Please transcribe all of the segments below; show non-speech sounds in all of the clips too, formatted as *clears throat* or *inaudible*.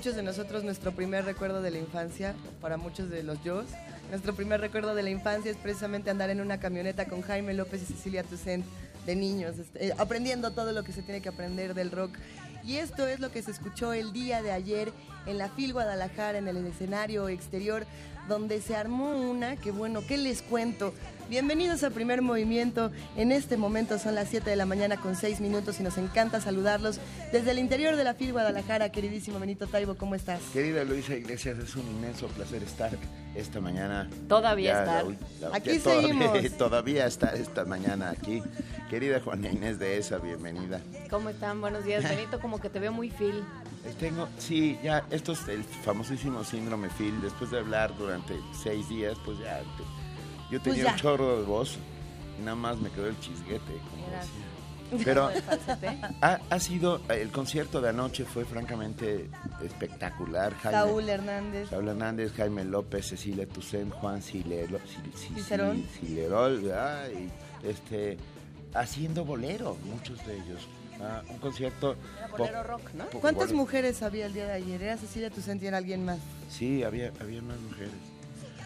Muchos de nosotros nuestro primer recuerdo de la infancia, para muchos de los yo, nuestro primer recuerdo de la infancia es precisamente andar en una camioneta con Jaime López y Cecilia Toussaint de niños, este, eh, aprendiendo todo lo que se tiene que aprender del rock. Y esto es lo que se escuchó el día de ayer en la FIL Guadalajara, en el escenario exterior, donde se armó una, que bueno, ¿qué les cuento? Bienvenidos a Primer Movimiento. En este momento son las 7 de la mañana con 6 minutos y nos encanta saludarlos desde el interior de la FIL Guadalajara. Queridísimo Benito Taibo, ¿cómo estás? Querida Luisa Iglesias, es un inmenso placer estar esta mañana. Todavía Ya, estar. la la- Aquí ya todavía- seguimos. *laughs* Todavía estar esta mañana aquí. Querida Juana Inés de esa, bienvenida. ¿Cómo están? Buenos días, Benito. Como que te veo muy fil. Eh, Tengo, sí, ya, esto es el famosísimo síndrome Phil. Después de hablar durante seis días, pues ya, te- yo tenía ya. un chorro de voz y nada más me quedó el chisguete. como Eras- decía. *laughs* Pero ha, ha sido, el concierto de anoche fue francamente espectacular. Jaime- Saúl Hernández. Saúl Hernández, Jaime López, Cecilia Toussaint, Juan Cilero, Cil- Cil- Cicerón. Cilerol, ¿verdad? y este, haciendo bolero, muchos de ellos. Ah, un concierto... Era bolero rock, ¿no? ¿Cuántas bolero. mujeres había el día de ayer? ¿Era Cecilia Toussaint y era alguien más? Sí, había, había más mujeres.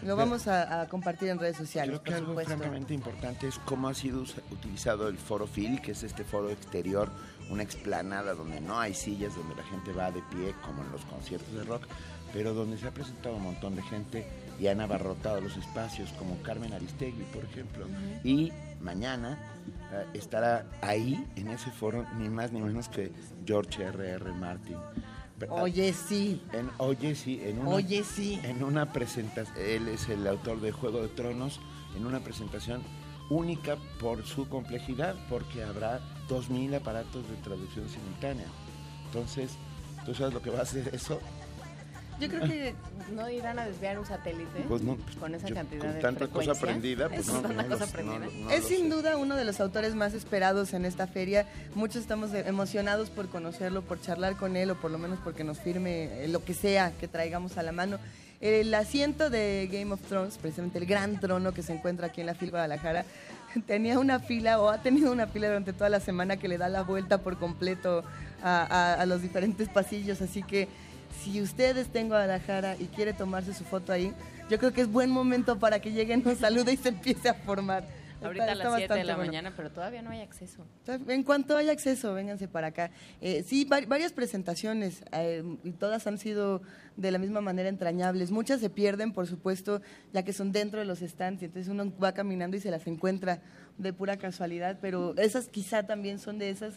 Lo vamos a, a compartir en redes sociales, Creo que por algo supuesto. francamente importante es cómo ha sido utilizado el foro FIL, que es este foro exterior, una explanada donde no hay sillas, donde la gente va de pie, como en los conciertos de rock, pero donde se ha presentado un montón de gente y han abarrotado los espacios, como Carmen Aristegui, por ejemplo. Y mañana eh, estará ahí, en ese foro, ni más ni menos que George R.R. Martin. Oye, sí. en, oye, sí, en una, Oye, sí. en una presentación, él es el autor de Juego de Tronos, en una presentación única por su complejidad, porque habrá 2.000 aparatos de traducción simultánea. Entonces, ¿tú sabes lo que va a hacer eso? Yo creo que ¿No irán a desviar un satélite? Pues no, Con esa yo- cantidad con de tanta cosa aprendida, pues Es no, una no cosa aprendida. es sin sé. duda uno de los autores más esperados en esta feria. Muchos estamos emocionados por conocerlo, por charlar con él o por lo menos porque nos firme eh, lo que sea que traigamos a la mano. El asiento de Game of Thrones, precisamente el gran trono que se encuentra aquí en la FIL Guadalajara, *laughs* tenía una fila o ha tenido una fila durante toda la semana que le da la vuelta por completo a, a- a los diferentes pasillos. Así que si usted está en Guadalajara y quiere tomarse su foto ahí, yo creo que es buen momento para que llegue, nos salude y se empiece a formar. Ahorita Está- a las está 7 de la bueno. mañana, pero todavía no hay acceso. En cuanto haya acceso, vénganse para acá. Eh, sí, va- varias presentaciones eh, y todas han sido de la misma manera entrañables. Muchas se pierden, por supuesto, ya que son dentro de los stands y entonces uno va caminando y se las encuentra de pura casualidad, pero esas quizá también son de esas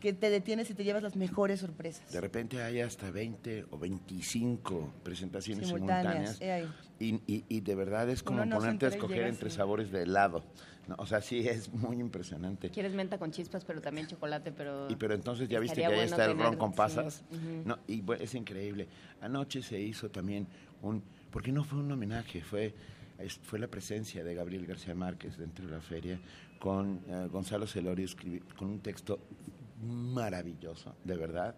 que te detienes y te llevas las mejores sorpresas. De repente hay hasta 20 o 25 presentaciones Simultáneas, ahí. Y, y- y de verdad es como no ponerte a escoger entre así. sabores de helado. ¿no? O sea, sí, es muy impresionante. Quieres menta con chispas, pero también chocolate, pero... Y pero entonces ya viste que ahí bueno está el ron con sí, pasas. no, y bu- es increíble. Anoche se hizo también un, porque no fue un homenaje, fue fue la presencia de Gabriel García Márquez dentro de la feria con eh, Gonzalo Celorio con un texto maravilloso, de verdad,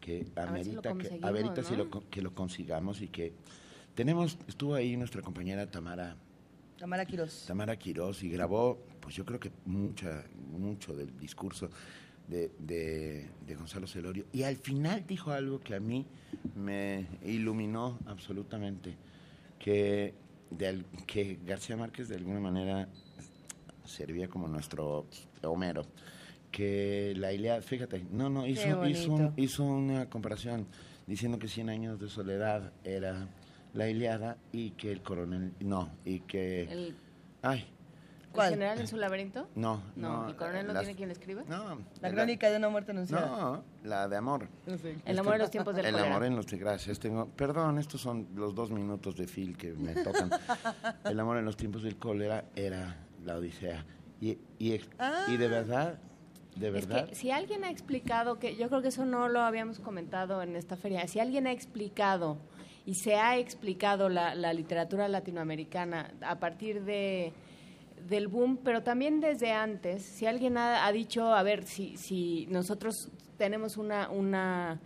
que A ver si lo amerita que amerita si lo que lo consigamos y que tenemos estuvo ahí nuestra compañera Tamara Tamara Quiroz. Tamara Quirós y grabó, pues yo creo que mucha, mucho del discurso de, de- de Gonzalo Celorio. Y al final dijo algo que a mí me iluminó absolutamente, que, de que García Márquez de alguna manera servía como nuestro Homero. Que la Ilíada, fíjate, no, no, hizo, hizo, bonito. un- hizo una comparación diciendo que 100 años de soledad era la Iliada y que el coronel, no, y que... ¿El, Ay, el ¿Cuál? general en su laberinto? no, No, no. ¿el coronel no las- tiene quien le escriba? No. La crónica de una muerte anunciada. No, la de amor. No sé. El amor en los tiempos del El cólera. amor en los gracias. Tengo, perdón, estos son los dos minutos de Phil que me tocan. *laughs* El amor en los tiempos del cólera era la Odisea. Y, y, ex- y de verdad, de Es que si alguien ha explicado, que yo creo que eso no lo habíamos comentado en esta feria, si alguien ha explicado y se ha explicado la, la literatura latinoamericana a partir de del boom, pero también desde antes, si alguien ha, ha dicho, a ver, si, si nosotros tenemos una, una,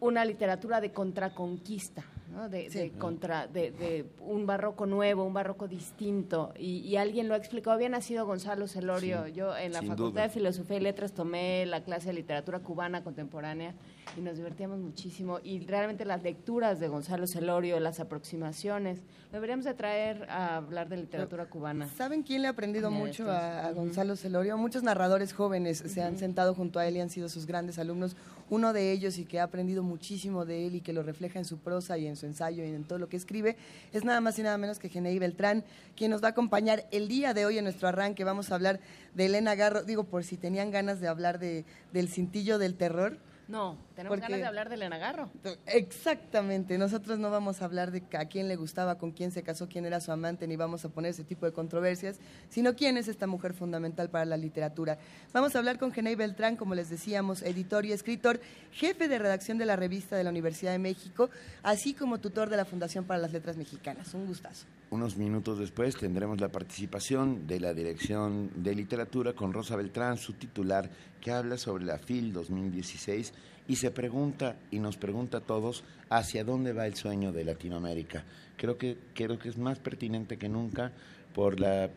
una literatura de contraconquista, ¿no? de, de contra, de, de un barroco nuevo, un barroco distinto, y, y alguien lo ha explicado, había nacido Gonzalo Celorio, Sí, yo en la Facultad duda. de Filosofía y Letras tomé la clase de literatura cubana contemporánea y nos divertíamos muchísimo, y realmente las lecturas de Gonzalo Celorio, las aproximaciones, deberíamos de traer a hablar de literatura cubana. ¿Saben quién le ha aprendido mucho a, a Gonzalo Celorio? Muchos narradores jóvenes se han sentado junto a él y han sido sus grandes alumnos. Uno de ellos y que ha aprendido muchísimo de él y que lo refleja en su prosa y en su ensayo y en todo lo que escribe es nada más y nada menos que Genei Beltrán, quien nos va a acompañar el día de hoy en nuestro arranque. Vamos a hablar de Elena Garro, digo por si tenían ganas de hablar de, del cintillo del terror. No, tenemos Porque- ganas de hablar de Elena Garro. Exactamente, nosotros no vamos a hablar de a quién le gustaba, con quién se casó, quién era su amante, ni vamos a poner ese tipo de controversias, sino quién es esta mujer fundamental para la literatura. Vamos a hablar con Genei Beltrán, como les decíamos, editor y escritor, jefe de redacción de la revista de la Universidad de México, así como tutor de la Fundación para las Letras Mexicanas. Un gustazo. Unos minutos después tendremos la participación de la Dirección de Literatura con Rosa Beltrán, su titular, que habla sobre la FIL 2016 y se pregunta y nos pregunta a todos hacia dónde va el sueño de Latinoamérica. Creo que, creo que es más pertinente que nunca por la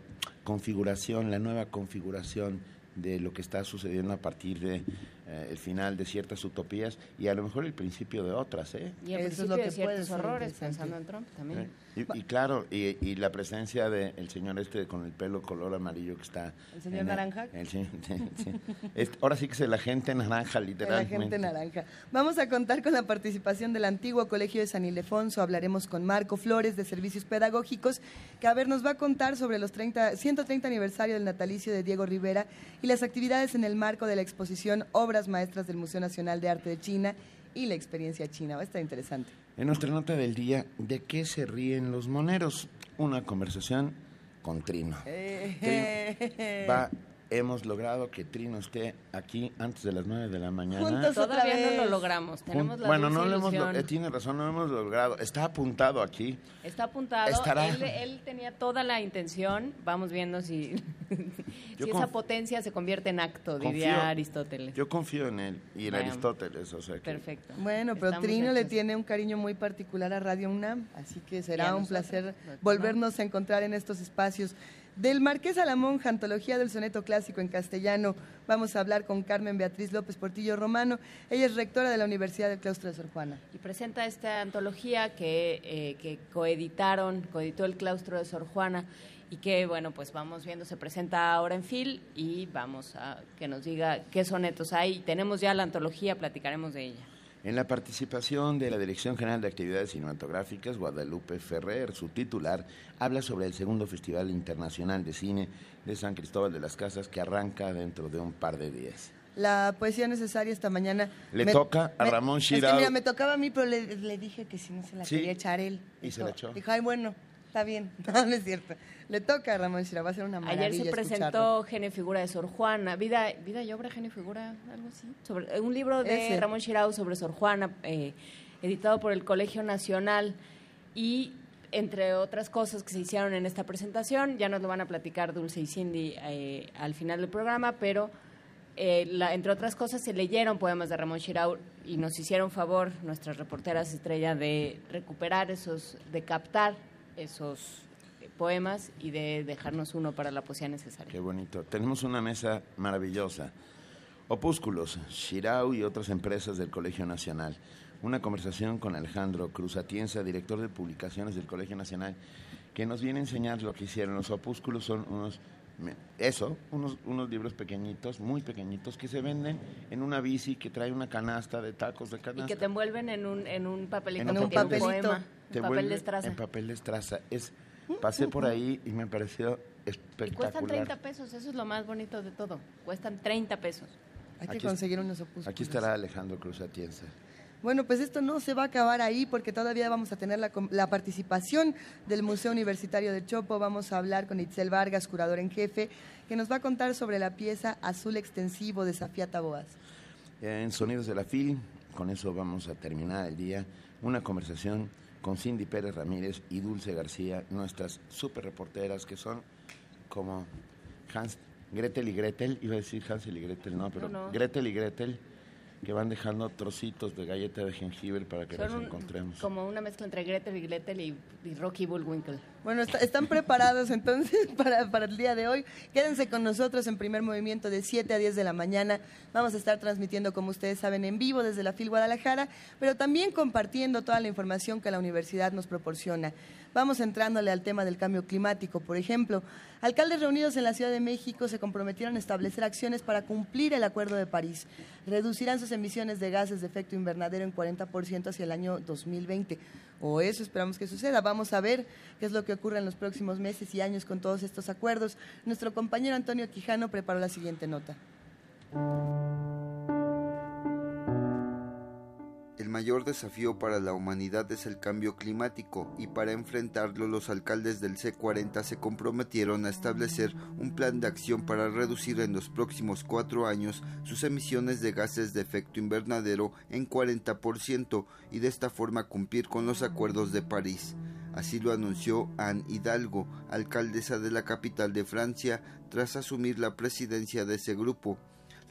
configuración, la nueva configuración de lo que está sucediendo a partir de eh, el final de ciertas utopías y a lo mejor el principio de otras, ¿eh? Y el Eso es lo que de ciertos puede ser horrores, pensando en Trump también. ¿Eh? Y, y claro, y, y la presencia del señor este con el pelo color amarillo que está... ¿El señor naranja? el- sí, *laughs* sí. Este- ahora sí que es el agente naranja, de la literalmente. gente naranja. Vamos a contar con la participación del antiguo Colegio de San Ildefonso. Hablaremos con Marco Flores de Servicios Pedagógicos, que a ver nos va a contar sobre los 30, 130 aniversario del natalicio de Diego Rivera y las actividades en el marco de la exposición Obras Maestras del Museo Nacional de Arte de China y la experiencia china. Va a estar interesante. En nuestra nota del día, ¿de qué se ríen los moneros? Una conversación con Trino. Eh, Va, hemos logrado que Trino esté aquí antes de las 9 de la mañana. Juntos Todavía no lo logramos. Tenemos Jun- la bueno, no lo hemos eh, tiene razón, no lo hemos logrado. Está apuntado aquí. Está apuntado. Estará. Él, él tenía toda la intención. Vamos viendo si, *laughs* si esa potencia se convierte en acto, Confío- diría Aristóteles. Yo confío en él y en Bueno. Aristóteles, o sea que Perfecto. Bueno, pero Estamos Trino le hechos. tiene un cariño muy particular a Radio UNAM, así que será un nosotros, placer ¿no? volvernos a encontrar en estos espacios. Del Marqués a la Monja, antología del soneto clásico en castellano, vamos a hablar con Carmen Beatriz López Portillo Romano. Ella es rectora de la Universidad del Claustro de Sor Juana. Y presenta esta antología que, eh, que coeditaron, coeditó el Claustro de Sor Juana y que, bueno, pues vamos viendo, se presenta ahora en FIL y vamos a que nos diga qué sonetos hay. Tenemos ya la antología, platicaremos de ella. En la participación de la Dirección General de Actividades Cinematográficas, Guadalupe Ferrer, su titular, habla sobre el segundo Festival Internacional de Cine de San Cristóbal de las Casas que arranca dentro de un par de días. La poesía necesaria esta mañana. Le toca a Ramón Es que Shirao. mira, me tocaba a mí, pero le, le dije que si no se la Sí. quería echar él. ¿Y se la echó? Dijo, ay, bueno, está bien. *laughs* No, no es cierto. Le toca a Ramón Shira, va a ser una maravilla Ayer se escucharlo. presentó Genio y Figura de Sor Juana, Vida, vida y Obra, Genio y Figura, algo así. Sobre, un libro de Ese. Ramón Chirau sobre Sor Juana, eh, editado por el Colegio Nacional. Y entre otras cosas que se hicieron en esta presentación, ya nos lo van a platicar Dulce y Cindy eh, al final del programa, pero eh, la- entre otras cosas se leyeron poemas de Ramón Chirau y nos hicieron favor nuestras reporteras estrella de recuperar esos, de captar esos poemas y de dejarnos uno para la poesía necesaria. Qué bonito. Tenemos una mesa maravillosa. Opúsculos, Shirau y otras empresas del Colegio Nacional. Una conversación con Alejandro Cruz Atienza, director de publicaciones del Colegio Nacional, que nos viene a enseñar lo que hicieron. Los opúsculos son unos, eso, unos, unos libros pequeñitos, muy pequeñitos, que se venden en una bici que trae una canasta de tacos de Y canasta. que te envuelven en un, en un papelito En que un tiene papelito. poema, Te un papel de estraza. En papel de estraza. Es, pasé por ahí y me pareció Y espectacular. cuestan 30 pesos, eso es lo más bonito de todo. Cuestan 30 pesos. Hay que Aquí- conseguir unos opúsculos. Aquí estará Alejandro Cruz Atienza. Bueno, pues esto no se va a acabar ahí porque todavía vamos a tener la, com- la participación del Museo Universitario de Chopo. Vamos a hablar con Itzel Vargas, curador en jefe, que nos va a contar sobre la pieza Azul Extensivo de Safía Taboas. En Sonidos de la FIL, con eso vamos a terminar el día, una conversación con Cindy Pérez Ramírez y Dulce García, nuestras super reporteras que son como Hans, Gretel y Gretel, iba a decir Hansel y Gretel, no, pero No, no. Gretel y Gretel, que van dejando trocitos de galleta de jengibre para que Son los un- encontremos. como una mezcla entre Gretel y Gretel y, y Rocky Bullwinkle. Bueno, está- están preparados entonces *laughs* para, para el día de hoy. Quédense con nosotros en primer movimiento de 7 a 10 de la mañana. Vamos a estar transmitiendo, como ustedes saben, en vivo desde la FIL Guadalajara, pero también compartiendo toda la información que la universidad nos proporciona. Vamos entrándole al tema del cambio climático. Por ejemplo, alcaldes reunidos en la Ciudad de México se comprometieron a establecer acciones para cumplir el Acuerdo de París. Reducirán sus emisiones de gases de efecto invernadero en 40% hacia el año 2020. O eso esperamos que suceda. Vamos a ver qué es lo que ocurre en los próximos meses y años con todos estos acuerdos. Nuestro compañero Antonio Quijano preparó la siguiente nota. El mayor desafío para la humanidad es el cambio climático y para enfrentarlo los alcaldes del C40 se comprometieron a establecer un plan de acción para reducir en los próximos cuatro años sus emisiones de gases de efecto invernadero en 40% y de esta forma cumplir con los acuerdos de París. Así lo anunció Anne Hidalgo, alcaldesa de la capital de Francia, tras asumir la presidencia de ese grupo.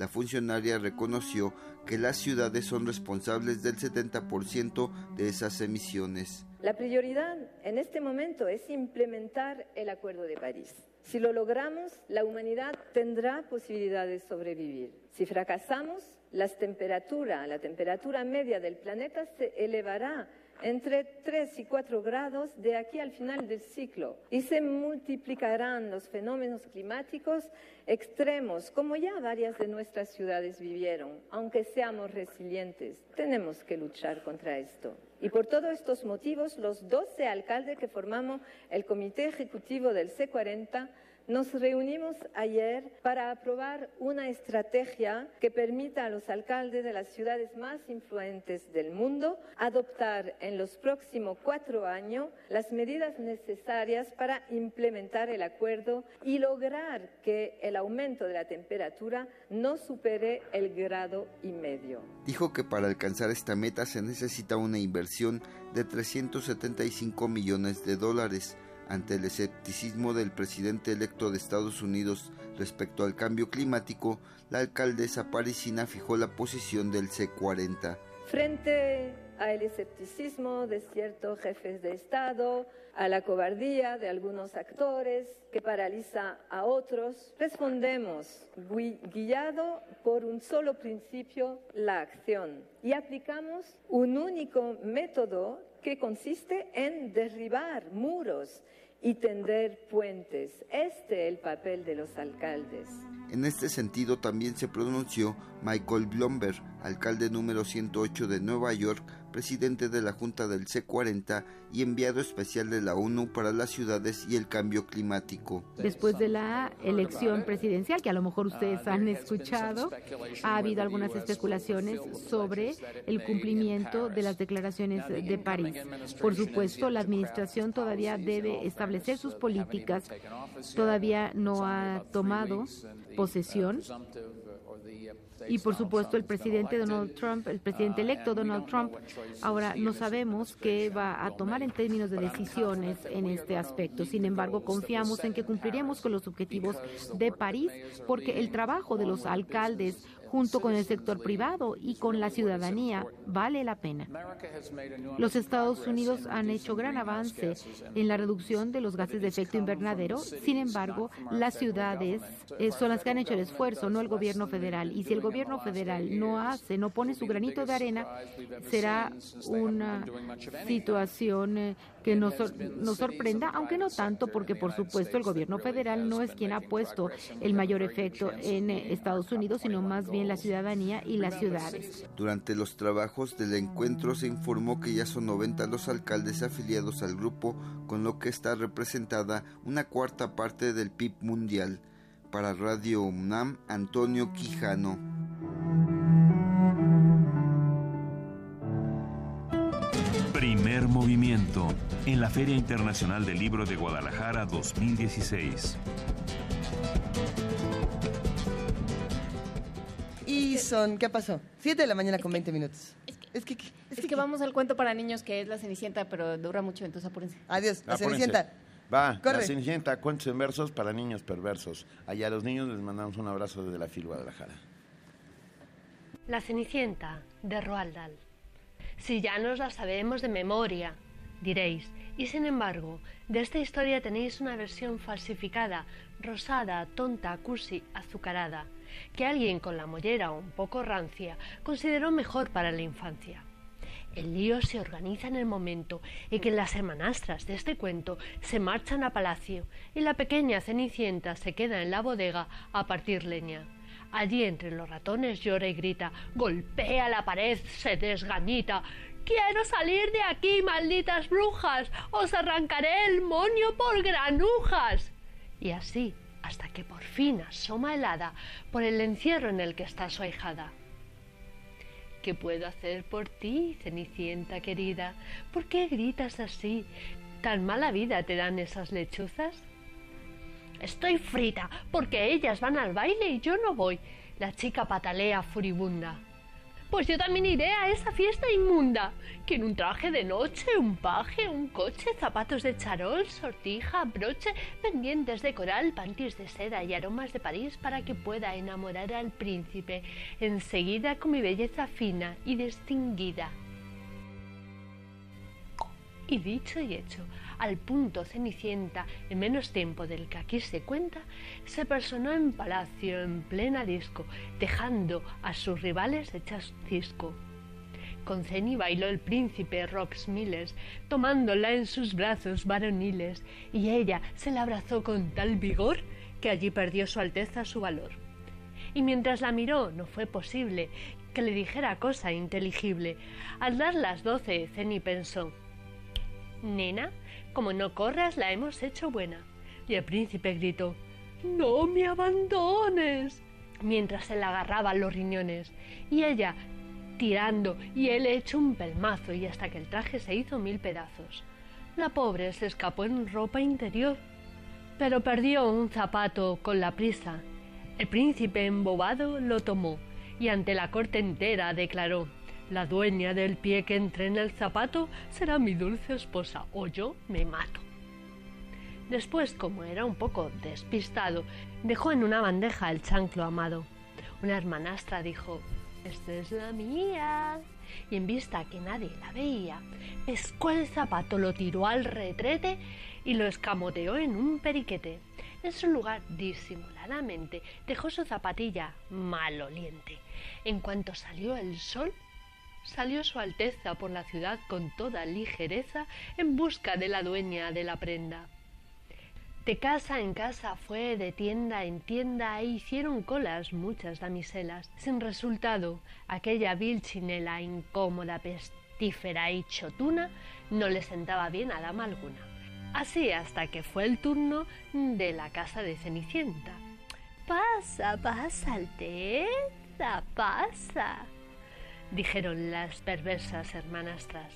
La funcionaria reconoció que las ciudades son responsables del 70% de esas emisiones. La prioridad en este momento es implementar el Acuerdo de París. Si lo logramos, la humanidad tendrá posibilidad de sobrevivir. Si fracasamos, las temperatura, la temperatura media del planeta se elevará entre 3 y 4 grados de aquí al final del ciclo y se multiplicarán los fenómenos climáticos extremos, como ya varias de nuestras ciudades vivieron. Aunque seamos resilientes, tenemos que luchar contra esto. Y por todos estos motivos, los 12 alcaldes que formamos el Comité Ejecutivo del C40 nos reunimos ayer para aprobar una estrategia que permita a los alcaldes de las ciudades más influentes del mundo adoptar en los próximos cuatro años las medidas necesarias para implementar el acuerdo y lograr que el aumento de la temperatura no supere el grado y medio. Dijo que para alcanzar esta meta se necesita una inversión de 375 millones de dólares. Ante el escepticismo del presidente electo de Estados Unidos respecto al cambio climático, la alcaldesa parisina fijó la posición del C40. Frente al escepticismo de ciertos jefes de Estado, a la cobardía de algunos actores que paraliza a otros, respondemos guiado por un solo principio, la acción, y aplicamos un único método que consiste en derribar muros y tender puentes. Este es el papel de los alcaldes. En este sentido también se pronunció Michael Blomberg, alcalde número 108 de Nueva York, presidente de la Junta del C40 y enviado especial de la ONU para las ciudades y el cambio climático. Después de la elección presidencial, que a lo mejor ustedes han escuchado, ha habido algunas especulaciones sobre el cumplimiento de las declaraciones de París. Por supuesto, la administración todavía debe establecer sus políticas, todavía no ha tomado posesión y por supuesto el presidente Donald Trump, el presidente electo Donald Trump, ahora no sabemos qué va a tomar en términos de decisiones en este aspecto. Sin embargo, confiamos en que cumpliremos con los objetivos de París porque el trabajo de los alcaldes junto con el sector privado y con la ciudadanía vale la pena. Los Estados Unidos han hecho gran avance en la reducción de los gases de efecto invernadero, sin embargo, las ciudades eh, son las que han hecho el esfuerzo, no el gobierno federal. Y si el gobierno federal no hace, no pone su granito de arena, será una situación eh, que nos, nos sorprenda, aunque no tanto, porque por supuesto el gobierno federal no es quien ha puesto el mayor efecto en Estados Unidos, sino más bien la ciudadanía y las ciudades. Durante los trabajos del encuentro se informó que ya son 90 los alcaldes afiliados al grupo, con lo que está representada una cuarta parte del PIB mundial. Para Radio UNAM, Antonio Quijano. En la Feria Internacional del Libro de Guadalajara 2016. Y son, ¿qué pasó? 7 de la mañana con 20 minutos. Es que, es que, vamos al cuento para niños que es La Cenicienta, pero dura mucho, entonces apúrense. Adiós, La Apúrense. Cenicienta. Va, Corre. la Cenicienta, cuentos en versos para niños perversos. Allá a los niños les mandamos un abrazo desde la FIL Guadalajara. La Cenicienta, de Roald Dahl. Si ya nos la sabemos de memoria, diréis, y sin embargo, de esta historia tenéis una versión falsificada, rosada, tonta, cursi, azucarada, que alguien con la mollera un poco rancia consideró mejor para la infancia. El lío se organiza en el momento en que las hermanastras de este cuento se marchan a palacio y la pequeña Cenicienta se queda en la bodega a partir leña. Allí entre los ratones llora y grita, golpea la pared, se desgañita. Quiero salir de aquí, malditas brujas, os arrancaré el moño por granujas. Y así, hasta que por fin asoma helada por el encierro en el que está su ahijada. ¿Qué puedo hacer por ti, Cenicienta querida? ¿Por qué gritas así? ¿Tan mala vida te dan esas lechuzas? Estoy frita, porque ellas van al baile y yo no voy. La chica patalea furibunda. Pues yo también iré a esa fiesta inmunda. Que en un traje de noche, un paje, un coche, zapatos de charol, sortija, broche, pendientes de coral, panties de seda y aromas de París para que pueda enamorar al príncipe enseguida con mi belleza fina y distinguida. Y dicho y hecho, al punto Cenicienta, en menos tiempo del que aquí se cuenta, se personó en palacio en plena disco, dejando a sus rivales hechas cisco. Con Ceni bailó el príncipe Rox Miles, tomándola en sus brazos varoniles, y ella se la abrazó con tal vigor que allí perdió su alteza su valor. Y mientras la miró no fue posible que le dijera cosa inteligible. Al dar las doce, Ceni pensó Nena, como no corras, la hemos hecho buena. Y el príncipe gritó No me abandones. mientras se la agarraba los riñones. Y ella tirando y él hecho un pelmazo y hasta que el traje se hizo mil pedazos. La pobre se escapó en ropa interior, pero perdió un zapato con la prisa. El príncipe embobado lo tomó y ante la corte entera declaró la dueña del pie que entre en el zapato será mi dulce esposa o yo me mato. Después, como era un poco despistado, dejó en una bandeja el chanclo amado. Una hermanastra dijo, Esta es la mía. y en vista que nadie la veía, pescó el zapato, lo tiró al retrete y lo escamoteó en un periquete. En su lugar, disimuladamente, dejó su zapatilla maloliente. En cuanto salió el sol, salió su Alteza por la ciudad con toda ligereza en busca de la dueña de la prenda. De casa en casa fue, de tienda en tienda, e hicieron colas muchas damiselas. Sin resultado, aquella vil chinela incómoda, pestífera y chotuna no le sentaba bien a dama alguna. Así hasta que fue el turno de la casa de Cenicienta. Pasa, pasa, Alteza, pasa, dijeron las perversas hermanastras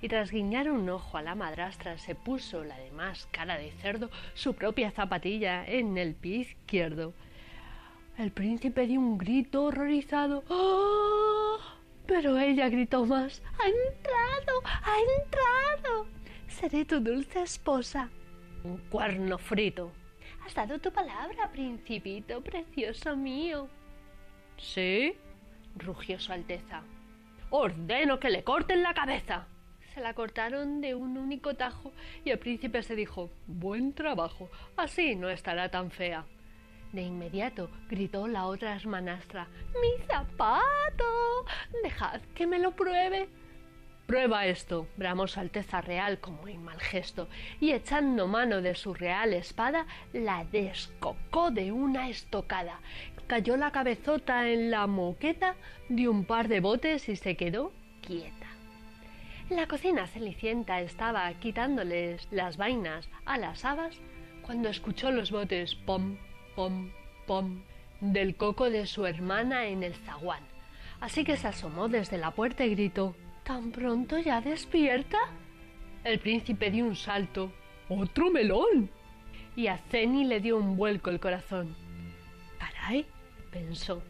y tras guiñar un ojo a la madrastra se puso la demás cara de cerdo su propia zapatilla en el pie izquierdo. El príncipe dio un grito horrorizado. ¡Ah! Pero ella gritó más. ¡Ha entrado! ¡Ha entrado! Seré tu dulce esposa. Un cuerno frito. Has dado tu palabra, principito precioso mío. ¿Sí? rugió su Alteza. Ordeno que le corten la cabeza se la cortaron de un único tajo y el príncipe se dijo Buen trabajo, así no estará tan fea. De inmediato gritó la otra hermanastra Mi zapato. Dejad que me lo pruebe. Prueba esto, bramó su Alteza Real con muy mal gesto, y echando mano de su real espada, la descocó de una estocada. Cayó la cabezota en la moqueta, dio un par de botes y se quedó quieta. La cocina Cenicienta estaba quitándoles las vainas a las habas cuando escuchó los botes pom, pom, pom del coco de su hermana en el zaguán. Así que se asomó desde la puerta y gritó ¿Tan pronto ya despierta? El príncipe dio un salto. ¡Otro melón! Y a Ceni le dio un vuelco el corazón. Caray, pensó.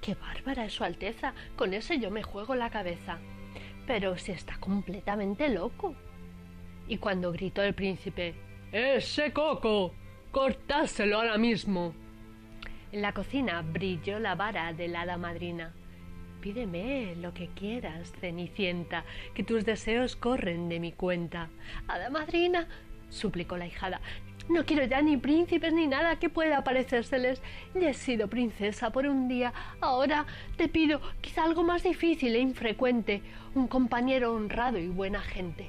Qué bárbara es su Alteza. Con ese yo me juego la cabeza. Pero si está completamente loco. Y cuando gritó el príncipe, ¡Ese coco! ¡Cortáselo ahora mismo! En la cocina brilló la vara de la hada madrina. Pídeme lo que quieras, Cenicienta, que tus deseos corren de mi cuenta. Hada madrina, suplicó la hijada, no quiero ya ni príncipes ni nada que pueda parecérseles. Ya he sido princesa por un día. Ahora te pido quizá algo más difícil e infrecuente, un compañero honrado y buena gente.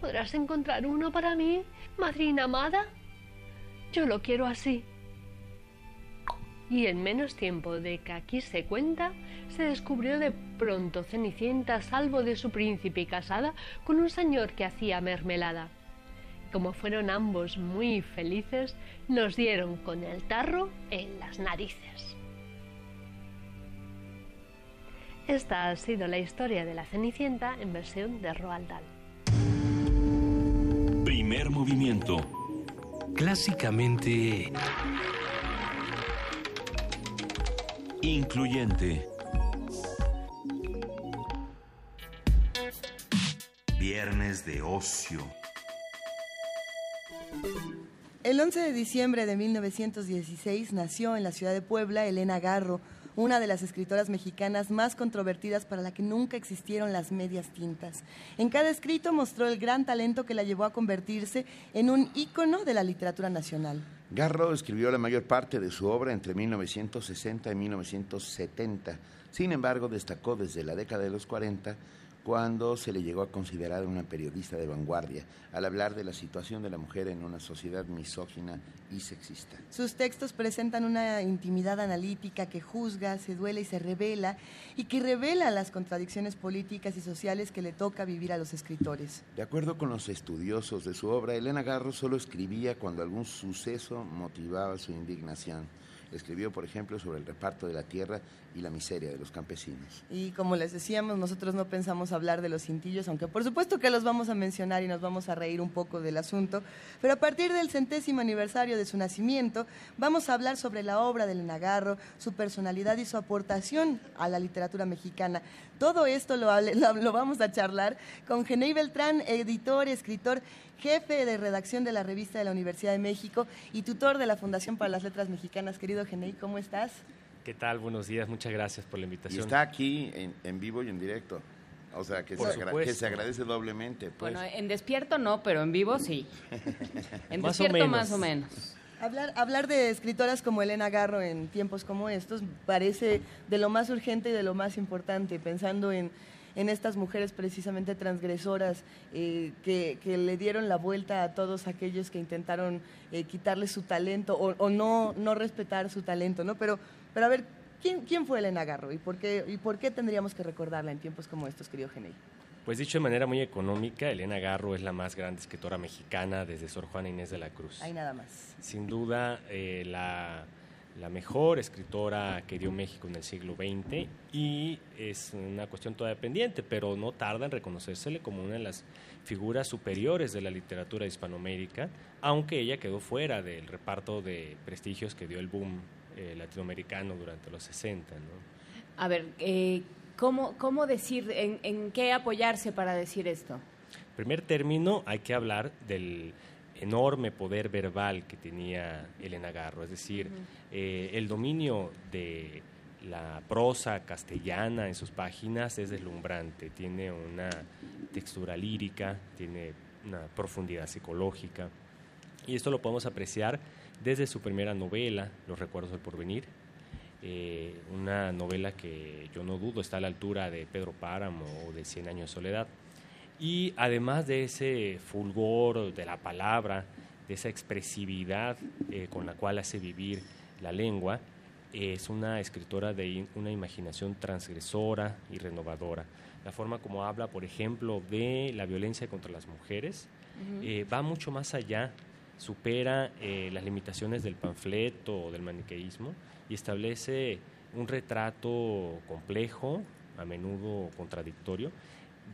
¿Podrás encontrar uno para mí, madrina amada? Yo lo quiero así. Y en menos tiempo de que aquí se cuenta, se descubrió de pronto Cenicienta salvo de su príncipe y casada con un señor que hacía mermelada como fueron ambos muy felices, nos dieron con el tarro en las narices. Esta ha sido la historia de la Cenicienta en versión de Roald Dahl. Primer movimiento. Clásicamente... Incluyente. Viernes de ocio. El 11 de diciembre de 1916 nació en la ciudad de Puebla Elena Garro, una de las escritoras mexicanas más controvertidas para la que nunca existieron las medias tintas. En cada escrito mostró el gran talento que la llevó a convertirse en un ícono de la literatura nacional. Garro escribió la mayor parte de su obra entre 1960 y 1970. Sin embargo, destacó desde la década de los 40 cuando se le llegó a considerar una periodista de vanguardia al hablar de la situación de la mujer en una sociedad misógina y sexista. Sus textos presentan una intimidad analítica que juzga, se duele y se revela, y que revela las contradicciones políticas y sociales que le toca vivir a los escritores. De acuerdo con los estudiosos de su obra, Elena Garro solo escribía cuando algún suceso motivaba su indignación. Escribió, por ejemplo, sobre el reparto de la tierra y la miseria de los campesinos. Y como les decíamos, nosotros no pensamos hablar de los cintillos, aunque por supuesto que los vamos a mencionar y nos vamos a reír un poco del asunto, pero a partir del centésimo aniversario de su nacimiento, vamos a hablar sobre la obra del Nagarro, su personalidad y su aportación a la literatura mexicana. Todo esto lo, lo, *laughs* lo vamos a charlar con Genei Beltrán, editor, escritor, jefe de redacción de la revista de la Universidad de México y tutor de la Fundación para las Letras Mexicanas. Querido Genei, ¿cómo estás? ¿Qué tal? Buenos días, muchas gracias por la Y invitación. está aquí en, en vivo y en directo. O sea, que, se, Por agra- supuesto. que se agradece doblemente. Pues. Bueno, en despierto no, pero en vivo sí. *laughs* En Más o despierto menos. más o menos. Hablar, hablar de escritoras como Elena Garro en tiempos como estos parece de lo más urgente y de lo más importante, pensando en, en estas mujeres precisamente transgresoras eh, que, que le dieron la vuelta a todos aquellos que intentaron eh, quitarle su talento o, o no, no respetar su talento, ¿no? Pero, pero a ver, ¿quién, ¿quién fue Elena Garro y por, qué, y por qué tendríamos que recordarla en tiempos como estos, querido Genei? Pues dicho de manera muy económica, Elena Garro es la más grande escritora mexicana desde Sor Juana Inés de la Cruz. Hay nada más. Sin duda, eh, la, la mejor escritora que dio México en el siglo XX y es una cuestión todavía pendiente, pero no tarda en reconocérsele como una de las figuras superiores de la literatura Hispanoamérica, aunque ella quedó fuera del reparto de prestigios que dio el boom eh, latinoamericano durante los 60. ¿no? A ver, eh, ¿cómo, ¿cómo decir, en, en qué apoyarse para decir esto? primer término hay que hablar del enorme poder verbal que tenía Elena Garro, es decir, eh, el dominio de la prosa castellana en sus páginas es deslumbrante, tiene una textura lírica, tiene una profundidad psicológica, y esto lo podemos apreciar desde su primera novela, Los Recuerdos del Porvenir, eh, una novela que yo no dudo está a la altura de Pedro Páramo o de Cien Años de Soledad. Y además de ese fulgor de la palabra, de esa expresividad eh, con la cual hace vivir la lengua, es una escritora de una imaginación transgresora y renovadora. La forma como habla, por ejemplo, de la violencia contra las mujeres eh, va mucho más allá, supera eh, las limitaciones del panfleto o del maniqueísmo y establece un retrato complejo, a menudo contradictorio,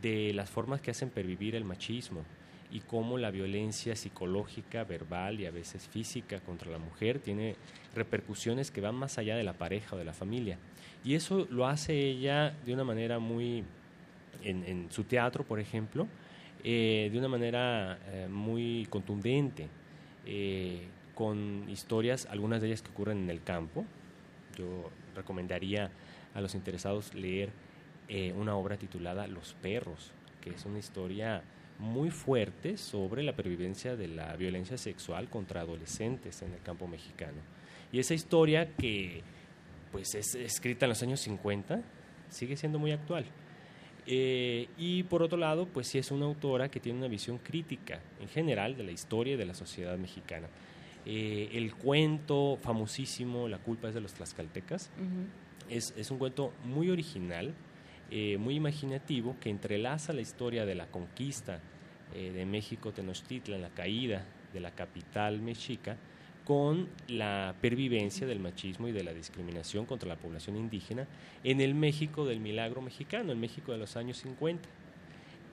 de las formas que hacen pervivir el machismo y cómo la violencia psicológica, verbal y a veces física contra la mujer tiene repercusiones que van más allá de la pareja o de la familia. Y eso lo hace ella de una manera muy, en, su teatro, por ejemplo, eh, de una manera eh, muy contundente, eh, con historias, algunas de ellas que ocurren en el campo. Yo recomendaría a los interesados leer eh, una obra titulada Los perros, que es una historia muy fuerte sobre la pervivencia de la violencia sexual contra adolescentes en el campo mexicano. Y esa historia que pues es escrita en los años 50 sigue siendo muy actual. Eh, y por otro lado, pues sí es una autora que tiene una visión crítica en general de la historia y de la sociedad mexicana. Eh, el cuento famosísimo, La culpa es de los tlaxcaltecas, es, es un cuento muy original, eh, muy imaginativo, que entrelaza la historia de la conquista eh, de México Tenochtitlan, la caída de la capital mexica, con la pervivencia del machismo y de la discriminación contra la población indígena en el México del milagro mexicano, el México de los años 50.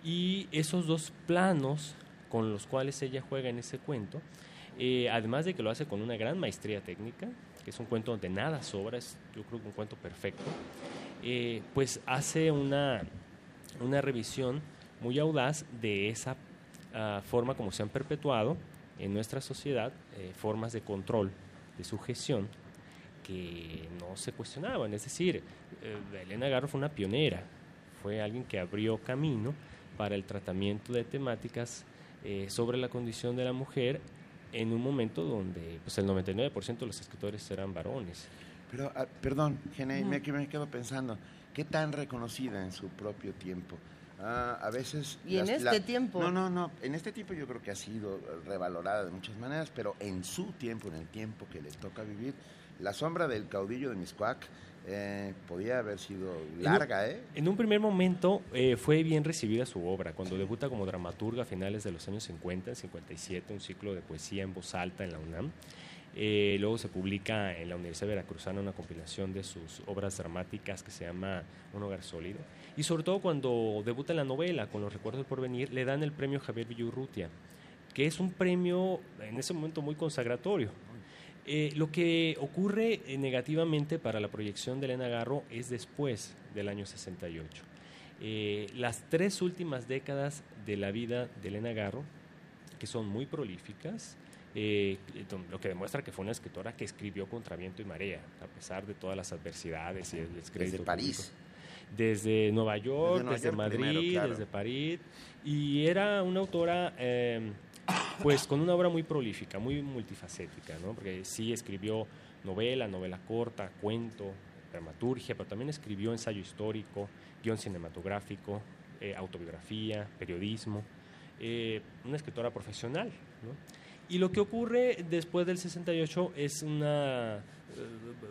Y esos dos planos con los cuales ella juega en ese cuento, eh, además de que lo hace con una gran maestría técnica, que es un cuento donde nada sobra, es yo creo que un cuento perfecto, eh, pues hace una, una revisión muy audaz de esa ah, forma como se han perpetuado en nuestra sociedad eh, formas de control, de sujeción, que no se cuestionaban. Es decir, eh, Elena Garro fue una pionera, fue alguien que abrió camino para el tratamiento de temáticas eh, sobre la condición de la mujer en un momento donde pues, el 99% de los escritores eran varones. Pero, ah, perdón, Gene, me, que me quedo pensando, ¿qué tan reconocida en su propio tiempo? Ah, a veces... Y en este tiempo. No, no, no, en este tiempo yo creo que ha sido revalorada de muchas maneras, pero en su tiempo, en el tiempo que le toca vivir, la sombra del caudillo de Miscuac eh, podía haber sido larga, ¿eh? En un primer momento eh, fue bien recibida su obra, cuando debuta como dramaturga a finales de los años 50, 57, un ciclo de poesía en voz alta en la UNAM. Eh, luego se publica en la Universidad Veracruzana una compilación de sus obras dramáticas que se llama Un hogar sólido. Y sobre todo cuando debuta en la novela, con los recuerdos del porvenir, le dan el premio Javier Villurrutia, que es un premio en ese momento muy consagratorio. Eh, lo que ocurre eh, negativamente para la proyección de Elena Garro es después del año 68. Eh, las tres últimas décadas de la vida de Elena Garro, que son muy prolíficas, eh, lo que demuestra que fue una escritora que escribió contra viento y marea, a pesar de todas las adversidades y el descrédito Desde París. público. desde Nueva York, Nueva desde York Madrid, primero, claro. desde París, y era una autora, eh, pues con una obra muy prolífica, muy multifacética, ¿no? Porque sí escribió novela, novela corta, cuento, dramaturgia, pero también escribió ensayo histórico, guion cinematográfico, eh, autobiografía, periodismo, eh, una escritora profesional, ¿no? Y lo que ocurre después del 68 es una eh,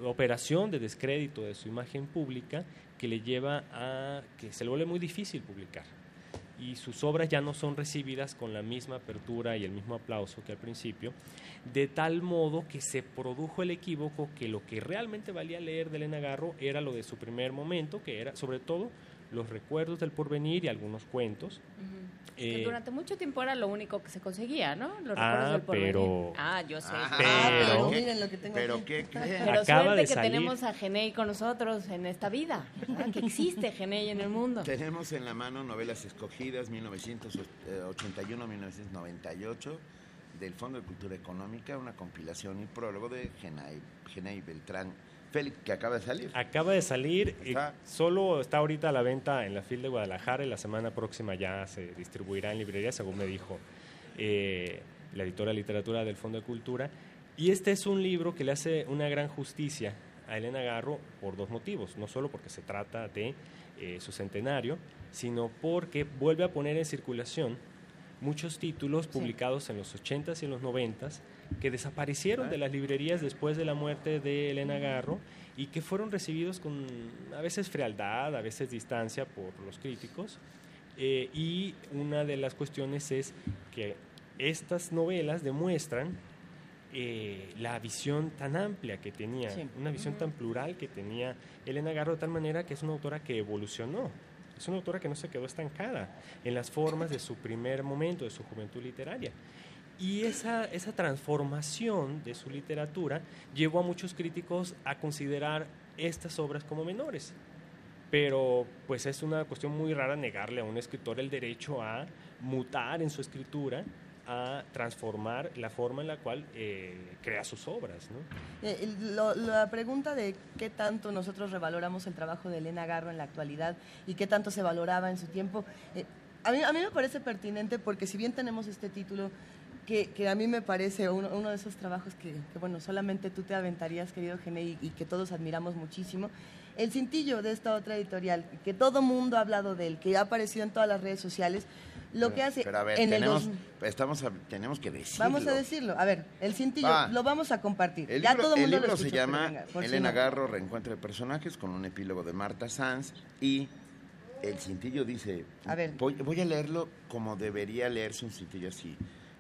operación de descrédito de su imagen pública que le lleva a que se le vuelve muy difícil publicar. Y sus obras ya no son recibidas con la misma apertura y el mismo aplauso que al principio, de tal modo que se produjo el equívoco que lo que realmente valía leer de Elena Garro era lo de su primer momento, que era sobre todo los recuerdos del porvenir y algunos cuentos. Eh, durante mucho tiempo era lo único que se conseguía, ¿no? Los Ah, recuerdos del porvenir. pero- Ah, yo sé. Ah, pero- miren lo que tengo pero aquí. qué creen? Pero Acaba suerte de que salir. tenemos a Genei con nosotros en esta vida, ¿verdad? que existe Genei en el mundo. Tenemos en la mano novelas escogidas 1981-1998 del Fondo de Cultura Económica, una compilación y prólogo de Genay, Genay Beltrán Félix, que acaba de salir. Acaba de salir, Está. solo está ahorita a la venta en la FIL de Guadalajara y la semana próxima ya se distribuirá en librerías, según me dijo eh, la editora de literatura del Fondo de Cultura. Y este es un libro que le hace una gran justicia a Elena Garro por dos motivos, no solo porque se trata de eh, su centenario, sino porque vuelve a poner en circulación muchos títulos publicados en los 80s y en los 90s que desaparecieron de las librerías después de la muerte de Elena Garro y que fueron recibidos con a veces frialdad, a veces distancia por los críticos. Eh, y una de las cuestiones es que estas novelas demuestran eh, la visión tan amplia que tenía, Sí. una visión tan plural que tenía Elena Garro de tal manera que es una autora que evolucionó. Es una autora que no se quedó estancada en las formas de su primer momento, de su juventud literaria. Y esa, esa transformación de su literatura llevó a muchos críticos a considerar estas obras como menores. Pero pues es una cuestión muy rara negarle a un escritor el derecho a mutar en su escritura, a transformar la forma en la cual eh, crea sus obras. ¿no? Eh, la pregunta de qué tanto nosotros revaloramos el trabajo de Elena Garro en la actualidad y qué tanto se valoraba en su tiempo, eh, a, mí, a mí me parece pertinente porque si bien tenemos este título, que, que a mí me parece uno, uno de esos trabajos que, que, bueno, solamente tú te aventarías, querido Gene, y, y que todos admiramos muchísimo, el cintillo de esta otra editorial, que todo mundo ha hablado de él, que ha aparecido en todas las redes sociales, lo que hace Pero a ver, en el tenemos, dos- estamos a- tenemos que decirlo. Vamos a decirlo. A ver, el cintillo Va. lo vamos a compartir. El ya libro, todo el el mundo lo libro se escuchó, pero llama venga, si Elena no. Garro, Reencuentro de Personajes, con un epílogo de Marta Sanz. Y el cintillo dice, A ver. Voy, voy a leerlo como debería leerse un cintillo así.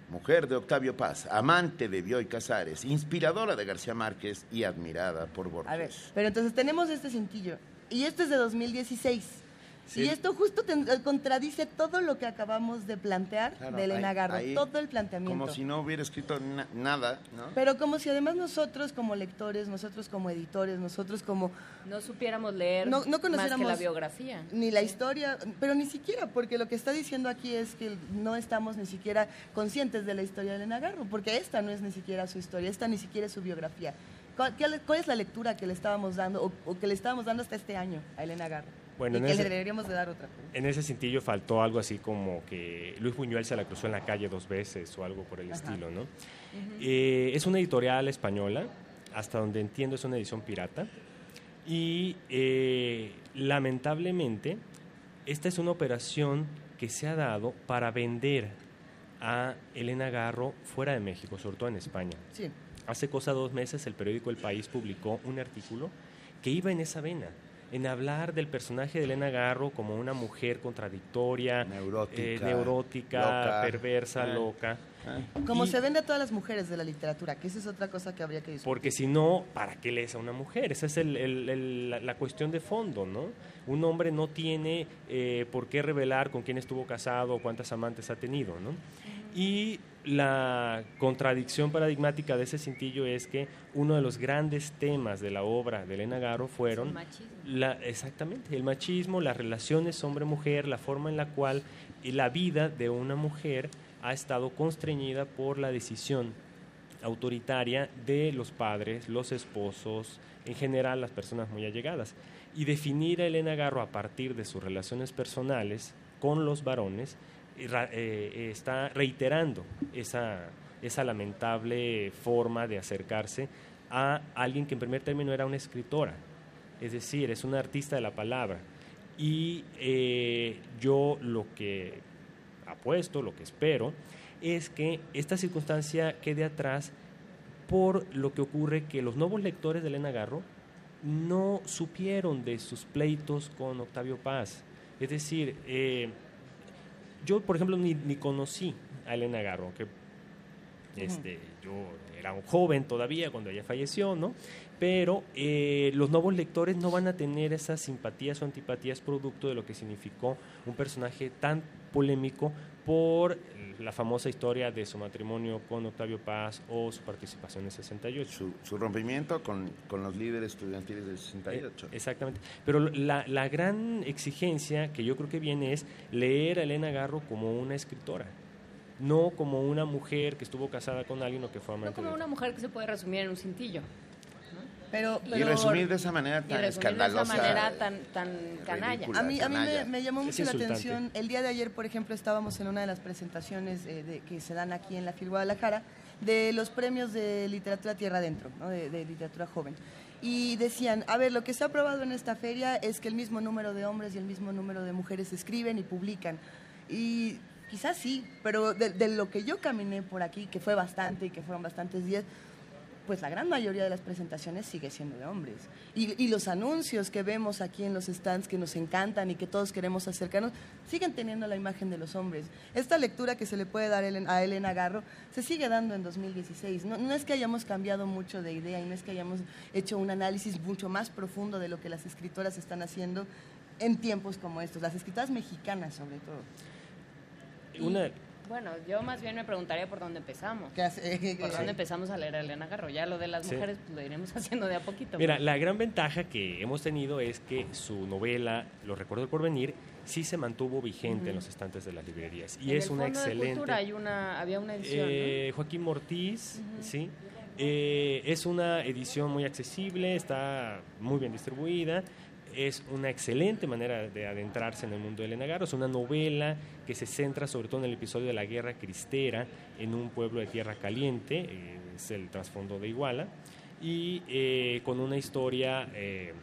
Mujer de Octavio Paz, amante de Bioy Casares, inspiradora de García Márquez y admirada por Borges. A ver, pero entonces tenemos este cintillo. Y esto es de 2016. Sí. Y esto justo ten- eh, contradice todo lo que acabamos de plantear Claro, de Elena ahí- Garro, ahí, todo el planteamiento. Como si no hubiera escrito na- nada, ¿no? Pero como si además nosotros como lectores, nosotros como editores, nosotros como No supiéramos leer No- no más que conociéramos- la biografía. ni la historia, pero ni siquiera, porque lo que está diciendo aquí es que no estamos ni siquiera conscientes de la historia de Elena Garro, porque esta no es ni siquiera su historia, esta ni siquiera es su biografía. ¿Cuál, cuál es la lectura que le estábamos dando o, o que le estábamos dando hasta este año a Elena Garro? Bueno, y en que ese- le deberíamos de dar otra. En ese cintillo faltó algo así como que Luis Buñuel se la cruzó en la calle dos veces o algo por el Ajá. estilo, ¿no? Eh, es una editorial española, hasta donde entiendo es una edición pirata, y eh, lamentablemente esta es una operación que se ha dado para vender a Elena Garro fuera de México, sobre todo en España. Sí. Hace cosa dos meses el periódico El País publicó un artículo que iba en esa vena, en hablar del personaje de Elena Garro como una mujer contradictoria, Neurótica, eh, neurótica, loca. perversa, Ah. loca. Como Y- se vende a todas las mujeres de la literatura, que esa es otra cosa que habría que discutir. Porque si no, ¿para qué lees a una mujer? Esa es el- el- el- la, la cuestión de fondo, ¿no? Un hombre no tiene eh, por qué revelar con quién estuvo casado o cuántas amantes ha tenido, ¿no? Y la contradicción paradigmática de ese cintillo es que uno de los grandes temas de la obra de Elena Garro fueron El machismo. la, exactamente, el machismo, las relaciones hombre-mujer, la forma en la cual la vida de una mujer ha estado constreñida por la decisión autoritaria de los padres, los esposos, en general las personas muy allegadas. y definir a Elena Garro a partir de sus relaciones personales con los varones eh, eh, está reiterando esa, esa lamentable forma de acercarse a alguien que en primer término era una escritora, es decir, es una artista de la palabra. Y eh, yo lo que apuesto, lo que espero, es que esta circunstancia quede atrás por lo que ocurre que los nuevos lectores de Elena Garro no supieron de sus pleitos con Octavio Paz. Es decir, eh, yo, por ejemplo, ni, ni conocí a Elena Garro, que este, yo era un joven todavía cuando ella falleció, ¿no? Pero eh, los nuevos lectores no van a tener esas simpatías o antipatías producto de lo que significó un personaje tan polémico por la famosa historia de su matrimonio con Octavio Paz o su participación en 68. Su, su rompimiento con, con los líderes estudiantiles del 68. Eh, exactamente. Pero la, la gran exigencia que yo creo que viene es leer a Elena Garro como una escritora, no como una mujer que estuvo casada con alguien o que fue No amante como de una mujer que se puede resumir en un cintillo. Pero, y pero- resumir de esa manera Y tan escandalosa. de esa manera tan, tan canalla. ridícula. A mí, a mí me, me llamó mucho la atención. El día de ayer, por ejemplo, estábamos en una de las presentaciones eh, de- que se dan aquí en la FIL Guadalajara de los premios de literatura Tierra Adentro, ¿no? de, de literatura joven. Y decían, a ver, lo que se ha aprobado en esta feria es que el mismo número de hombres y el mismo número de mujeres escriben y publican. Y quizás sí, pero de, de lo que yo caminé por aquí, que fue bastante y que fueron bastantes días, pues la gran mayoría de las presentaciones sigue siendo de hombres. Y, los anuncios que vemos aquí en los stands que nos encantan y que todos queremos acercarnos, siguen teniendo la imagen de los hombres. Esta lectura que se le puede dar a Elena Garro se sigue dando en 2016. No, no es que hayamos cambiado mucho de idea y no es que hayamos hecho un análisis mucho más profundo de lo que las escritoras están haciendo en tiempos como estos, las escritoras mexicanas sobre todo. Una, Bueno, yo más bien me preguntaría por dónde empezamos. ¿Qué hace? ¿Por *laughs* dónde empezamos a leer a Elena Garro? Ya lo de las Sí. mujeres pues, lo iremos *laughs* haciendo de a poquito. Mira, la gran ventaja que hemos tenido es que su novela, Los recuerdos del porvenir, sí se mantuvo vigente en los estantes de las librerías. Y En es el una Fondo de excelente... Cultura hay una, había una edición, Eh, Joaquín Mortiz, sí. Eh, es una edición muy accesible, está muy bien distribuida. Es una excelente manera de adentrarse en el mundo de Elena Garro. Es una novela que se centra sobre todo en el episodio de la guerra cristera en un pueblo de tierra caliente, eh, es el trasfondo de Iguala, y eh, con una historia eh,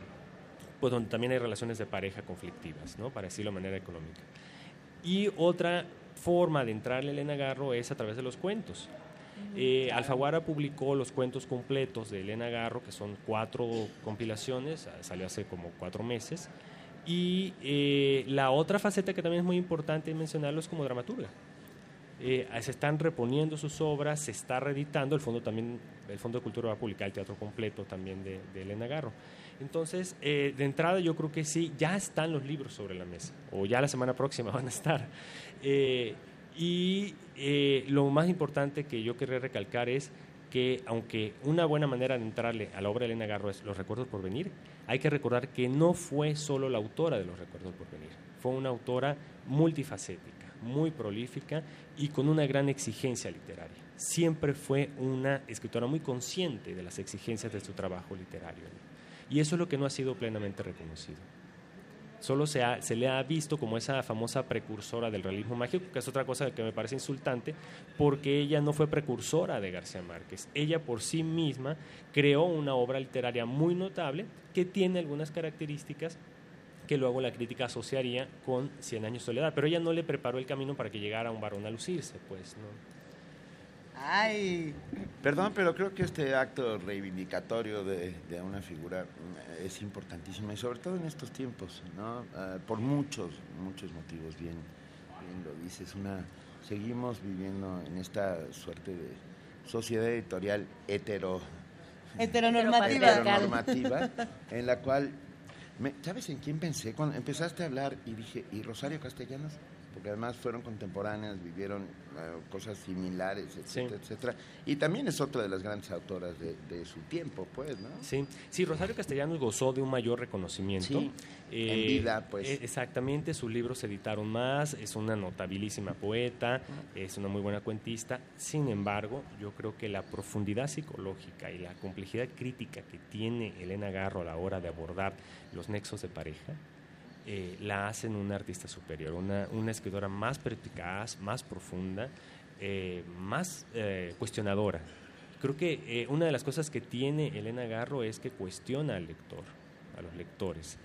pues donde también hay relaciones de pareja conflictivas, ¿no? para decirlo de manera económica. Y otra forma de entrarle a Elena es a través de los cuentos. Eh, Alfaguara publicó los cuentos completos de Elena Garro, que son cuatro compilaciones, ah, salió hace como cuatro meses. Y eh, la otra faceta que también es muy importante mencionarlo es como dramaturga. Eh, se están reponiendo sus obras, se está reeditando, el fondo también, el Fondo de Cultura va a publicar el teatro completo también de, de Elena Garro. Entonces, eh, de entrada yo creo que sí, ya están los libros sobre la mesa, o ya la semana próxima *laughs* van a estar. Eh, y eh, lo más importante que yo querría recalcar es que aunque una buena manera de entrarle a la obra de Elena Garro es Los Recuerdos por Venir, hay que recordar que no fue solo la autora de Los Recuerdos por Venir, fue una autora multifacética, muy prolífica y con una gran exigencia literaria. Siempre fue una escritora muy consciente de las exigencias de su trabajo literario. Y eso es lo que no ha sido plenamente reconocido. Solo se, ha- le ha visto como esa famosa precursora del realismo mágico, que es otra cosa que me parece insultante, porque ella no fue precursora de García Márquez. Ella por sí misma creó una obra literaria muy notable que tiene algunas características que luego la crítica asociaría con Cien años de soledad, pero ella no le preparó el camino para que llegara un varón a lucirse, pues, ¿no? Ay, Perdón, pero creo que este acto reivindicatorio de, de una figura mm, es importantísimo y sobre todo en estos tiempos, ¿no? Ah, por muchos, muchos motivos, bien, bien lo dices. Una, seguimos viviendo en esta suerte de sociedad editorial hetero, heteronormativa. heteronormativa, *laughs* en la cual, me- ¿sabes en quién pensé? Cuando empezaste a hablar y dije, ¿y Rosario Castellanos? Porque además fueron contemporáneas, vivieron eh, cosas similares, etcétera, etcétera. Y también es otra de las grandes autoras de, de su tiempo, pues, ¿no? Sí, sí, Rosario Castellanos gozó de un mayor reconocimiento. Sí, en vida, pues. eh, exactamente, sus libros se editaron más, es una notabilísima poeta, es una muy buena cuentista. Sin embargo, yo creo que la profundidad psicológica y la complejidad crítica que tiene Elena Garro a la hora de abordar los nexos de pareja, eh, la hacen una artista superior, una, una escritora más perspicaz, más profunda, eh, más eh, cuestionadora. Creo que una de las cosas que tiene Elena Garro es que cuestiona al lector, a los lectores.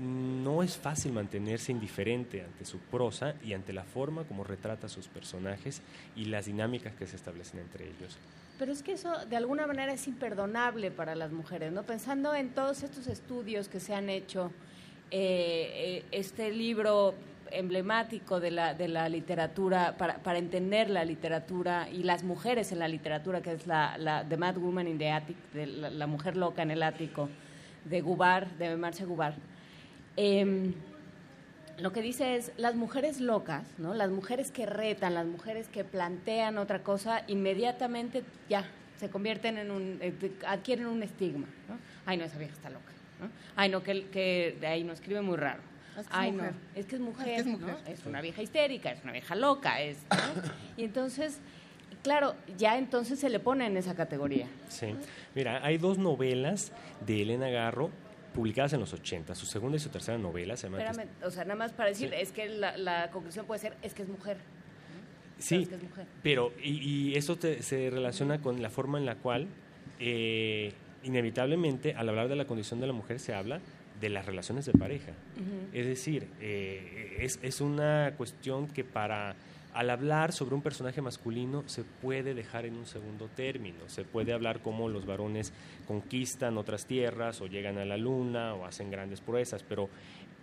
No es fácil mantenerse indiferente ante su prosa y ante la forma como retrata sus personajes y las dinámicas que se establecen entre ellos. Pero es que eso de alguna manera es imperdonable para las mujeres, ¿no? Pensando en todos estos estudios que se han hecho, eh, este libro emblemático de la, de la literatura, para, para entender la literatura y las mujeres en la literatura, que es la, la The Mad Woman in the Attic, de la, la mujer loca en el ático, de Gubar, de Marcia Gubar. Em, lo que dice es, las mujeres locas, ¿no? las mujeres que retan, las mujeres que plantean otra cosa, inmediatamente ya se convierten en un, eh, adquieren un estigma. ¿no? Ay, no, esa vieja está loca. ¿No? Ay, no, que, que de ahí no escribe muy raro. Es que es Ay, no, mujer. es que es mujer, Es que es ¿no? mujer. Es una vieja histérica, es una vieja loca, es, ¿no? *laughs* Y entonces, claro, ya entonces se le pone en esa categoría. Sí. Mira, hay dos novelas de Elena Garro publicadas en los 80. Su segunda y su tercera novela se llama... Espérame, o sea, nada más para decir, Sí. es que la, la conclusión puede ser, es que es mujer. Sí, que es mujer. pero y, y eso te- se relaciona con la forma en la cual eh, inevitablemente al hablar de la condición de la mujer se habla de las relaciones de pareja. Es decir, eh, es, es una cuestión que para al hablar sobre un personaje masculino se puede dejar en un segundo término, se puede hablar cómo los varones conquistan otras tierras o llegan a la luna o hacen grandes proezas, pero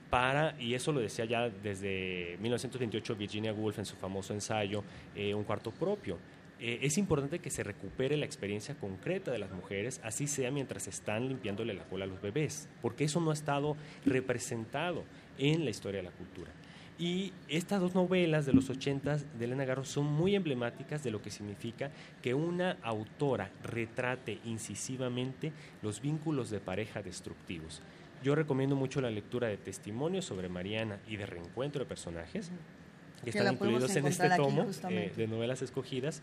para, y eso lo decía ya desde 1928 Virginia Woolf en su famoso ensayo eh, Un cuarto propio, eh, es importante que se recupere la experiencia concreta de las mujeres, así sea mientras están limpiándole la cola a los bebés, porque eso no ha estado representado en la historia de la cultura. Y estas dos novelas de los 80 de Elena Garro son muy emblemáticas de lo que significa que una autora retrate incisivamente los vínculos de pareja destructivos. Yo recomiendo mucho la lectura de testimonios sobre Mariana y de reencuentro de personajes que Que están incluidos en este tomo eh, de novelas escogidas,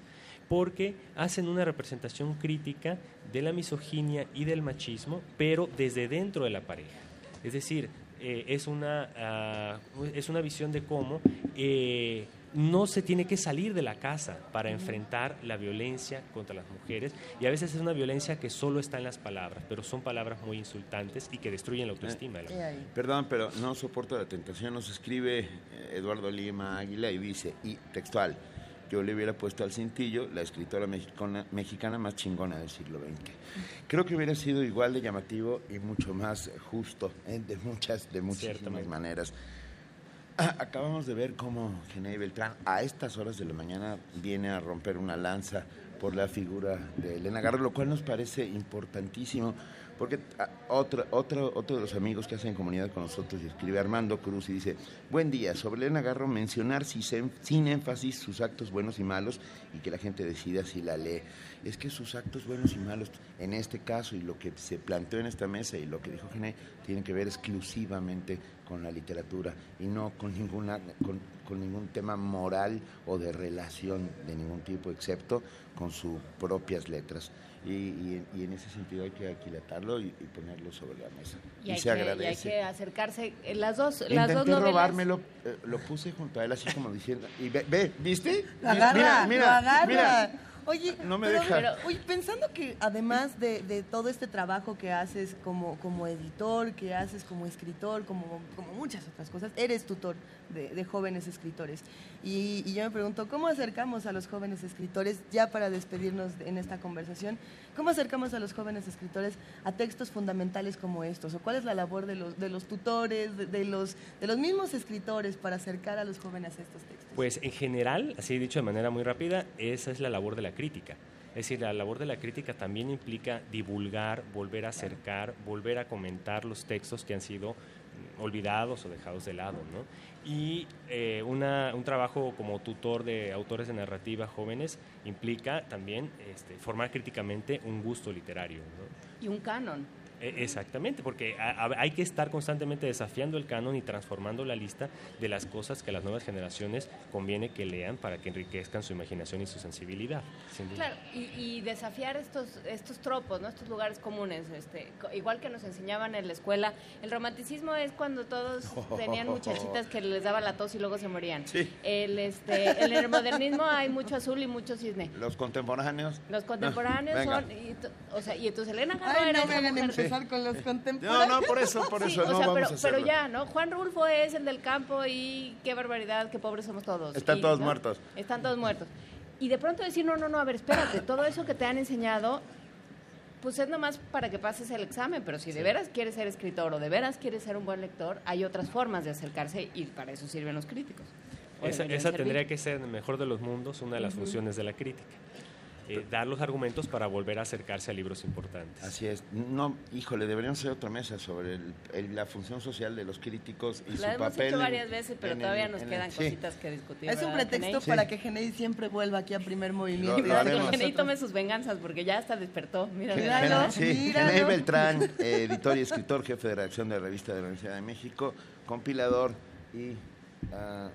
porque hacen una representación crítica de la misoginia y del machismo, pero desde dentro de la pareja. Es decir, eh, es, una, ah, es una visión de cómo eh, no se tiene que salir de la casa para enfrentar la violencia contra las mujeres y a veces es una violencia que solo está en las palabras, pero son palabras muy insultantes y que destruyen la autoestima de la mujer. Perdón, pero no soporto la tentación. Nos escribe eh, Eduardo Lima Águila y dice, y textual, yo le hubiera puesto al cintillo la escritora mexicana, mexicana más chingona del siglo XX. Creo que hubiera sido igual de llamativo y mucho más justo, eh, de muchas, de muchísimas maneras. Ah, Acabamos de ver cómo Genei Beltrán a estas horas de la mañana viene a romper una lanza por la figura de Elena Garro, lo cual nos parece importantísimo, porque ah, otra, otro, otro de los amigos que hacen comunidad con nosotros y escribe Armando Cruz y dice, buen día, sobre Elena Garro mencionar sin énfasis sus actos buenos y malos y que la gente decida si la lee. Es que sus actos buenos y malos, en este caso y lo que se planteó en esta mesa y lo que dijo Genei, tienen que ver exclusivamente con la literatura y no con, ninguna, con, con ningún tema moral o de relación de ningún tipo, excepto con sus propias letras. Y, y- y en ese sentido hay que aquilatarlo y, y ponerlo sobre la mesa. Y, hay se que, y hay agradece. que acercarse. eh, Las dos, las Intenté dos novelas. robármelo, eh, lo puse junto a él así como diciendo, y ve, ve, ¿viste? Agarra, mira, mira, lo agarra. mira. Oye, No me pero, deja. pero, oye, pensando que además de, de todo este trabajo que haces como, como editor, que haces como escritor, como, como muchas otras cosas, eres tutor de, de jóvenes escritores. Y, y yo me pregunto, ¿cómo acercamos a los jóvenes escritores, ya para despedirnos en esta conversación, cómo acercamos a los jóvenes escritores a textos fundamentales como estos? ¿O cuál es la labor de los, de los tutores, de, de los, de los mismos escritores para acercar a los jóvenes a estos textos? Pues en general, así dicho de manera muy rápida, esa es la labor de la crítica. Es decir, la labor de la crítica también implica divulgar, volver a acercar, volver a comentar los textos que han sido olvidados o dejados de lado, ¿no? Y eh, una- un trabajo como tutor de autores de narrativa jóvenes implica también este, formar críticamente un gusto literario, ¿no? Y un canon. E- Exactamente, porque hay que estar constantemente desafiando el canon y transformando la lista de las cosas que a las nuevas generaciones conviene que lean para que enriquezcan su imaginación y su sensibilidad. sin duda. Claro, y, y desafiar estos, estos tropos, ¿no? estos lugares comunes. Este, igual que nos enseñaban en la escuela, el romanticismo es cuando todos *laughs* tenían muchachitas que les daba la tos y luego se morían. Sí. El, este, en el modernismo hay mucho azul y mucho cisne. Los contemporáneos. Los contemporáneos *laughs* son... Y, o sea, y entonces Elena Garro Ay, era no me esa mujer- empezar con los No, contemporáneos. no, por eso, por Sí, eso, o no sea, vamos pero, a pero ya, ¿no? Juan Rulfo es el del campo y qué barbaridad, qué pobres somos todos. Están Y, todos ¿no? muertos. Están todos muertos. Y de pronto decir, no, no, no, a ver, espérate, todo eso que te han enseñado, pues es nomás para que pases el examen, pero si de veras quieres ser escritor o de veras quieres ser un buen lector, hay otras formas de acercarse y para eso sirven los críticos. O Esa, tendría que ser en el mejor de los mundos una de las funciones de la crítica. Eh, dar los argumentos para volver a acercarse a libros importantes. Así es. No, híjole, deberíamos hacer otra mesa sobre el- el- la función social de los críticos y su La hemos papel. hecho varias veces, pero todavía el- nos quedan sí. cositas que discutir. Es un ¿verdad, pretexto Genei? para que Genei siempre vuelva aquí a primer movimiento. Lo- lo haremos. Genei tome sus venganzas porque ya hasta despertó. Míralo. Sí, míralo. Genei Beltrán, eh, editor y escritor, jefe de redacción de la revista de la Universidad de México, compilador y ah,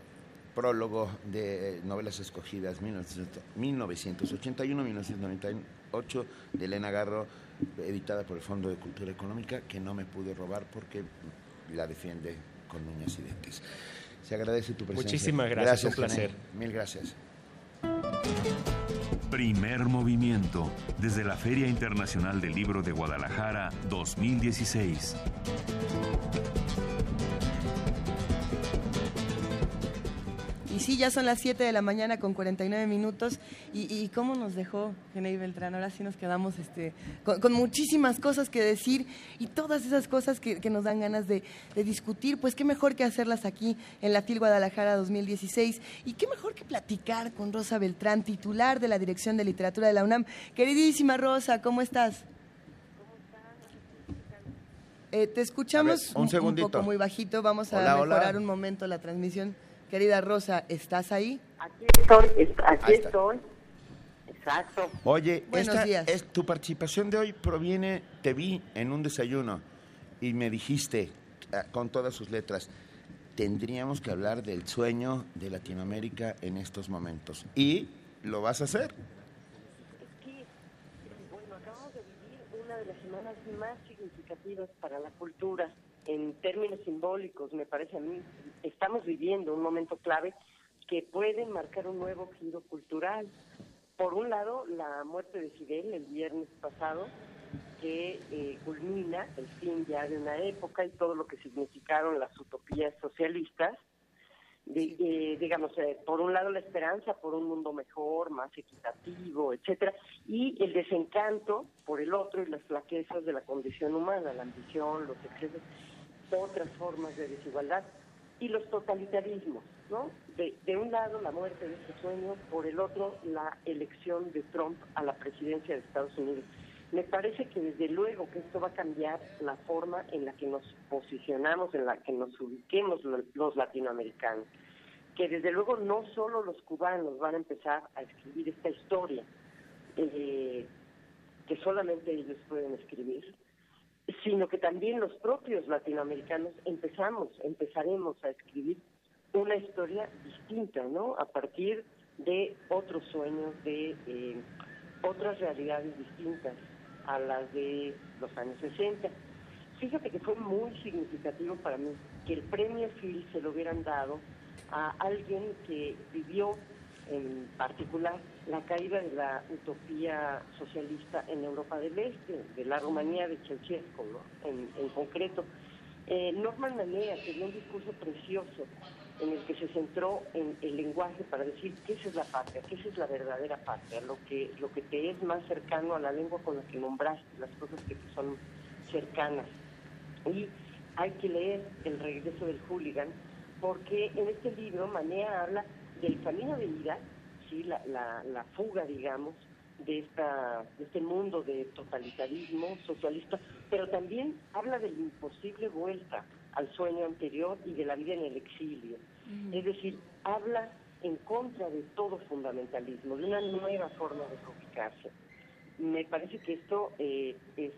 prólogo de novelas escogidas 1981-1998 de Elena Garro, editada por el Fondo de Cultura Económica, que no me pude robar porque la defiende con uñas y dientes. Se agradece tu presencia. Muchísimas gracias, un placer. Mil gracias. Primer movimiento desde la Feria Internacional del Libro de Guadalajara 2016. Sí, ya son las 7 de la mañana con 49 minutos. ¿Y, y cómo nos dejó Genei Beltrán? Ahora sí nos quedamos este, con, con muchísimas cosas que decir y todas esas cosas que, que nos dan ganas de, de discutir. Pues qué mejor que hacerlas aquí en la FIL Guadalajara 2016. Y qué mejor que platicar con Rosa Beltrán, titular de la Dirección de Literatura de la UNAM. Queridísima Rosa, ¿cómo estás? Eh, te escuchamos A ver, un segundito. poco muy bajito. Vamos a Hola, hola. mejorar un momento la transmisión. Querida Rosa, ¿estás ahí? Aquí estoy, aquí estoy. Exacto. Oye, Buenos esta días. es tu participación de hoy proviene, te vi en un desayuno y me dijiste ah, con todas sus letras, tendríamos que hablar del sueño de Latinoamérica en estos momentos. Y lo vas a hacer. Es que, bueno, acabamos de vivir una de las semanas más significativas para la cultura en términos simbólicos, me parece a mí. Estamos viviendo un momento clave que puede marcar un nuevo giro cultural. Por un lado, la muerte de Fidel el viernes pasado, que eh, culmina el fin ya de una época y todo lo que significaron las utopías socialistas. De- eh, digamos, eh, por un lado la esperanza por un mundo mejor, más equitativo, etcétera, y el desencanto por el otro y las flaquezas de la condición humana, la ambición, los excesos, otras formas de desigualdad y los totalitarismos, ¿no? De, un lado la muerte de este sueño, por el otro la elección de Trump a la presidencia de Estados Unidos. Me parece que desde luego que esto va a cambiar la forma en la que nos posicionamos, en la que nos ubiquemos lo- los latinoamericanos. Que desde luego no solo los cubanos van a empezar a escribir esta historia, eh, que solamente ellos pueden escribir, sino que también los propios latinoamericanos empezamos, empezaremos a escribir una historia distinta, ¿no? A partir de otros sueños, de eh, otras realidades distintas a las de los años 60. Fíjate que fue muy significativo para mí que el premio Phil se lo hubieran dado a alguien que vivió en particular la caída de la utopía socialista en Europa del Este, de la Rumanía de Ceausescu, ¿no? en, concreto. Eh, Norman Manea tenía un discurso precioso en el que se centró en el lenguaje para decir qué es la patria, qué es la verdadera patria, lo que, lo que te es más cercano a la lengua con la que nombraste, las cosas que te son cercanas. Y hay que leer El regreso del hooligan, porque en este libro Manea habla del camino de ida, ¿sí? la, la, la fuga, digamos, de, esta, de este mundo de totalitarismo socialista, pero también habla de la imposible vuelta al sueño anterior y de la vida en el exilio. Es decir, habla en contra de todo fundamentalismo, de una nueva forma de comunicarse. Me parece que esto eh, es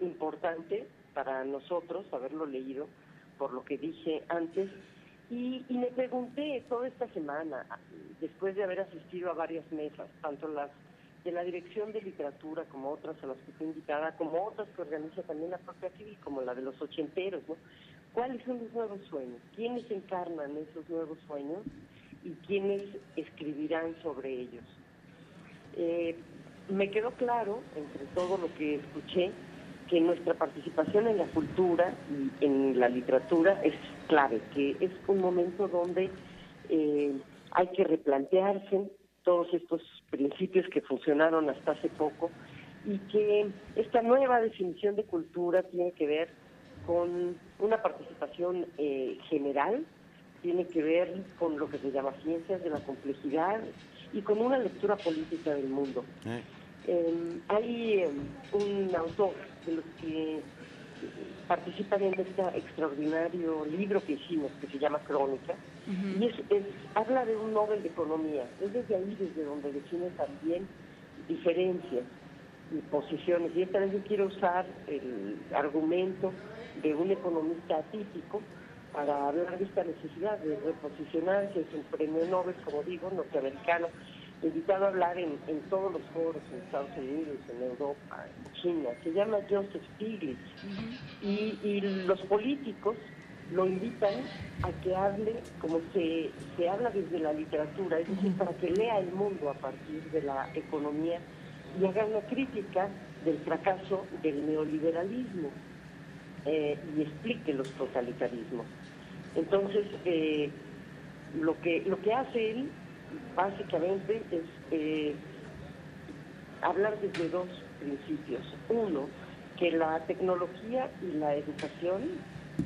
importante para nosotros haberlo leído, por lo que dije antes, y, y me pregunté toda esta semana, después de haber asistido a varias mesas, tanto las de la Dirección de Literatura como otras a las que fui invitada, como otras que organiza también la propia civil, como la de los ochenteros, ¿no? ¿Cuáles son los nuevos sueños? ¿Quiénes encarnan esos nuevos sueños? ¿Y quiénes escribirán sobre ellos? Eh, me quedó claro, entre todo lo que escuché, que nuestra participación en la cultura y en la literatura es clave, que es un momento donde eh, hay que replantearse todos estos principios que funcionaron hasta hace poco y que esta nueva definición de cultura tiene que ver con una participación eh, general, tiene que ver con lo que se llama ciencias de la complejidad y con una lectura política del mundo. Eh, hay eh, un autor de los que participan en este extraordinario libro que hicimos, que se llama Crónica, y es, es, habla de un Nobel de Economía. Es desde ahí desde donde define también diferencias y posiciones. Y esta vez yo quiero usar el argumento de un economista atípico para hablar de esta necesidad de reposicionarse. Es un premio Nobel, como digo, norteamericano, invitado a hablar en, en, todos los foros, en Estados Unidos, en Europa, en China. Se llama Joseph Stiglitz. y, y, los políticos lo invitan a que hable como se, se habla desde la literatura, es decir, para que lea el mundo a partir de la economía y haga una crítica del fracaso del neoliberalismo eh, y explique los totalitarismos. Entonces, eh, lo, que, lo que hace él básicamente es eh, hablar desde dos principios. Uno, que la tecnología y la educación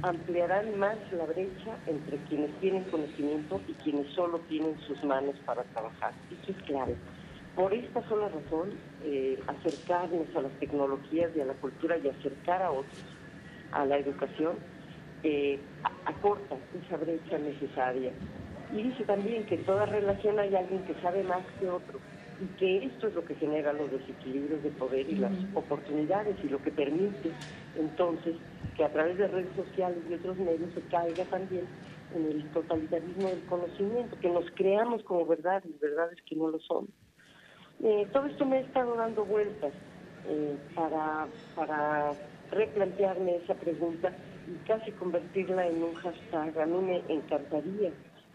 ampliarán más la brecha entre quienes tienen conocimiento y quienes solo tienen sus manos para trabajar. Eso es clave. Por esta sola razón, eh, acercarnos a las tecnologías y a la cultura y acercar a otros a la educación eh, acorta esa brecha necesaria y dice también que en toda relación hay alguien que sabe más que otro y que esto es lo que genera los desequilibrios de poder y las oportunidades y lo que permite entonces que a través de redes sociales y otros medios se caiga también en el totalitarismo del conocimiento, que nos creamos como verdad y verdades que no lo son. Eh, todo esto me ha estado dando vueltas eh, para, para replantearme esa pregunta y casi convertirla en un hashtag. A mí me encantaría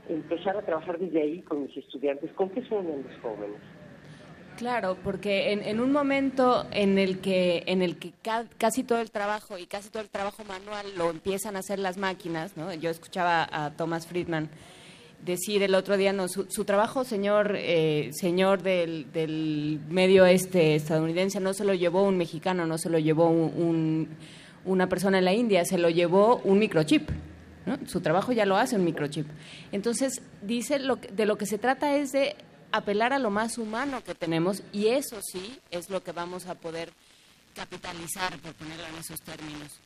empezar a trabajar desde ahí con mis estudiantes. ¿Con qué sueñan los jóvenes? Claro, porque en, en, un momento en el que en el que ca casi todo el trabajo y casi todo el trabajo manual lo empiezan a hacer las máquinas, ¿no? Yo escuchaba a Thomas Friedman decir el otro día, no, su, su trabajo, señor, eh, señor del, del, medio este estadounidense, no se lo llevó un mexicano, no se lo llevó un, un, una persona en la India, se lo llevó un microchip. Su trabajo ya lo hace un microchip. Entonces, dice, lo que, de lo que se trata es de apelar a lo más humano que tenemos y eso sí es lo que vamos a poder capitalizar, por ponerlo en esos términos.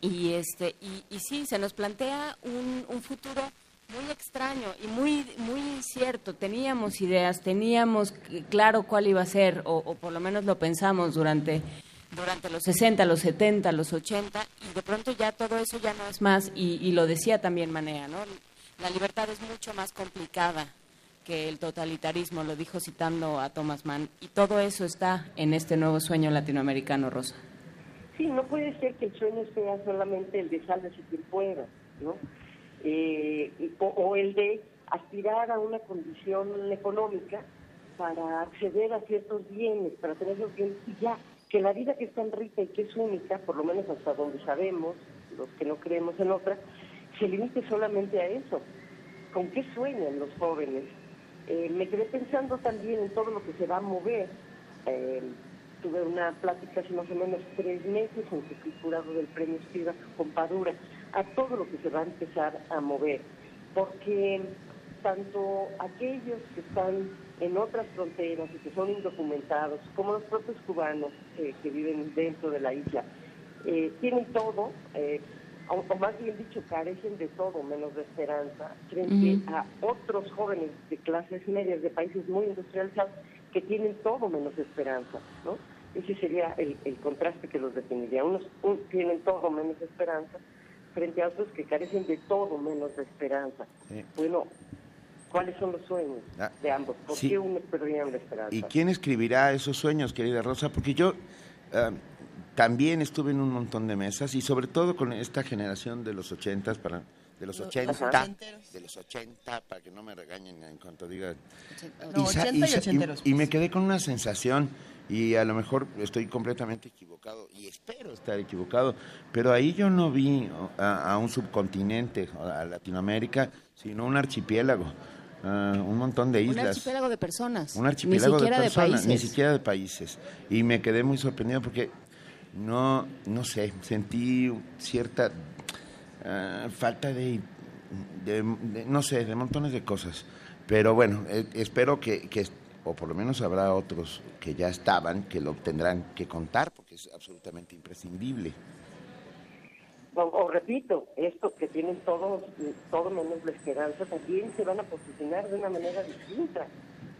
Y, este, y, y sí, se nos plantea un, un futuro muy extraño y muy muy incierto. Teníamos ideas, teníamos claro cuál iba a ser, o, o, por lo menos lo pensamos durante, durante los 60, los 70, los 80, y de pronto ya todo eso ya no es más, y, y lo decía también Manea, ¿no? La libertad es mucho más complicada que el totalitarismo, lo dijo citando a Thomas Mann, y todo eso está en este nuevo sueño latinoamericano, Rosa. Sí, no puede ser que el sueño sea solamente el de sálvese quien pueda, ¿no? Eh, o, o, el de aspirar a una condición económica para acceder a ciertos bienes, para tener los bienes, y ya, que la vida que es tan rica y que es única, por lo menos hasta donde sabemos, los que no creemos en otra, se limite solamente a eso. ¿Con qué sueñan los jóvenes? Eh, me quedé pensando también en todo lo que se va a mover. Eh, tuve una plática hace más o menos tres meses en que fui jurado del premio Spivak con Padura, a todo lo que se va a empezar a mover, porque tanto aquellos que están en otras fronteras y que son indocumentados, como los propios cubanos eh, que viven dentro de la isla, eh, tienen todo o, o más bien dicho, carecen de todo menos de esperanza frente a otros jóvenes de clases medias de países muy industrializados que tienen todo menos esperanza, ¿no? Ese sería el, el contraste que los definiría. Unos un- tienen todo menos esperanza frente a otros que carecen de todo menos de esperanza. Sí. Bueno, ¿cuáles son los sueños Ah, de ambos? ¿Por sí. qué unos perdían la esperanza? ¿Y quién escribirá esos sueños, querida Rosa? Porque yo ah, también estuve en un montón de mesas y sobre todo con esta generación de los ochentas para de los Los ochenta, ochenteros. de los ochenta, para que no me regañen en cuanto diga. No, 80 y me pues. quedé con una sensación y a lo mejor estoy completamente equivocado y espero estar equivocado, pero ahí yo no vi a, a un subcontinente, a Latinoamérica, sino un archipiélago, ah, un montón de Un islas. archipiélago de personas. Un archipiélago de personas, ni siquiera de países. Y me quedé muy sorprendido porque no, no sé, sentí cierta ah, falta de, de- de- no sé, de montones de cosas. Pero bueno, eh, espero que, que, o por lo menos habrá otros que ya estaban, que lo tendrán que contar, porque es absolutamente imprescindible. O, o repito, estos que tienen todo, todo menos la esperanza también se van a posicionar de una manera distinta,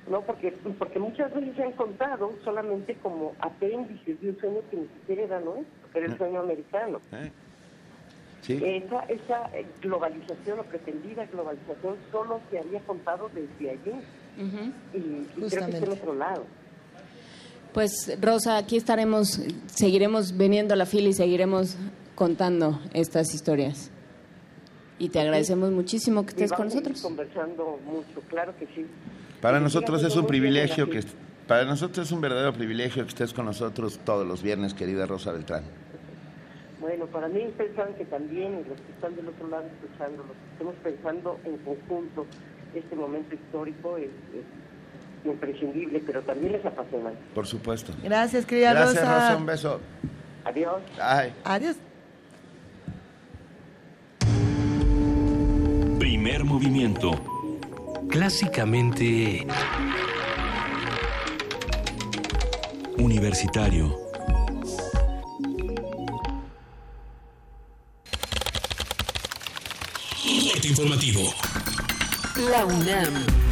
¿no? Porque, porque muchas veces se han contado solamente como apéndices de un sueño que ni siquiera era nuestro, que era el sueño americano. ¿eh? Sí. Esa, esa eh, globalización o pretendida globalización solo se había contado desde allí y, y creo que está en otro lado. Pues Rosa, aquí estaremos, seguiremos viniendo a la fila y seguiremos contando estas historias. Y te agradecemos muchísimo que Y estés con nosotros. conversando mucho, claro que sí. Para Y nosotros sigamos es un privilegio que para nosotros es un verdadero privilegio que estés con nosotros todos los viernes, querida Rosa Beltrán. Bueno, para mí ustedes saben que también, y los que están del otro lado escuchando, los que estemos pensando en conjunto, este momento histórico es, es imprescindible, pero también es apasionante. Por supuesto. Gracias, querida Gracias, Rosa. Rosa. Un beso. Adiós. Ay. Adiós. Primer movimiento. Clásicamente Universitario. Corte informativo. La UNAM.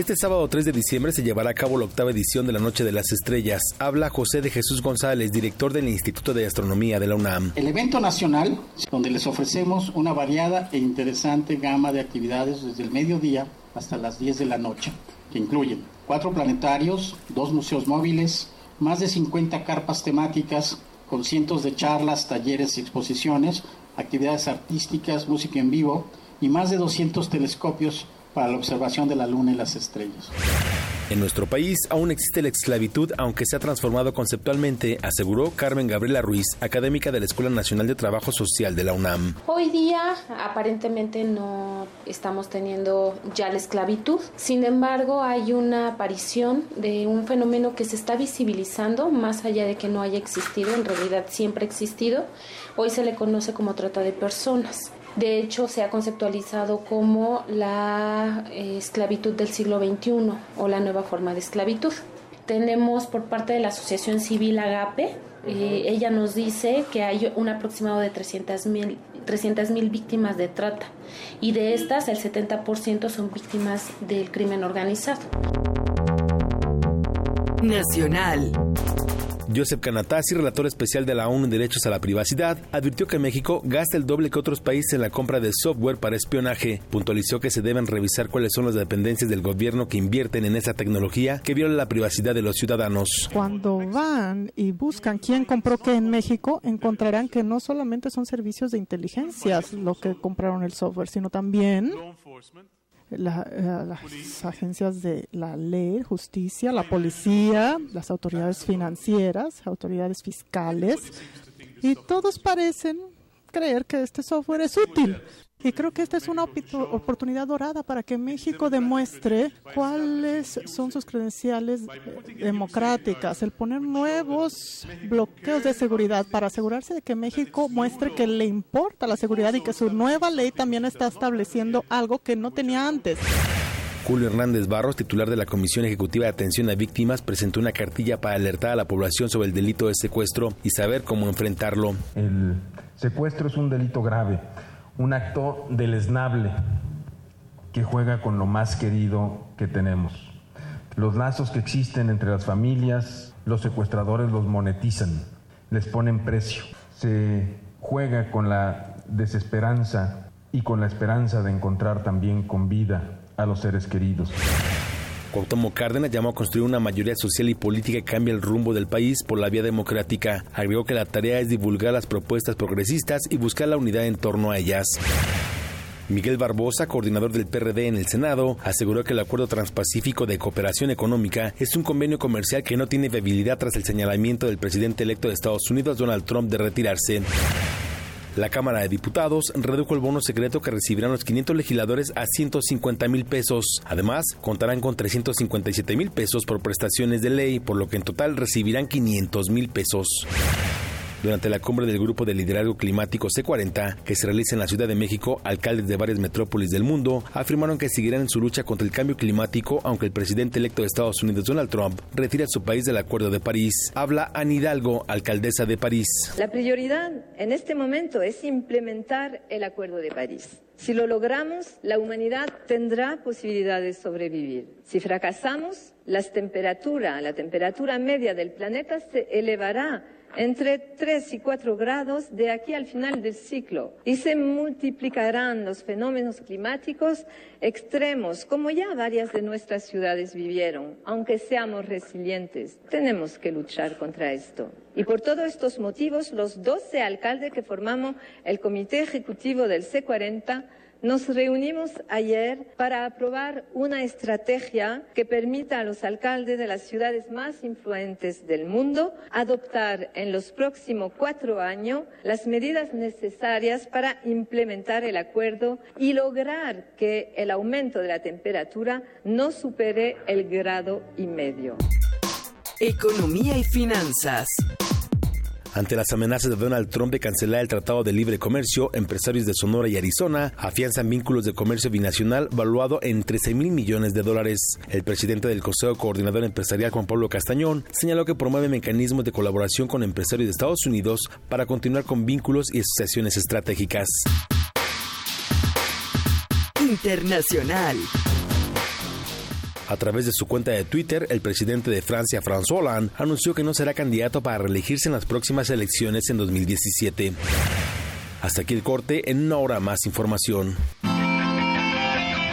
Este sábado 3 de diciembre se llevará a cabo la octava edición de la Noche de las Estrellas. Habla José de Jesús González, director del Instituto de Astronomía de la UNAM. El evento nacional, donde les ofrecemos una variada e interesante gama de actividades desde el mediodía hasta las 10 de la noche, que incluyen cuatro planetarios, dos museos móviles, más de 50 carpas temáticas con cientos de charlas, talleres y exposiciones, actividades artísticas, música en vivo y más de 200 telescopios para la observación de la luna y las estrellas. En nuestro país aún existe la esclavitud, aunque se ha transformado conceptualmente, aseguró Carmen Gabriela Ruiz, académica de la Escuela Nacional de Trabajo Social de la UNAM. Hoy día aparentemente no estamos teniendo ya la esclavitud, sin embargo hay una aparición de un fenómeno que se está visibilizando más allá de que no haya existido, en realidad siempre ha existido, hoy se le conoce como trata de personas. De hecho, se ha conceptualizado como la eh, esclavitud del siglo XXI o la nueva forma de esclavitud. Tenemos por parte de la Asociación Civil Agape, eh, ella nos dice que hay un aproximado de 300 mil víctimas de trata y de estas el 70% son víctimas del crimen organizado. Nacional. Joseph Canatasi, relator especial de la ONU en Derechos a la Privacidad, advirtió que México gasta el doble que otros países en la compra de software para espionaje. Puntualizó que se deben revisar cuáles son las dependencias del gobierno que invierten en esa tecnología que viola la privacidad de los ciudadanos. Cuando van y buscan quién compró qué en México, encontrarán que no solamente son servicios de inteligencia lo que compraron el software, sino también la- eh, las agencias de la ley, justicia, la policía, las autoridades financieras, autoridades fiscales, y todos parecen creer que este software es útil. Y creo que esta es una oportunidad dorada para que México demuestre cuáles son sus credenciales eh, democráticas, el poner nuevos bloqueos de seguridad para asegurarse de que México muestre que le importa la seguridad y que su nueva ley también está estableciendo algo que no tenía antes. Julio Hernández Barros, titular de la Comisión Ejecutiva de Atención a Víctimas, presentó una cartilla para alertar a la población sobre el delito de secuestro y saber cómo enfrentarlo. El Secuestro es un delito grave, un acto deleznable que juega con lo más querido que tenemos. Los lazos que existen entre las familias, los secuestradores los monetizan, les ponen precio. Se juega con la desesperanza y con la esperanza de encontrar también con vida a los seres queridos. Cuauhtémoc Cárdenas llamó a construir una mayoría social y política que cambie el rumbo del país por la vía democrática. Agregó que la tarea es divulgar las propuestas progresistas y buscar la unidad en torno a ellas. Miguel Barbosa, coordinador del PRD en el Senado, aseguró que el Acuerdo Transpacífico de Cooperación Económica es un convenio comercial que no tiene viabilidad tras el señalamiento del presidente electo de Estados Unidos, Donald Trump, de retirarse. La Cámara de Diputados redujo el bono secreto que recibirán los 500 legisladores a 150 mil pesos. Además, contarán con 357 mil pesos por prestaciones de ley, por lo que en total recibirán 500 mil pesos. Durante la cumbre del Grupo de Liderazgo Climático C40, que se realiza en la Ciudad de México, alcaldes de varias metrópolis del mundo afirmaron que seguirán en su lucha contra el cambio climático, aunque el presidente electo de Estados Unidos, Donald Trump, retire a su país del Acuerdo de París. Habla Anne Hidalgo, alcaldesa de París. La prioridad en este momento es implementar el Acuerdo de París. Si lo logramos, la humanidad tendrá posibilidad de sobrevivir. Si fracasamos, las temperatura, la temperatura media del planeta se elevará entre 3 y 4 grados de aquí al final del ciclo y se multiplicarán los fenómenos climáticos extremos, como ya varias de nuestras ciudades vivieron. Aunque seamos resilientes, tenemos que luchar contra esto. Y por todos estos motivos, los 12 alcaldes que formamos el Comité Ejecutivo del C40 nos reunimos ayer para aprobar una estrategia que permita a los alcaldes de las ciudades más influentes del mundo adoptar en los próximos cuatro años las medidas necesarias para implementar el acuerdo y lograr que el aumento de la temperatura no supere el grado y medio. Economía y finanzas. Ante las amenazas de Donald Trump de cancelar el Tratado de Libre Comercio, empresarios de Sonora y Arizona afianzan vínculos de comercio binacional valuado en 13 mil millones de dólares. El presidente del Consejo Coordinador Empresarial, Juan Pablo Castañón, señaló que promueve mecanismos de colaboración con empresarios de Estados Unidos para continuar con vínculos y asociaciones estratégicas. Internacional. A través de su cuenta de Twitter, el presidente de Francia, François Hollande, anunció que no será candidato para reelegirse en las próximas elecciones en 2017. Hasta aquí el corte, en una hora más información.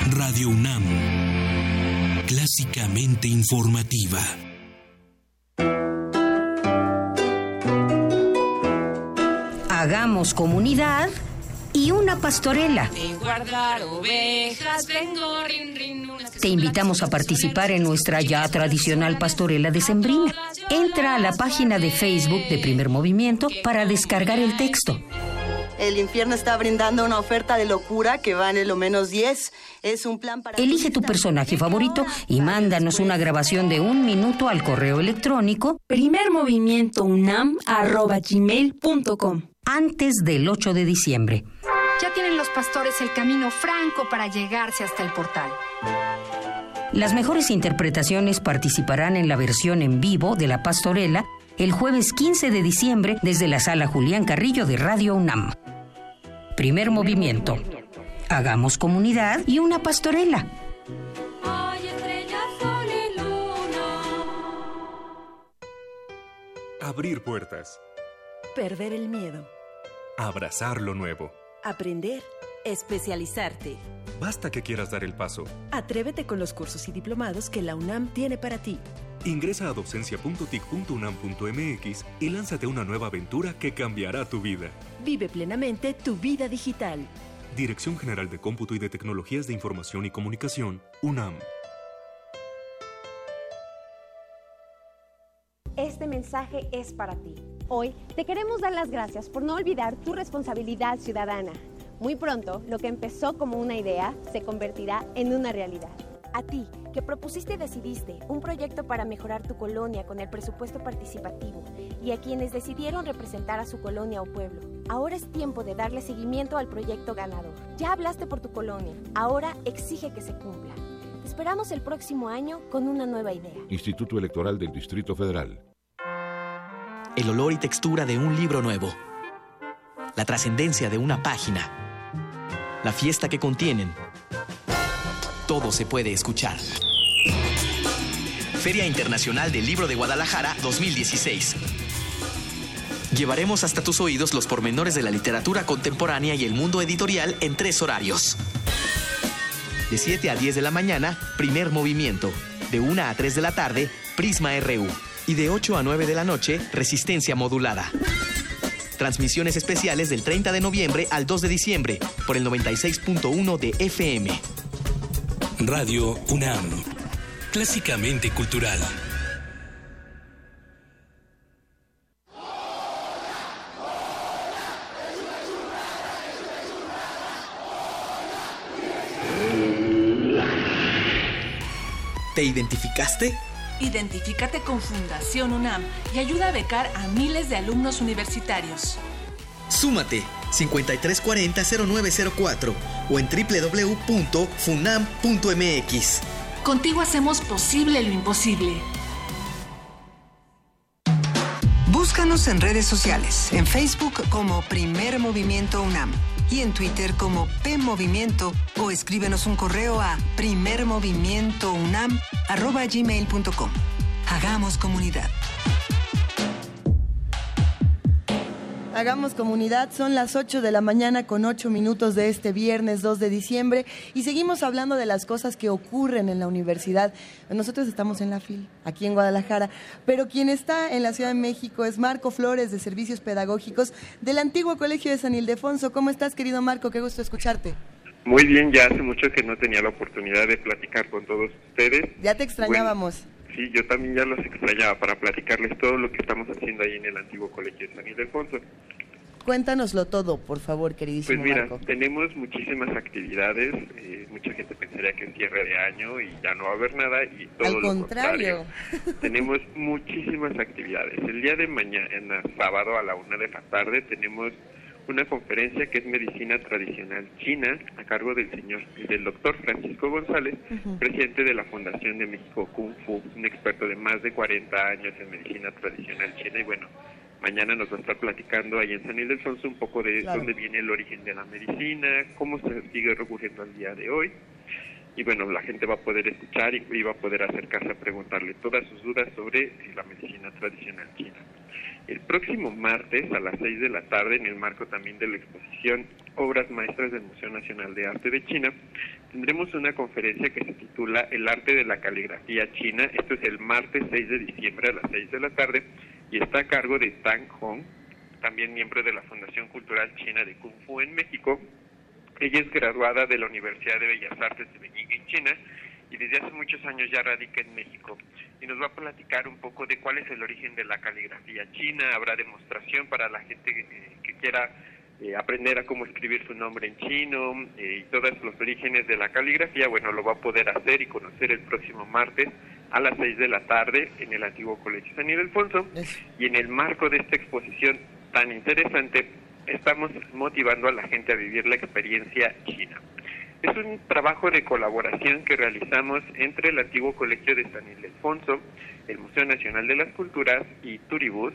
Radio UNAM, clásicamente informativa. Hagamos comunidad y una pastorela. Te invitamos a participar en nuestra ya tradicional pastorela de Sembrina. Entra a la página de Facebook de Primer Movimiento para descargar el texto. El infierno está brindando una oferta de locura que vale lo menos 10. Es un plan para... Elige tu personaje favorito y mándanos una grabación de un minuto al correo electrónico primermovimientounam.gmail.com antes del 8 de diciembre. Ya tienen los pastores el camino franco para llegarse hasta el portal. Las mejores interpretaciones participarán en la versión en vivo de La Pastorela el jueves 15 de diciembre desde la sala Julián Carrillo de Radio UNAM. Primer movimiento. Hagamos comunidad y una pastorela. Abrir puertas. Perder el miedo. Abrazar lo nuevo. Aprender. Especializarte. Basta que quieras dar el paso. Atrévete con los cursos y diplomados que la UNAM tiene para ti. Ingresa a docencia.tic.unam.mx y lánzate a una nueva aventura que cambiará tu vida. Vive plenamente tu vida digital. Dirección General de Cómputo y de Tecnologías de Información y Comunicación, UNAM. Este mensaje es para ti. Hoy te queremos dar las gracias por no olvidar tu responsabilidad ciudadana. Muy pronto, lo que empezó como una idea se convertirá en una realidad. A ti, que propusiste y decidiste un proyecto para mejorar tu colonia con el presupuesto participativo, y a quienes decidieron representar a su colonia o pueblo, ahora es tiempo de darle seguimiento al proyecto ganador. Ya hablaste por tu colonia, ahora exige que se cumpla. Te esperamos el próximo año con una nueva idea. Instituto Electoral del Distrito Federal. El olor y textura de un libro nuevo la trascendencia de una página, la fiesta que contienen. Todo se puede escuchar. Feria Internacional del Libro de Guadalajara 2016. Llevaremos hasta tus oídos los pormenores de la literatura contemporánea y el mundo editorial en tres horarios. De 7 a 10 de la mañana, primer movimiento. De 1 a 3 de la tarde, Prisma RU. Y de 8 a 9 de la noche, resistencia modulada. Transmisiones especiales del 30 de noviembre al 2 de diciembre por el 96.1 de FM. Radio UNAM. Clásicamente cultural. ¿Te identificaste? Identifícate con Fundación UNAM y ayuda a becar a miles de alumnos universitarios. Súmate 5340-0904 o en www.funam.mx. Contigo hacemos posible lo imposible. Búscanos en redes sociales, en Facebook como Primer Movimiento UNAM y en Twitter como P Movimiento o escríbenos un correo a primermovimientounam@gmail.com. Hagamos comunidad. Hagamos comunidad, son las 8 de la mañana con 8 minutos de este viernes 2 de diciembre y seguimos hablando de las cosas que ocurren en la universidad. Nosotros estamos en la FIL, aquí en Guadalajara, pero quien está en la Ciudad de México es Marco Flores de Servicios Pedagógicos del antiguo Colegio de San Ildefonso. ¿Cómo estás, querido Marco? Qué gusto escucharte. Muy bien, ya hace mucho que no tenía la oportunidad de platicar con todos ustedes. Ya te extrañábamos. Sí, yo también ya los extrañaba para platicarles todo lo que estamos haciendo ahí en el antiguo colegio de San Ildefonso. Cuéntanoslo todo, por favor, queridísimo Pues mira, Marco. tenemos muchísimas actividades. eh, mucha gente pensaría que es cierre de año y ya no va a haber nada y todo Al lo contrario. contrario. *laughs* tenemos muchísimas actividades. El día de mañana, sábado a la una de la tarde, tenemos una conferencia que es medicina tradicional china a cargo del señor, del doctor Francisco González, presidente de la Fundación de México Kung Fu, un experto de más de 40 años en medicina tradicional china y bueno, mañana nos va a estar platicando ahí en San Ildefonso un poco de Claro. dónde viene el origen de la medicina, cómo se sigue recurriendo al día de hoy. Y bueno, la gente va a poder escuchar y, y va a poder acercarse a preguntarle todas sus dudas sobre la medicina tradicional china. El próximo martes a las 6 de la tarde, en el marco también de la exposición Obras Maestras del Museo Nacional de Arte de China, tendremos una conferencia que se titula El arte de la caligrafía china. Esto es el martes 6 de diciembre a las 6 de la tarde y está a cargo de Tang Hong, también miembro de la Fundación Cultural China de Kung Fu en México. Ella es graduada de la Universidad de Bellas Artes de Beijing en China y desde hace muchos años ya radica en México. Y nos va a platicar un poco de cuál es el origen de la caligrafía china. Habrá demostración para la gente eh, que quiera eh, aprender a cómo escribir su nombre en chino eh, y todos los orígenes de la caligrafía. Bueno, lo va a poder hacer y conocer el próximo martes a las 6 de la tarde en el antiguo Colegio San Ildefonso. Y en el marco de esta exposición tan interesante, estamos motivando a la gente a vivir la experiencia china. Es un trabajo de colaboración que realizamos entre el antiguo Colegio de San Ildefonso, el Museo Nacional de las Culturas y Turibus.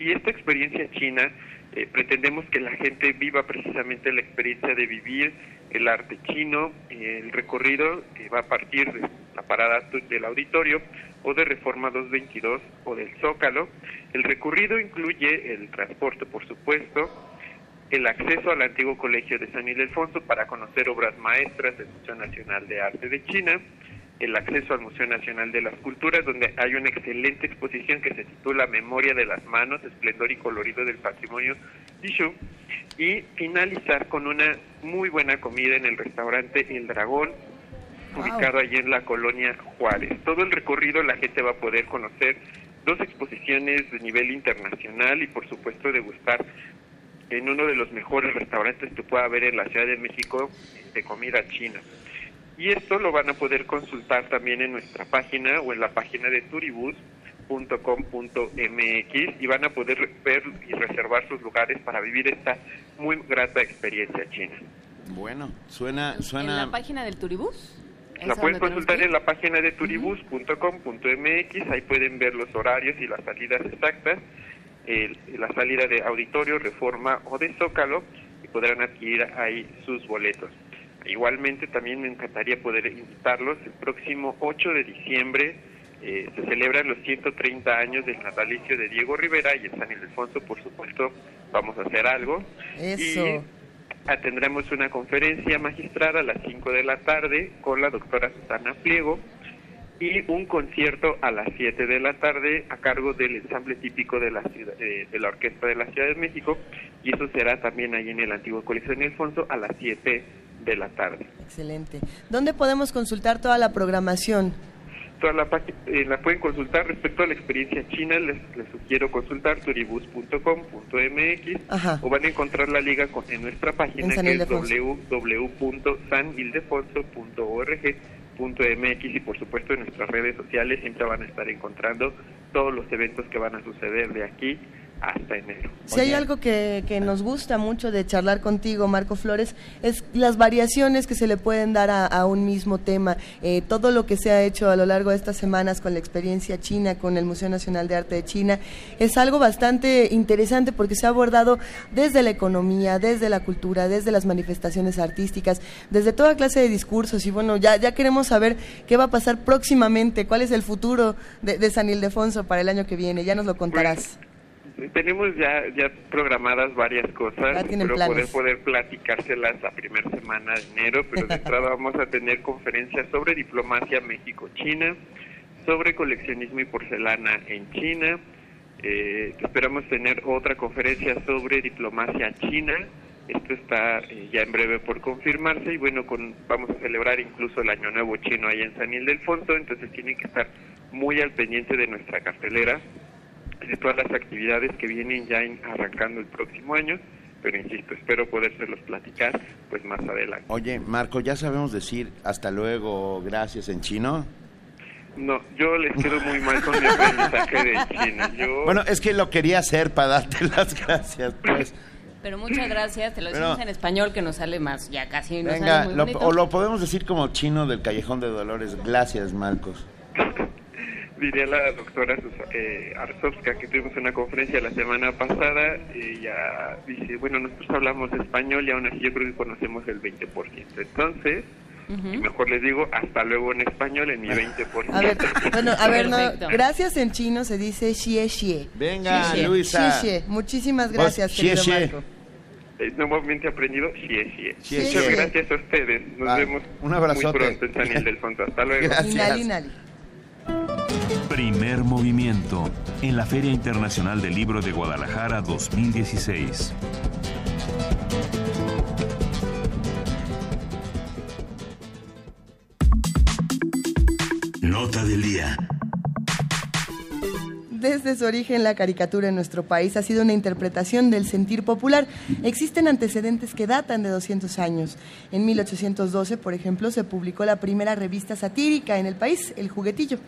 Y esta experiencia china eh, pretendemos que la gente viva precisamente la experiencia de vivir el arte chino. El recorrido eh, va a partir de la parada del auditorio o de Reforma 222 o del Zócalo. El recorrido incluye el transporte, por supuesto, el acceso al antiguo colegio de San Ildefonso para conocer obras maestras del Museo Nacional de Arte de China, el acceso al Museo Nacional de las Culturas, donde hay una excelente exposición que se titula Memoria de las Manos, Esplendor y Colorido del Patrimonio Tissue, y finalizar con una muy buena comida en el restaurante El Dragón, ubicado allí en la colonia Juárez. Todo el recorrido la gente va a poder conocer dos exposiciones de nivel internacional y por supuesto degustar en uno de los mejores restaurantes que pueda haber en la Ciudad de México de comida china. Y esto lo van a poder consultar también en nuestra página o en la página de turibus.com.mx y van a poder ver y reservar sus lugares para vivir esta muy grata experiencia china. Bueno, suena, ¿En suena. la página del Turibús? ¿Es La pueden consultar en la página de turibus.com.mx, ahí pueden ver los horarios y las salidas exactas. El- la salida de Auditorio, Reforma o de Zócalo y podrán adquirir ahí sus boletos. Igualmente también me encantaría poder invitarlos el próximo 8 de diciembre eh, se celebran los 130 años del natalicio de Diego Rivera y en San Ildefonso, por supuesto, vamos a hacer algo. Eso. Y tendremos una conferencia magistral a las 5 de la tarde con la doctora Susana Pliego y un concierto a las 7 de la tarde a cargo del ensamble típico de la ciudad, eh, de la Orquesta de la Ciudad de México y eso será también ahí en el antiguo Colegio de Alfonso a las 7 de la tarde. Excelente. ¿Dónde podemos consultar toda la programación? Toda la, página eh, la pueden consultar respecto a la experiencia china, les, les sugiero consultar turibus.com.mx o van a encontrar la liga con- en nuestra página En que es Ildefonso. www.sanildefonso.org.mx y por supuesto en nuestras redes sociales. Siempre van a estar encontrando todos los eventos que van a suceder de aquí hasta enero. Si hay algo que, que nos gusta mucho de charlar contigo, Marco Flores, es las variaciones que se le pueden dar a, a un mismo tema. Eh, todo lo que se ha hecho a lo largo de estas semanas con la experiencia china, con el Museo Nacional de Arte de China, es algo bastante interesante porque se ha abordado desde la economía, desde la cultura, desde las manifestaciones artísticas, desde toda clase de discursos. Y bueno, ya, ya queremos saber qué va a pasar próximamente, cuál es el futuro de, de San Ildefonso para el año que viene. Ya nos lo contarás. Tenemos ya ya programadas varias cosas, Ya tienen pero planes. poder poder platicárselas la primera semana de enero, pero de entrada *laughs* vamos a tener conferencias sobre diplomacia México-China, sobre coleccionismo y porcelana en China, eh, esperamos tener otra conferencia sobre diplomacia china, esto está eh, ya en breve por confirmarse y bueno, con, vamos a celebrar incluso el Año Nuevo Chino ahí en San Ildefonso, entonces tienen que estar muy al pendiente de nuestra cartelera de todas las actividades que vienen ya en- arrancando el próximo año, pero insisto, espero podérselos platicar pues más adelante. Oye, Marco, ¿ya sabemos decir hasta luego, gracias en chino? No, yo les quedo muy mal con mi aprendizaje de chino. Yo, *laughs* Bueno, es que lo quería hacer para darte *laughs* las gracias, pues. Pero muchas gracias, te lo Pero- decimos en español que nos sale más, ya casi nos Venga, sale muy lo- bonito. o lo podemos decir como chino del Callejón de Dolores. Gracias, Marcos. *laughs* diría la doctora eh, Arzovska que tuvimos una conferencia la semana pasada, ella dice, bueno, nosotros hablamos español y aún así yo creo que conocemos el 20%. Entonces, y mejor les digo, hasta luego en español en mi 20%. A ver, bueno, a ver, no, gracias en chino se dice xie xie. Venga, Xie xie. Luisa. Xie xie. Muchísimas Vos, gracias, xie querido xie. Marco. Eh, nuevamente aprendido xie xie. Xie Muchas gracias a ustedes. Nos Va, vemos un abrazote. muy pronto en San Ildefonso. Hasta luego. Inali, inali. Primer movimiento en la Feria Internacional del Libro de Guadalajara 2016. Nota del día. Desde su origen, la caricatura en nuestro país ha sido una interpretación del sentir popular. Existen antecedentes que datan de 200 años. En 1812, por ejemplo, se publicó la primera revista satírica en el país, El Juguetillo.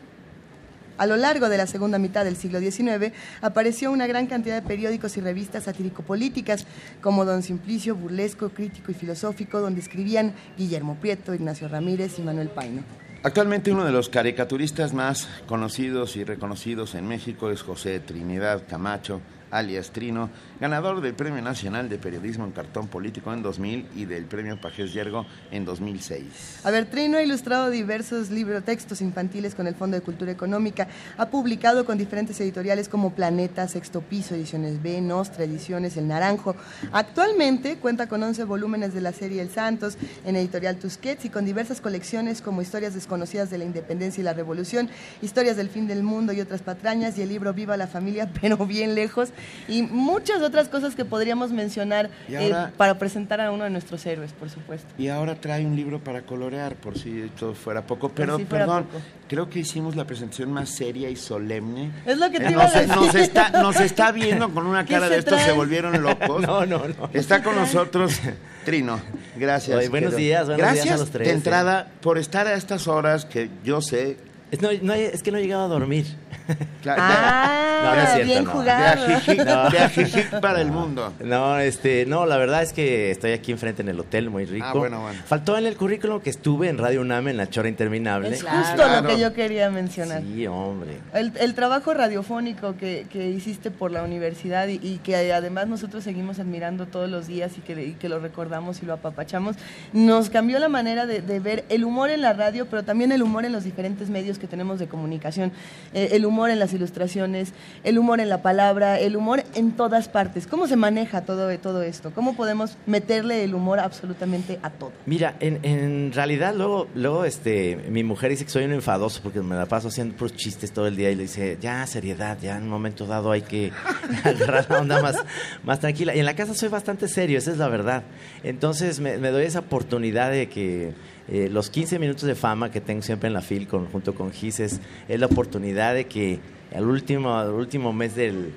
A lo largo de la segunda mitad del siglo XIX apareció una gran cantidad de periódicos y revistas satírico-políticas, como Don Simplicio, Burlesco, Crítico y Filosófico, donde escribían Guillermo Prieto, Ignacio Ramírez y Manuel Paino. Actualmente uno de los caricaturistas más conocidos y reconocidos en México es José Trinidad Camacho, alias Trino, ganador del Premio Nacional de Periodismo en Cartón Político en 2000 y del Premio Pajés Yergo en 2006. A ver, Trino ha ilustrado diversos libros, textos infantiles con el Fondo de Cultura Económica. Ha publicado con diferentes editoriales como Planeta, Sexto Piso, Ediciones B, Nostra, Ediciones El Naranjo. Actualmente cuenta con 11 volúmenes de la serie El Santos en Editorial Tusquets y con diversas colecciones como Historias desconocidas de la Independencia y la Revolución, Historias del Fin del Mundo y otras patrañas y el libro Viva la Familia, *laughs* pero bien lejos y muchas otras cosas que podríamos mencionar eh, ahora- para presentar a uno de nuestros héroes, por supuesto. Y ahora trae un libro para colorear, por si todo fuera poco. Pero, si fuera perdón, poco. creo que hicimos la presentación más seria y solemne. Es lo que te Eh, iba a nos, decir. nos está, nos está viendo con una *laughs* ¿Qué cara de estos se volvieron locos. *laughs* No, no, no. Está ¿Qué con nosotros Trino. Gracias. Oye, buenos querido. días, buenos Gracias días a los tres, de eh. entrada por estar a estas horas que yo sé. Es, no, no es que no he llegado a dormir. *laughs* Ah, No, no es cierto, bien no. jugado. De ajijic, No. de ajijic para el mundo. No, este, no, la verdad es que estoy aquí enfrente en el hotel, muy rico. Ah, bueno, bueno. Faltó en el currículum que estuve en Radio UNAM en la Chora Interminable. Es justo lo que yo quería mencionar. Sí, hombre. El, el trabajo radiofónico que, que hiciste por la universidad y, y que además nosotros seguimos admirando todos los días y que, y que lo recordamos y lo apapachamos, nos cambió la manera de, de ver el humor en la radio, pero también el humor en los diferentes medios que tenemos de comunicación, Eh, el humor en las ilustraciones, el humor en la palabra, el humor en todas partes. ¿Cómo se maneja todo, todo esto? ¿Cómo podemos meterle el humor absolutamente a todo? Mira, en, en realidad luego, luego este, mi mujer dice que soy un enfadoso porque me la paso haciendo puros chistes todo el día y le dice, ya, seriedad, ya en un momento dado hay que *laughs* agarrar la onda más, más tranquila. Y en la casa soy bastante serio, esa es la verdad. Entonces me, me doy esa oportunidad de que eh, los 15 minutos de fama que tengo siempre en la FIL con, junto con Gises es la oportunidad de que al último, último mes del,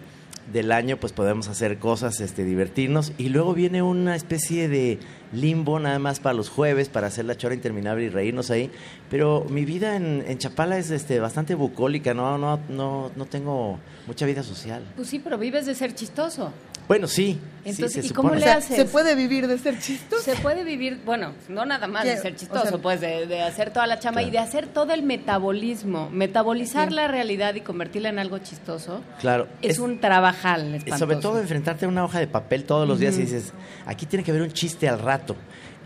del año pues podemos hacer cosas, este, divertirnos y luego viene una especie de limbo nada más para los jueves para hacer la chora interminable y reírnos ahí, pero mi vida en, en Chapala es este, bastante bucólica, no, no, no, no tengo mucha vida social. Pues sí, pero vives de ser chistoso. Bueno, sí. Entonces, se ¿y cómo le haces? ¿Se puede vivir de ser chistoso? Se puede vivir, bueno, no nada más de ser O chistoso, sea, pues de, de hacer toda la chamba y de hacer todo el metabolismo. Metabolizar Sí. la realidad y convertirla en algo chistoso Claro. es, un trabajal Y espantoso. sobre todo enfrentarte a una hoja de papel todos los días y dices, aquí tiene que haber un chiste al rato.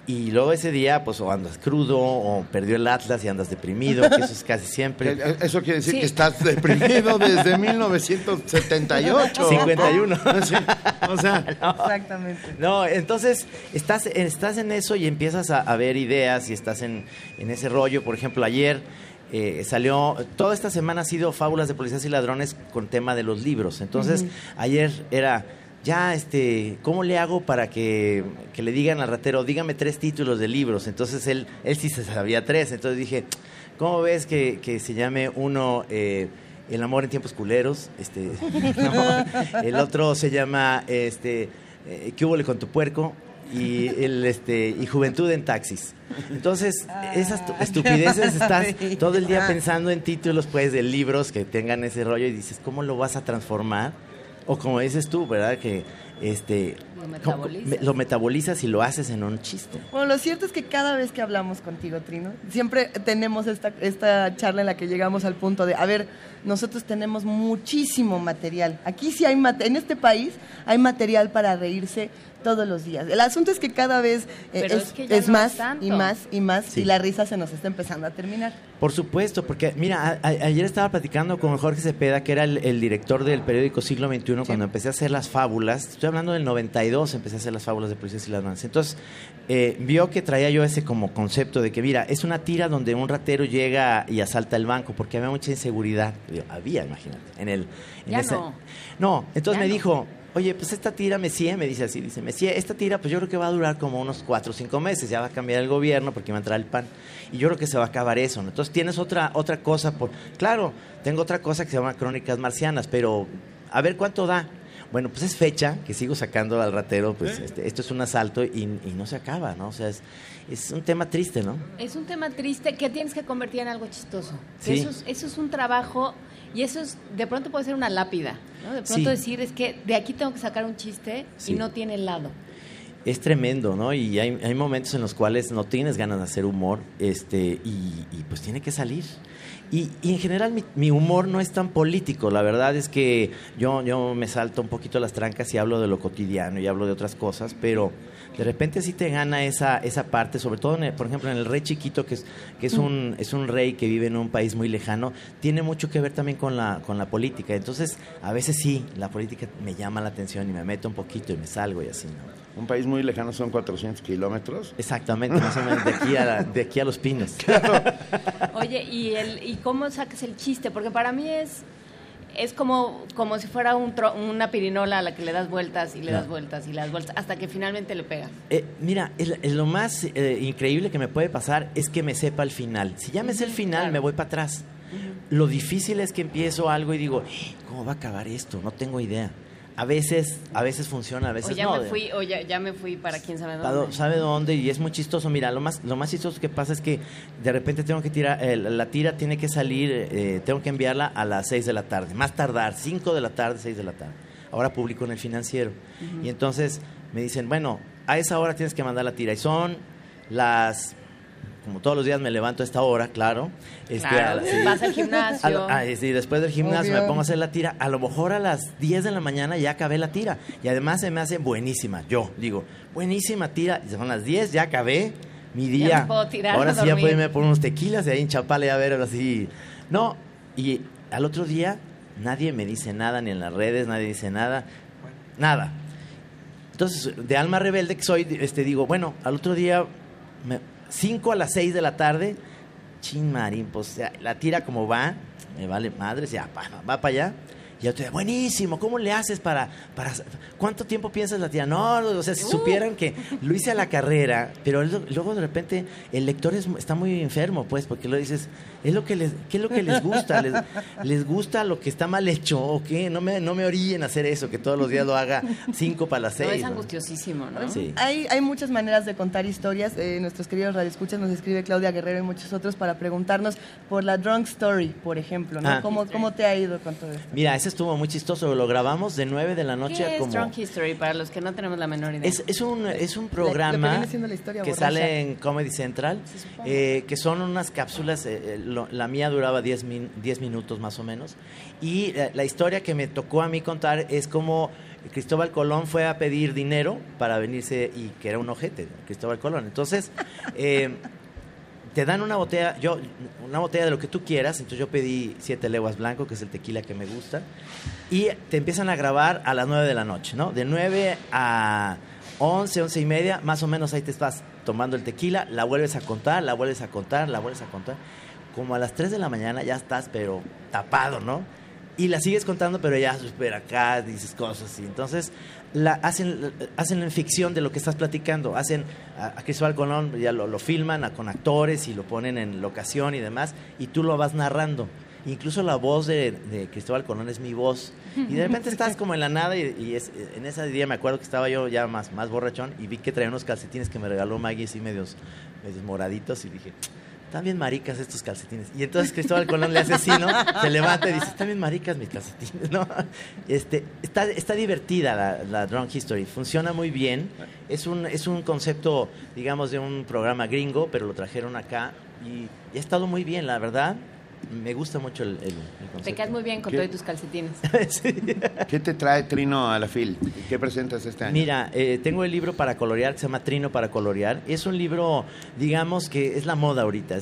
Y luego ese día, pues, o andas crudo, o perdió el Atlas y andas deprimido, que eso es casi siempre. *laughs* Eh, Eso quiere decir Sí. que estás deprimido desde 1978. 51. *laughs* Sí, o sea, *laughs* Exactamente. No, entonces estás, estás en eso y empiezas a, a ver ideas y estás en, en ese rollo. Por ejemplo, ayer eh, salió, toda esta semana ha sido Fábulas de Policías y Ladrones con tema de los libros. Entonces, ayer era, ya, este, ¿cómo le hago para que, que le digan al ratero, dígame tres títulos de libros? Entonces él, él sí se sabía tres. Entonces dije, ¿cómo ves que, que se llame uno... eh, el amor en tiempos culeros, este, *laughs* no, el otro se llama este, eh, ¿Qué hubo con tu puerco? Y el este y juventud en taxis. Entonces, esas tu- estupideces estás *laughs* todo el día pensando en títulos pues de libros que tengan ese rollo y dices, ¿cómo lo vas a transformar? O como dices tú, ¿verdad? Que este Lo ¿cómo- metabolizas. me- lo metabolizas y lo haces en un chiste. Bueno, lo cierto es que cada vez que hablamos contigo, Trino, siempre tenemos esta, esta charla en la que llegamos al punto de, a ver, nosotros tenemos muchísimo material. Aquí sí hay, mate- en este país hay material para reírse todos los días. El asunto es que cada vez eh, es, es que ya es no más es y más y más Sí. y la risa se nos está empezando a terminar. Por supuesto, porque mira, a- a- ayer estaba platicando con Jorge Cepeda, que era el, el director del periódico Siglo XXI, cuando empecé a hacer las fábulas, estoy hablando del 92, empecé a hacer las fábulas de policías y ladrones. Entonces, eh, vio que traía yo ese como concepto de que, mira, es una tira donde un ratero llega y asalta el banco, porque había mucha inseguridad. Digo, había, imagínate, en el... en Ya ese- no. No, entonces Ya me no. dijo, oye, pues esta tira, Messier, me dice así, dice, Messier, esta tira, pues yo creo que va a durar como unos cuatro o cinco meses, ya va a cambiar el gobierno porque va a entrar el PAN, y yo creo que se va a acabar eso, ¿no? Entonces tienes otra, otra cosa, por, claro, tengo otra cosa que se llama Crónicas Marcianas, pero a ver cuánto da. Bueno, pues es fecha que sigo sacando al ratero, pues este, esto es un asalto y, y no se acaba, ¿no? O sea, es, es un tema triste, ¿no? Es un tema triste que tienes que convertir en algo chistoso. Sí. Eso, es, eso es un trabajo y eso es, de pronto puede ser una lápida, ¿no? De pronto Sí. decir es que de aquí tengo que sacar un chiste Sí. y no tiene lado. es tremendo, ¿no? Y hay, hay momentos en los cuales no tienes ganas de hacer humor, este, y, y pues tiene que salir. Y, y en general mi, mi humor no es tan político, la verdad es que yo, yo me salto un poquito las trancas y hablo de lo cotidiano y hablo de otras cosas, pero de repente sí te gana esa, esa parte, sobre todo, en el- por ejemplo, en el rey chiquito, que es, que es, un, es un rey que vive en un país muy lejano, tiene mucho que ver también con la, con la política. Entonces, a veces sí, la política me llama la atención y me meto un poquito y me salgo y así, ¿no? Un país muy lejano son 400 kilómetros. Exactamente, más o menos de aquí a, la- de aquí a los pinos. *laughs* Oye, ¿y, el, ¿y cómo sacas el chiste? Porque para mí es, es como, como si fuera un tro- una pirinola a la que le das vueltas y le das vueltas y le das vueltas hasta que finalmente le pegas. Eh, mira, lo más eh, increíble que me puede pasar es que me sepa el final. Si ya me sé el final, me voy para atrás. Lo difícil es que empiezo algo y digo, "Eh, ¿cómo va a acabar esto? No tengo idea. A veces, a veces funciona, a veces o ya no. me fui, o ya, ya me fui para quién sabe dónde. ¿Sabe dónde? Y es muy chistoso. Mira, lo más, lo más chistoso que pasa es que de repente tengo que tirar, eh, la tira tiene que salir, eh, tengo que enviarla a las 6 de la tarde, más tardar, 5 de la tarde, 6 de la tarde. Ahora publico en el financiero. Y entonces me dicen, bueno, a esa hora tienes que mandar la tira. Y son las, como todos los días me levanto a esta hora, claro. Este, Claro, a la- sí. vas al gimnasio. A ah, sí, después del gimnasio Obvio. me pongo a hacer la tira. A lo mejor a las 10 de la mañana ya acabé la tira. Y además se me hace buenísima. Yo digo, buenísima tira. Y son las 10, ya acabé mi Ya día. me puedo tirar Ahora a sí ya puedo irme por unos tequilas y ahí en Chapala ya ver ahora sí. No, y al otro día nadie me dice nada, ni en las redes nadie dice nada. Nada. Entonces, de alma rebelde que soy, este, digo, bueno, al otro día, 5 a las 6 de la tarde, chin marín, pues ya, la tira como va, me vale madres, ya, pa, va para allá. Y otro día, buenísimo, ¿cómo le haces para, para... ¿Cuánto tiempo piensas la tira? No, o sea, si supieran que lo hice a la carrera, pero luego de repente el lector es- está muy enfermo, pues, porque lo dices, es lo que les, ¿qué es lo que les gusta? ¿Les, les gusta lo que está mal hecho o qué? No me, no me orillen a hacer eso, que todos los días lo haga cinco para las No, seis. es angustiosísimo, ¿no? Sí. Hay, hay muchas maneras de contar historias. Eh, nuestros queridos radioescuchas nos escribe Claudia Guerrero y muchos otros para preguntarnos por la Drunk Story, por ejemplo. ¿no? Ah. ¿Cómo, ¿Cómo te ha ido con todo esto? Mira, ese estuvo muy chistoso, lo grabamos de 9 de la noche ¿Qué a es como... Drunk History para los que no tenemos la menor idea? Es, es un, es un Lo que programa viene siendo la historia que borracha. sale en Comedy Central, eh, que son unas cápsulas, eh, eh, la mía duraba 10, min- 10 minutos más o menos, y eh, la historia que me tocó a mí contar es como Cristóbal Colón fue a pedir dinero para venirse, y que era un ojete, Cristóbal Colón. Entonces, *laughs* eh, te dan una botella, yo, una botella de lo que tú quieras, entonces yo pedí siete leguas blanco, que es el tequila que me gusta, y te empiezan a grabar a las 9 de la noche, ¿no? De 9 a 11, 11 y media, más o menos ahí te estás tomando el tequila, la vuelves a contar, la vuelves a contar, la vuelves a contar. Como a las 3 de la mañana ya estás, pero tapado, ¿no? Y la sigues contando, pero ya super acá, dices cosas así. Entonces, la, hacen, hacen en ficción de lo que estás platicando. Hacen a, Cristóbal Colón, ya lo, lo filman con actores y lo ponen en locación y demás, y tú lo vas narrando. Incluso la voz de, Cristóbal Colón es mi voz. Y de repente estás como en la nada y, y es, en ese día me acuerdo que estaba yo ya más, más borrachón y vi que traía unos calcetines que me regaló Maggie así medios, medios moraditos y dije, están bien maricas estos calcetines. Y entonces Cristóbal Colón le hace así, ¿no? Se levanta y dice, están bien maricas mis calcetines, ¿no? Este, está, está divertida la, la Drunk History, funciona muy bien. Es un, es un concepto, digamos, de un programa gringo, pero lo trajeron acá y, y ha estado muy bien, la verdad. Me gusta mucho el, el- el concepto. Te caes muy bien con ¿Qué? todos tus calcetines. *laughs* ¿Qué te trae Trino a la FIL? ¿Qué presentas este año? Mira, eh, tengo el libro para colorear que se llama Trino para colorear. Es un libro, digamos que es la moda ahorita.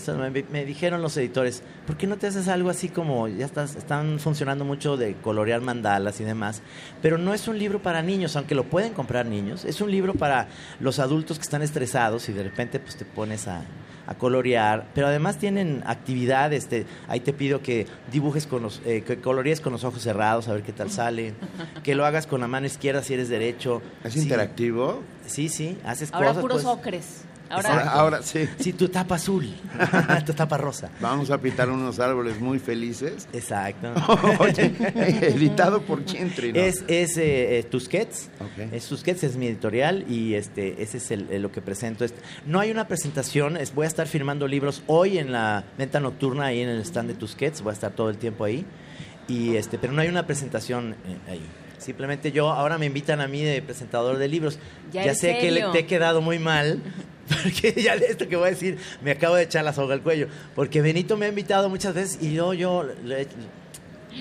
Me dijeron los editores, ¿por qué no te haces algo así como ya estás, están funcionando mucho de colorear mandalas y demás? Pero no es un libro para niños, aunque lo pueden comprar niños. Es un libro para los adultos que están estresados y de repente pues te pones a, a colorear. Pero además tienen actividades. te- ahí te pido que dibujes con los, eh, que colorees con los ojos cerrados a ver qué tal sale. *laughs* que lo hagas con la mano izquierda si eres derecho. ¿Es Sí. interactivo? Sí, sí, haces Ahora cosas. puros pues. ocres. Ahora. Ahora sí. Sí, tu tapa azul, *laughs* tu tapa rosa. Vamos a pintar unos árboles muy felices. Exacto. *laughs* Oye, editado por quién, Trino? Es, es eh, eh, Tusquets. Ok. Es Tusquets, es mi editorial y este ese es el, el- lo que presento. No hay una presentación, es, voy a estar firmando libros hoy en la venta nocturna ahí en el stand de Tusquets, voy a estar todo el tiempo ahí. Y este, pero no hay una presentación eh, ahí. Simplemente yo, ahora me invitan a mí de presentador de libros. Ya sé que le- te he quedado muy mal, *laughs* porque ya de esto que voy a decir, me acabo de echar la soga al cuello. Porque Benito me ha invitado muchas veces y yo, yo le-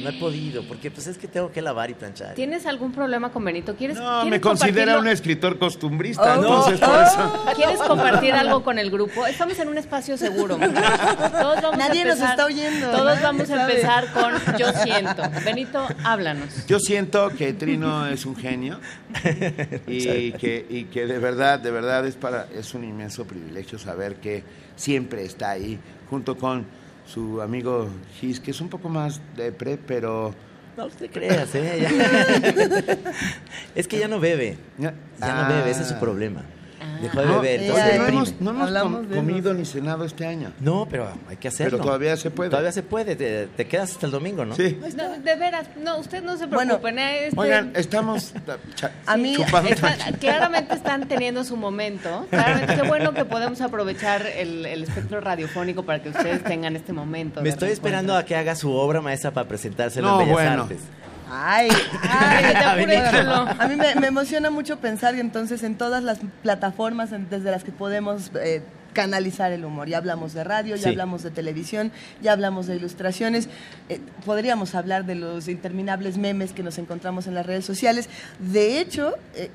no he podido, porque pues es que tengo que lavar y planchar. ¿Tienes algún problema con Benito? ¿Quieres, No, ¿quieres me considera un escritor costumbrista, Oh, entonces por oh. eso. ¿Quieres compartir algo con el grupo? Estamos en un espacio seguro. Todos vamos Nadie a nos empezar, está oyendo, Todos nadie vamos a empezar con yo siento. Benito, háblanos. Yo siento que Trino es un genio y que, y que de verdad, de verdad es para es un inmenso privilegio saber que siempre está ahí junto con su amigo Gis, que es un poco más depre, pero No te creas, ¿eh? *laughs* Es que ya no bebe. Ya no bebe, ese es su Ah. problema. Dejó de No, beber. oye, entonces no deprime. hemos, no hemos com- comido ni cenado este año. No, pero hay que hacerlo. Pero todavía se puede. Todavía se puede. Te, te quedas hasta el domingo, ¿no? Sí. Pues no, de veras, no, usted no se Bueno, preocupen. eh, este- Oigan, estamos A mí-. Están- claramente están teniendo su momento. Claramente, qué bueno que podemos aprovechar el, el espectro radiofónico para que ustedes tengan este momento. Me estoy esperando a que haga su obra maestra para presentársela No, en Bellas bueno. Artes. Ay, ay, A ver, bueno, a mí me, me emociona mucho pensar que entonces en todas las plataformas en- desde las que podemos eh, canalizar el humor. Ya hablamos de radio, ya Sí. hablamos de televisión, ya hablamos de ilustraciones. Eh, podríamos hablar de los interminables memes que nos encontramos en las redes sociales. De hecho, eh,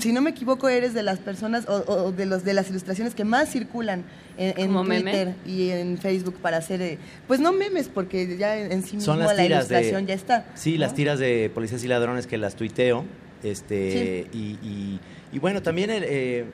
si no me equivoco, eres de las personas o, o de los de las ilustraciones que más circulan en, en ¿Como meme? Twitter y en Facebook para hacer, eh, pues no memes, porque ya en, sí mismo la de- ilustración ya está. Sí, las tiras de policías y ladrones que las tuiteo. Este, y, y- y bueno, también el, eh,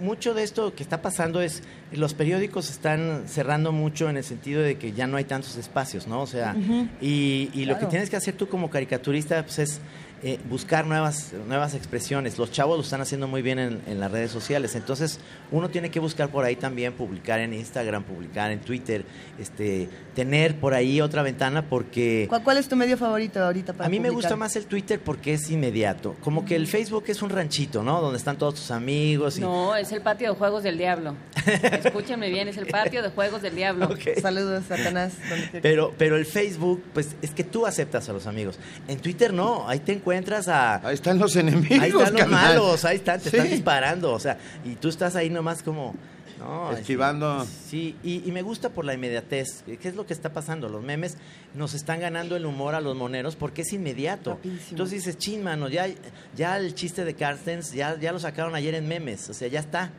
mucho de esto que está pasando es, los periódicos están cerrando mucho en el sentido de que ya no hay tantos espacios, ¿no? O sea, y, y lo que tienes que hacer tú como caricaturista pues, es eh, buscar nuevas, nuevas expresiones. Los chavos lo están haciendo muy bien en, en las redes sociales, entonces uno tiene que buscar por ahí también, publicar en Instagram, publicar en Twitter, este, tener por ahí otra ventana porque... ¿Cuál, cuál es tu medio favorito ahorita para A mí me gusta más el Twitter porque es inmediato. Como que el Facebook es un ranchito, ¿no? Donde están todos tus amigos y... No, es el patio de juegos del diablo. *laughs* Escúchenme bien, es el patio de juegos del diablo. Ok. Saludos, Satanás. *laughs* Pero, pero el Facebook, pues es que tú aceptas a los amigos. En Twitter no, ahí te encuentras a... Ahí están los enemigos. Ahí están los carnal. malos, ahí están, te Sí. están disparando, o sea, y tú estás ahí nomás como... No, Esquivando. Sí, y, y me gusta por la inmediatez. ¿Qué es lo que está pasando? Los memes nos están ganando el humor a los moneros porque es inmediato. Rapidísimo. Entonces dices, chin, mano, ya, ya el chiste de Carstens, ya, ya lo sacaron ayer en memes, o sea, ya está.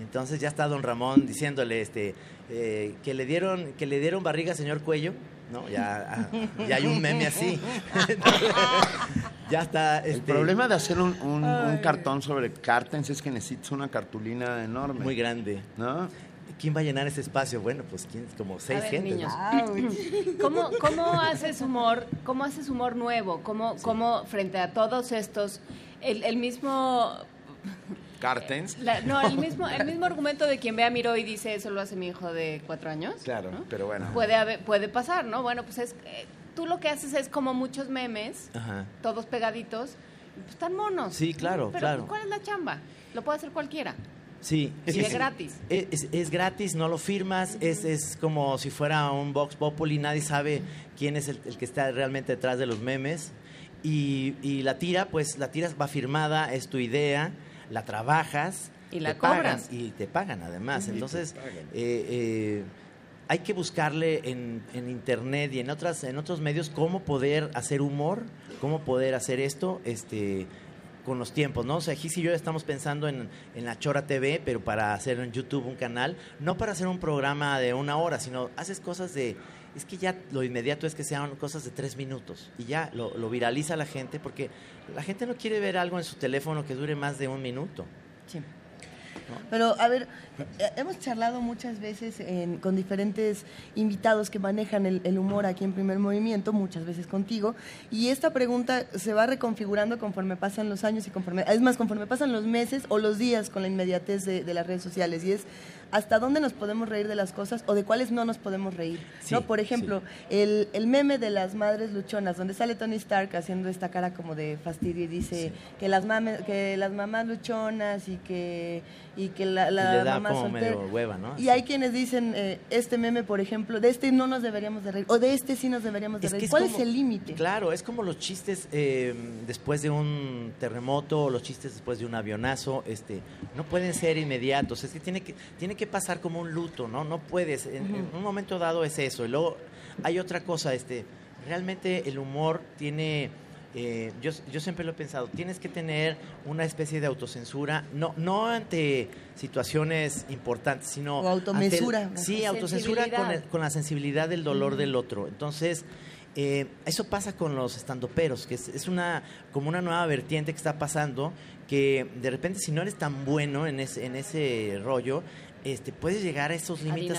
Entonces ya está don Ramón diciéndole este eh, que le dieron que le dieron barriga al señor Cuello, ¿no? Ya, ah, ya hay un meme así. *laughs* ya está. El este, problema de hacer un, un- un cartón sobre cartens es que necesitas una cartulina enorme. muy grande. ¿No? ¿Quién va a llenar ese espacio? Bueno, pues ¿quién? como seis ver, niños. ¿no? ¿Cómo, ¿Cómo haces humor? ¿Cómo haces humor nuevo? ¿Cómo, cómo frente a todos estos, el, el mismo, Cartens. la- no, el mismo, el mismo argumento de quien ve a Miro y dice eso lo hace mi hijo de cuatro años? Claro, pero bueno. Puede haber, puede pasar, ¿no? Bueno, pues es, eh, tú lo que haces es como muchos memes, Ajá. todos pegaditos, pues están monos. Sí, claro, Pero claro. ¿cuál es la chamba? Lo puede hacer cualquiera. Sí, Y es gratis. Es, es- es gratis, no lo firmas, es, es como si fuera un Vox Populi, nadie sabe quién es el, el que está realmente detrás de los memes. Y, y la tira, pues la tira va firmada, es tu idea, la trabajas. Y la te pagan, cobras. y te pagan además. Entonces, pagan. eh, eh, hay que buscarle en, en internet y en otras en otros medios cómo poder hacer humor, cómo poder hacer esto, este con los tiempos, ¿no? O sea, Gis y yo estamos pensando en, en la Chora TV, pero para hacer en YouTube un canal, no para hacer un programa de una hora, sino haces cosas de... Es que ya lo inmediato es que sean cosas de tres minutos y ya lo, lo viraliza la gente porque la gente no quiere ver algo en su teléfono que dure más de un minuto. Sí. Pero, a ver, hemos charlado muchas veces en- con diferentes invitados que manejan el, el humor aquí en Primer Movimiento, muchas veces contigo, y esta pregunta se va reconfigurando conforme pasan los años y conforme, es más, conforme pasan los meses o los días con la inmediatez de, de las redes sociales, y es hasta dónde nos podemos reír de las cosas o de cuáles no nos podemos reír. Sí, ¿no? Por ejemplo, el, el meme de las madres luchonas, donde sale Tony Stark haciendo esta cara como de fastidio y dice que, las mames, que las mamás luchonas y que, y que la, la Y da mamá como soltera. medio hueva, ¿no? Y hay quienes dicen, eh, este meme, por ejemplo, de este no nos deberíamos de reír, o de este sí nos deberíamos de Es reír. es ¿Cuál como- es el límite? Claro, es como los chistes eh, después de un terremoto o los chistes después de un avionazo, este, no pueden ser inmediatos, es que tiene que, tiene que pasar como un luto, ¿no? No puedes, en, en un momento dado es eso, y luego hay otra cosa, este, realmente el humor tiene, eh, yo, yo siempre lo he pensado, tienes que tener una especie de autocensura, no, no ante situaciones importantes, sino... O automesura, sí, autocensura con, el- con la sensibilidad del dolor del otro. Entonces, eh, eso pasa con los estandoperos, que es, es una como una nueva vertiente que está pasando, que de repente si no eres tan bueno en ese, en ese rollo, este, puedes llegar a esos límites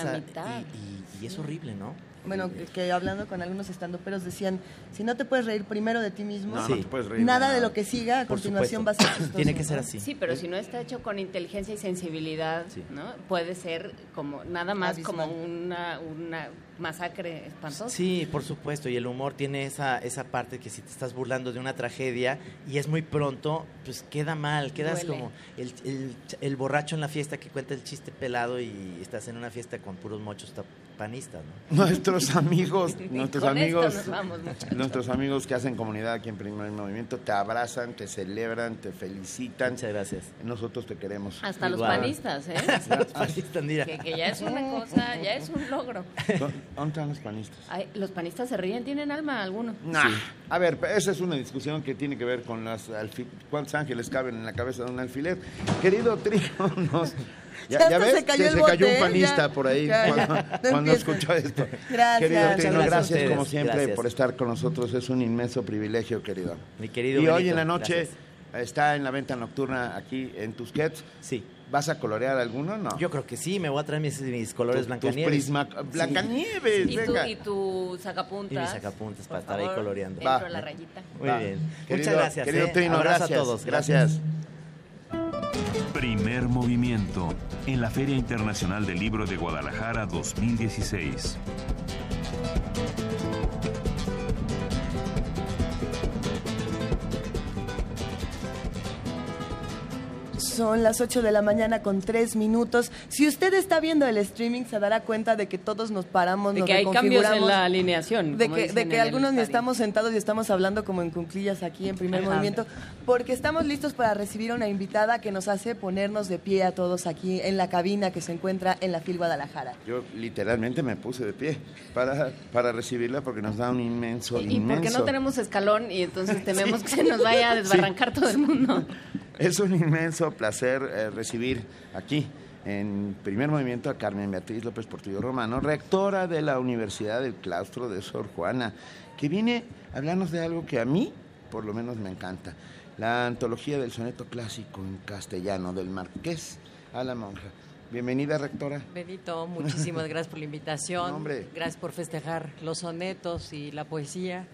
y es horrible, ¿no? Bueno, que, que hablando con algunos estandoperos decían, si no te puedes reír primero de ti mismo, No, no te puedes reír de nada de lo que siga a Por continuación supuesto. va a ser chistoso. Tiene que ser así. Sí, pero si no está hecho con inteligencia y sensibilidad, ¿no? Puede ser como nada más como una, una masacre espantosa. Sí, por supuesto, y el humor tiene esa, esa parte que si te estás burlando de una tragedia y es muy pronto, pues queda mal, quedas Duele. como el, el, el borracho en la fiesta que cuenta el chiste pelado y estás en una fiesta con puros mochos panistas, ¿no? *laughs* Nuestros amigos, *laughs* nuestros con esto amigos, nos vamos, muchachos. nuestros amigos que hacen comunidad aquí en Primer Movimiento te abrazan, te celebran, te felicitan. Muchas gracias. Nosotros te queremos. Hasta los panistas, ¿eh? *laughs* Hasta los panistas, mira. Que, que ya es una cosa, ya es un logro. ¿Dó- ¿Dónde están los panistas? Ay, los panistas se ríen, tienen alma alguno. Nah. A ver, esa es una discusión que tiene que ver con las cuántos ángeles caben en la cabeza de un alfiler. Querido Trino, *laughs* nos... Ya Ya, hasta ya ves, se cayó Se- cayó un panista ya. por ahí Ya, ya. cuando, No cuando empieza. escuchó esto. Gracias. Querido Trino, gracias como siempre Gracias. por estar con nosotros. Es un inmenso privilegio, querido. Mi querido Y hoy en la noche gracias. está en la venta nocturna aquí en Tusquets. Sí. ¿Vas a colorear alguno? No. Yo creo que sí, me voy a traer mis, mis colores Tus- tus Blancanieves. prisma- Sí. Blancanieves, Y tu, venga. y tu sacapuntas. Y mis sacapuntas para estar ahí coloreando. Dentro Va. de la rayita. Muy Va. bien. Querido- Muchas gracias. querido ¿eh? Trino, Abrazo gracias, a todos. gracias. Primer movimiento en la Feria Internacional del Libro de Guadalajara 2016. Son las 8 de la mañana con 3 minutos. Si usted está viendo el streaming, se dará cuenta de que todos nos paramos, De nos que hay cambios en la alineación. De que, de que algunos ni estamos sentados y estamos hablando como en cunclillas aquí en primer Ajá. movimiento, porque estamos listos para recibir a una invitada que nos hace ponernos de pie a todos aquí en la cabina que se encuentra en la FIL Guadalajara. Yo literalmente me puse de pie para, para recibirla porque nos da un inmenso, Y inmenso. porque no tenemos escalón y entonces *laughs* tememos que se nos vaya a desbarrancar todo el mundo. *laughs* Es un inmenso placer eh, recibir aquí en primer movimiento a Carmen Beatriz López Portillo Romano, rectora de la Universidad del Claustro de Sor Juana, que viene a hablarnos de algo que a mí, por lo menos, me encanta. La antología del soneto clásico en castellano del Marqués a la monja. Bienvenida, rectora. Benito, muchísimas gracias por la invitación. *laughs* No, hombre. Gracias por festejar los sonetos y la poesía.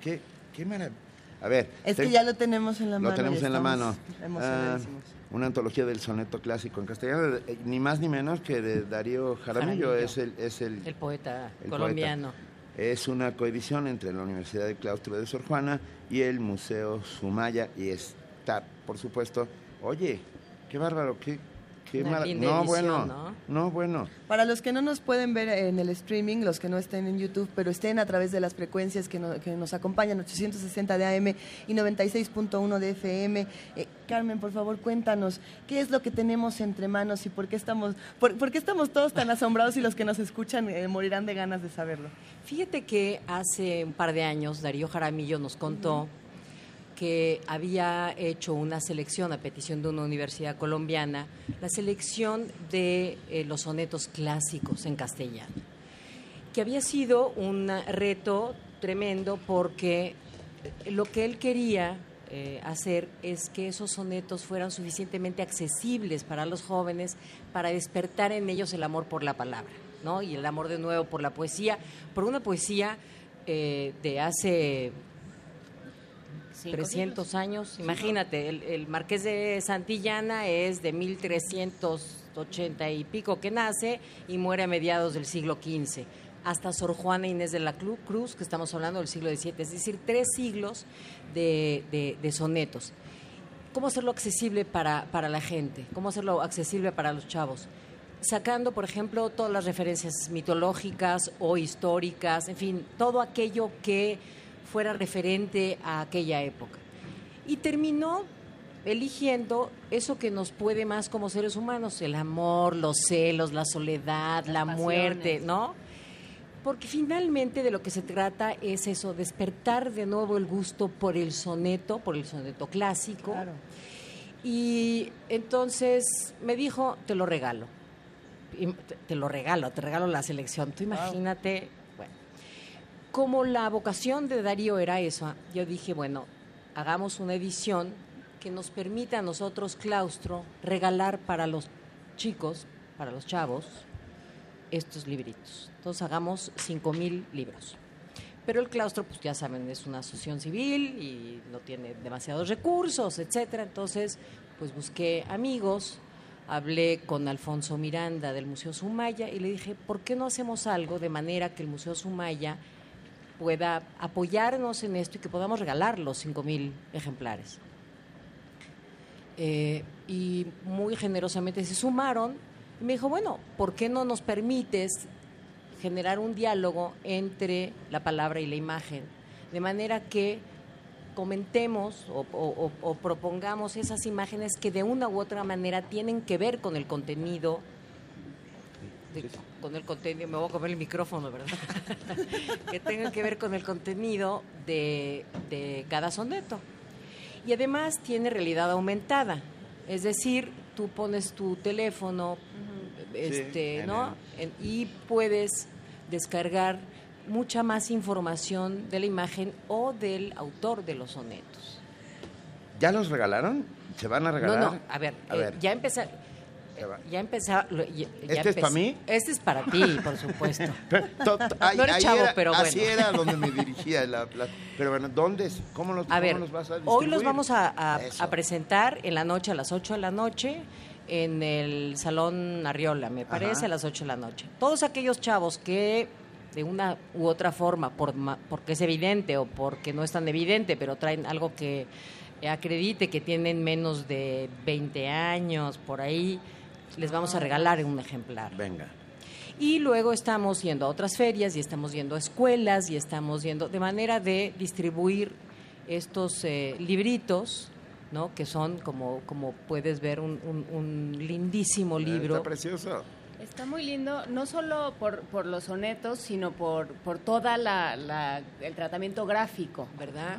Qué, qué maravilla. A ver. Es te- que ya lo tenemos en la mano. Lo tenemos en la mano. estamos Ah, emocionadísimos. una antología del soneto clásico en castellano, de- eh, ni más ni menos que de Darío Jaramillo, Jaramillo. es el, es el, El poeta el colombiano. poeta. Es una coedición entre la Universidad del Claustro de Sor Juana y el Museo Sumaya y está, por supuesto, oye, qué bárbaro, qué, qué Una No, edición, bueno, ¿no? no, bueno. Para los que no nos pueden ver en el streaming, los que no estén en YouTube, pero estén a través de las frecuencias que, no- que nos acompañan, 860 de AM y 96.1 de FM. Eh, Carmen, por favor, cuéntanos, ¿qué es lo que tenemos entre manos y por qué estamos, por, por qué estamos todos tan asombrados y los que nos escuchan eh, morirán de ganas de saberlo? Fíjate que hace un par de años Darío Jaramillo nos contó que había hecho una selección a petición de una universidad colombiana, la selección de eh, los sonetos clásicos en castellano, que había sido un reto tremendo porque lo que él quería eh, hacer es que esos sonetos fueran suficientemente accesibles para los jóvenes para despertar en ellos el amor por la palabra, ¿no? Y el amor de nuevo por la poesía, por una poesía eh, de hace 300 años. Imagínate, el, el Marqués de Santillana es de 1380 y pico que nace y muere a mediados del siglo XV. Hasta Sor Juana Inés de la Cruz, que estamos hablando del siglo XVII, es decir, tres siglos de, de- de sonetos. ¿Cómo hacerlo accesible para, para la gente? ¿Cómo hacerlo accesible para los chavos? Sacando, por ejemplo, todas las referencias mitológicas o históricas, en fin, todo aquello que fuera referente a aquella época. Y terminó eligiendo eso que nos puede más como seres humanos, el amor, los celos, la soledad, la muerte, ¿no? Porque finalmente de lo que se trata es eso, despertar de nuevo el gusto por el soneto, por el soneto clásico. Y entonces me dijo, te lo regalo. Y te, te lo regalo, te regalo la selección. Tú imagínate, como la vocación de Darío era eso, yo dije, bueno, hagamos una edición que nos permita a nosotros, claustro, regalar para los chicos, para los chavos, estos libritos. Entonces hagamos 5.000 libros. Pero el claustro, pues ya saben, es una asociación civil y no tiene demasiados recursos, etcétera. Entonces, pues busqué amigos, hablé con Alfonso Miranda del Museo Sumaya y le dije, ¿por qué no hacemos algo de manera que el Museo Sumaya pueda apoyarnos en esto y que podamos regalar los 5.000 ejemplares? Eh, y muy generosamente se sumaron y me dijo, bueno, ¿por qué no nos permites generar un diálogo entre la palabra y la imagen? De manera que comentemos o, o- propongamos esas imágenes que de una u otra manera tienen que ver con el contenido. de- con el contenido, me voy a comer el micrófono, ¿verdad? *laughs* que tengan que ver con el contenido de, de cada soneto. Y además tiene realidad aumentada. Es decir, tú pones tu teléfono este, ¿no? En- y puedes descargar mucha más información de la imagen o del autor de los sonetos. ¿Ya los regalaron? ¿Se van a regalar? No, no, a ver, A eh, ver. ya empezar. Ya empezar. ¿Este es pa' mí? Este es para ti, por supuesto. *laughs* Pero, to- to- no eres chavo, era- pero bueno. Así era donde *laughs* me dirigía. la- la- pero bueno, ¿dónde? ¿Cómo los, A cómo ver, los vas a hoy distribuir? los vamos a, a- a presentar en la noche, a las 8 de la noche, en el Salón Arriola, me parece, Ajá. a las 8 de la noche. Todos aquellos chavos que de una u otra forma, por, porque es evidente o porque no es tan evidente, pero traen algo que acredite que tienen menos de 20 años, por ahí, les vamos a regalar un ejemplar. Venga. Y luego estamos yendo a otras ferias y estamos yendo a escuelas y estamos yendo de manera de distribuir estos eh, libritos, ¿no? Que son, como, como puedes ver, un, un- un lindísimo libro. Está precioso. Está muy lindo, no solo por, por los sonetos, sino por, por toda la, la- el tratamiento gráfico, ¿verdad?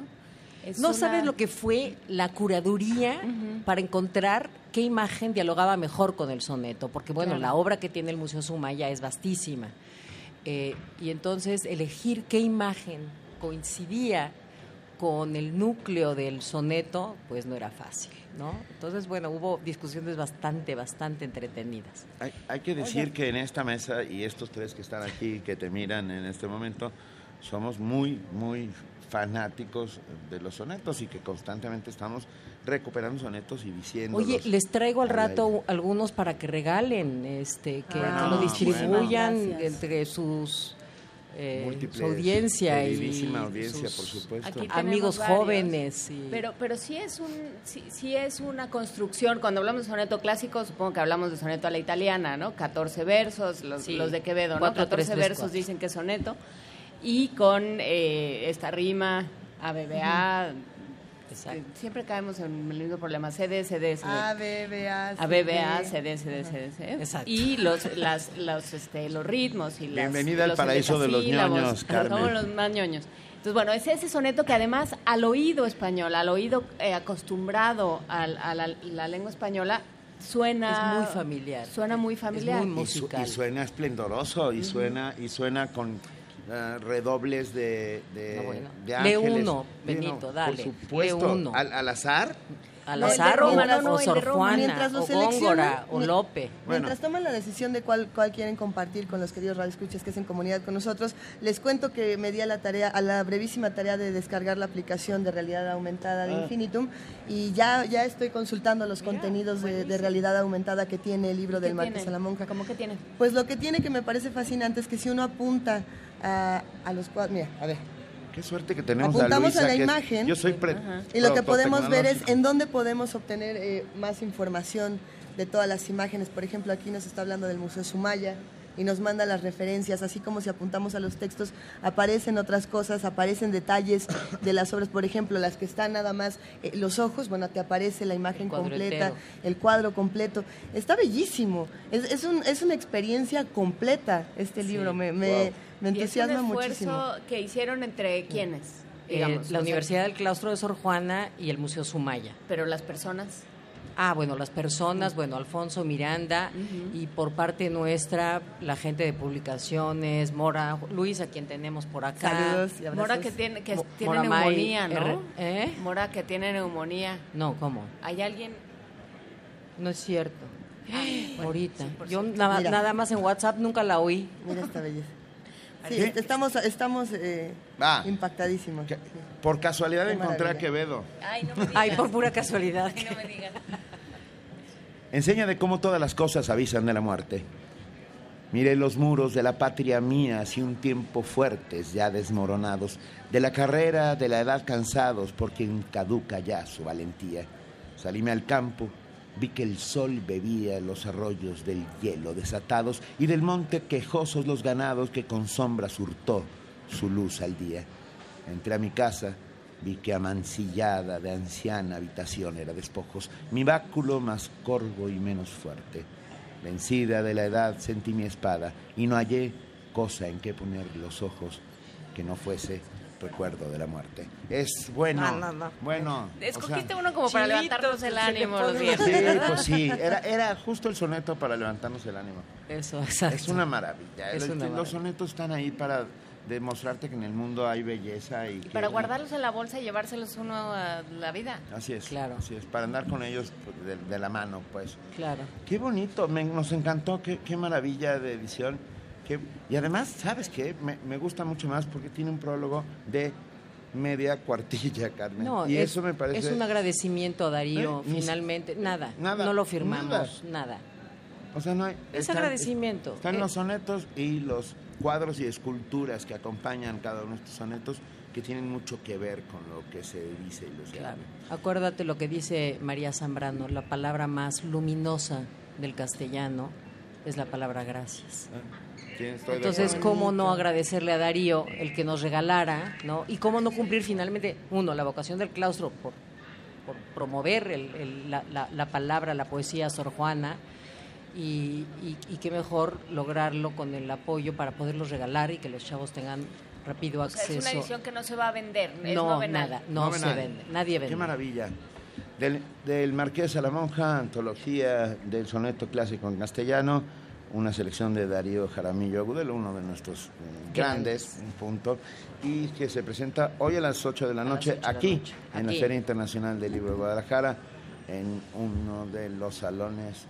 Es no una- sabes lo que fue la curaduría para encontrar qué imagen dialogaba mejor con el soneto, porque bueno, Claro. la obra que tiene el Museo Sumaya es vastísima. Eh, y entonces elegir qué imagen coincidía con el núcleo del soneto, pues no era fácil, ¿no? Entonces, bueno, hubo discusiones bastante, bastante entretenidas. Hay, hay que decir que en esta mesa y estos tres que están aquí, que te miran en este momento, somos muy, muy fanáticos de los sonetos y que constantemente estamos recuperando sonetos y diciendo. Oye, les traigo al rato algunos para que regalen, este, que, Ah, que lo distribuyan bueno. Entre sus eh, Múltiples, su audiencia y audiencia, sus por supuesto. Amigos varios. jóvenes. y- Pero, pero sí es un, sí, sí es una construcción. Cuando hablamos de soneto clásico, supongo que hablamos de soneto a la italiana, ¿no? 14 versos, los, Sí. los de Quevedo, ¿no? Cuatro, 14 tres, tres, versos dicen que es soneto. Y con eh, esta rima, ABBA. eh, Siempre caemos en el mismo problema. CD, CD, CD. A, B, B, A, C, ABBA, D. CD, CD, CD, CD. Exacto. Y los, las, los, este, los ritmos y las, Bienvenida al los paraíso de los ñoños, *laughs* Carmen. Somos los más ñoños. Entonces, bueno, es ese soneto que además al oído español, al oído eh, acostumbrado al- a, la, la lengua española, suena... Es muy familiar. Suena muy familiar. muy Y, su- musical. y suena esplendoroso y suena y suena con eh, redobles de, de, No, bueno. uno, Benito, no, dale. Por supuesto. Uno. Al, al azar. Al No, el de azar o, no, no, o Sor Roma. Juana, o Góngora, o Lope. Mientras toman la decisión de cuál, cuál quieren compartir con los queridos radioescuchas que es en comunidad con nosotros, les cuento que me di a la tarea, a la brevísima tarea de descargar la aplicación de realidad aumentada de Ah. Infinitum y ya, ya estoy consultando los contenidos de, de realidad aumentada que tiene el libro del ¿Qué Marqués tiene? Salamonca. ¿Cómo que tiene? Pues lo que tiene que me parece fascinante es que si uno apunta a, a los cuadros, mira, a ver, Qué suerte que tenemos Apuntamos a la que es- imagen. yo soy pre- Y lo que podemos ver es en dónde podemos obtener eh, más información de todas las imágenes. Por ejemplo, aquí nos está hablando del Museo Sumaya y nos manda las referencias, así como si apuntamos a los textos, aparecen otras cosas, aparecen detalles de las obras, por ejemplo, las que están nada más eh, los ojos, bueno, te aparece la imagen completa, entero. el cuadro completo. Está bellísimo, es, es, un- es una experiencia completa este libro, me, me, Wow. me entusiasma y es un muchísimo. esfuerzo que hicieron entre quiénes, Eh, digamos. la o sea, Universidad del Claustro de Sor Juana y el Museo Sumaya. Pero las personas... Ah, bueno, las personas, bueno, Alfonso Miranda y por parte nuestra, la gente de publicaciones, Mora, Luis, a quien tenemos por acá. Saludos y. Mora que tiene, que Mo- tiene neumonía, ¿no? R- ¿Eh? Mora que tiene neumonía. No, ¿cómo? ¿Hay alguien? No es cierto. Ahorita. Yo nada, nada más en WhatsApp nunca la oí. Mira esta belleza. Sí, est- estamos, estamos eh, Ah. impactadísimos. Por casualidad Qué encontré a. Quevedo. Ay, no me digas. Ay, por pura casualidad. No me digas. Enseña de cómo todas las cosas avisan de la muerte. Mire los muros de la patria mía, hace un tiempo fuertes, ya desmoronados, de la carrera, de la edad cansados, por quien caduca ya su valentía. Salíme al campo, vi que el sol bebía los arroyos del hielo desatados y del monte quejosos los ganados que con sombra surtó su luz al día. Entré a mi casa, vi que amancillada de anciana habitación era despojos, mi báculo más corvo y menos fuerte. Vencida de la edad sentí mi espada y no hallé cosa en que poner los ojos que no fuese recuerdo de la muerte. Es bueno, No, no, no. bueno. o Escogiste sea, uno como para levantarnos el ánimo los viernes. Sí, pues sí, era, era justo el soneto para levantarnos el ánimo. Eso, exacto. Es una maravilla. Es Los- una los maravilla. sonetos están ahí para demostrarte que en el mundo hay belleza y, que- Para guardarlos en la bolsa y llevárselos uno a la vida. Así es, Claro. así es, para andar con ellos de, de la mano, pues. Claro. Qué bonito, me- nos encantó, qué, qué maravilla de edición. qué- y además, ¿sabes qué? Me, me gusta mucho más porque tiene un prólogo de media cuartilla, *laughs* Carmen. No, y es, eso me parece... es un agradecimiento a Darío, Eh, ni finalmente. Nada, Nada, no lo firmamos, nada. O sea, no hay... Es están- agradecimiento. Están Eh, los sonetos y los cuadros y esculturas que acompañan cada uno de estos sonetos que tienen mucho que ver con lo que se dice y lo que Claro. habla. Acuérdate lo que dice María Zambrano, la palabra más luminosa del castellano es la palabra gracias. De Entonces. ¿cómo no agradecerle a Darío el que nos regalara, ¿no? Y cómo no cumplir finalmente, uno, la vocación del claustro por, por promover el- el- la, la- la palabra, la poesía sor Juana, y, y, y qué mejor lograrlo con el apoyo para poderlos regalar y que los chavos tengan rápido O sea, acceso. es una edición que no se va a vender, es no, novenal. nada, no, se vende, nadie vende. Qué maravilla. Del, del Marqués a la Monja, antología del soneto clásico en castellano, una selección de Darío Jaramillo Agudelo, uno de nuestros mm, grandes, un punto, y que se presenta hoy a las 8 de la noche ocho de la aquí, noche, en la. Feria Internacional del Libro de Guadalajara, en uno de los salones.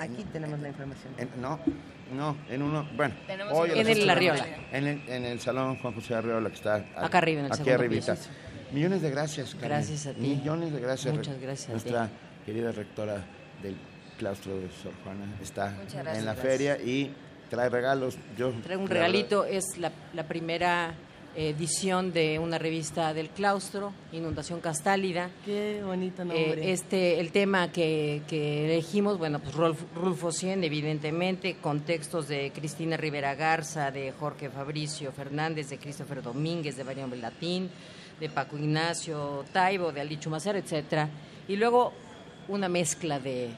Aquí tenemos la información. en- no, no, en uno, bueno, hoy en el Arriola. En el, en el salón Juan José Arriola, que está Acá arriba, en el aquí arribita. piso. Millones de gracias, Carmen. Gracias a ti. Millones de gracias. Muchas gracias a Nuestra querida rectora del claustro de Sor Juana está gracias. en la Gracias. feria y trae regalos. Yo Trae un regalito, es la, la primera edición de una revista del claustro, Inundación Castálida. Qué bonito Eh, nombre. este, el tema que, que elegimos, bueno, pues Rolf- Rulfo Cien, evidentemente, con textos de Cristina Rivera Garza, de Jorge Fabricio Fernández, de Christopher Domínguez, de Mariano Belatín, de Paco Ignacio Taibo, de Ali Chumacero, etcétera. Y luego una mezcla de,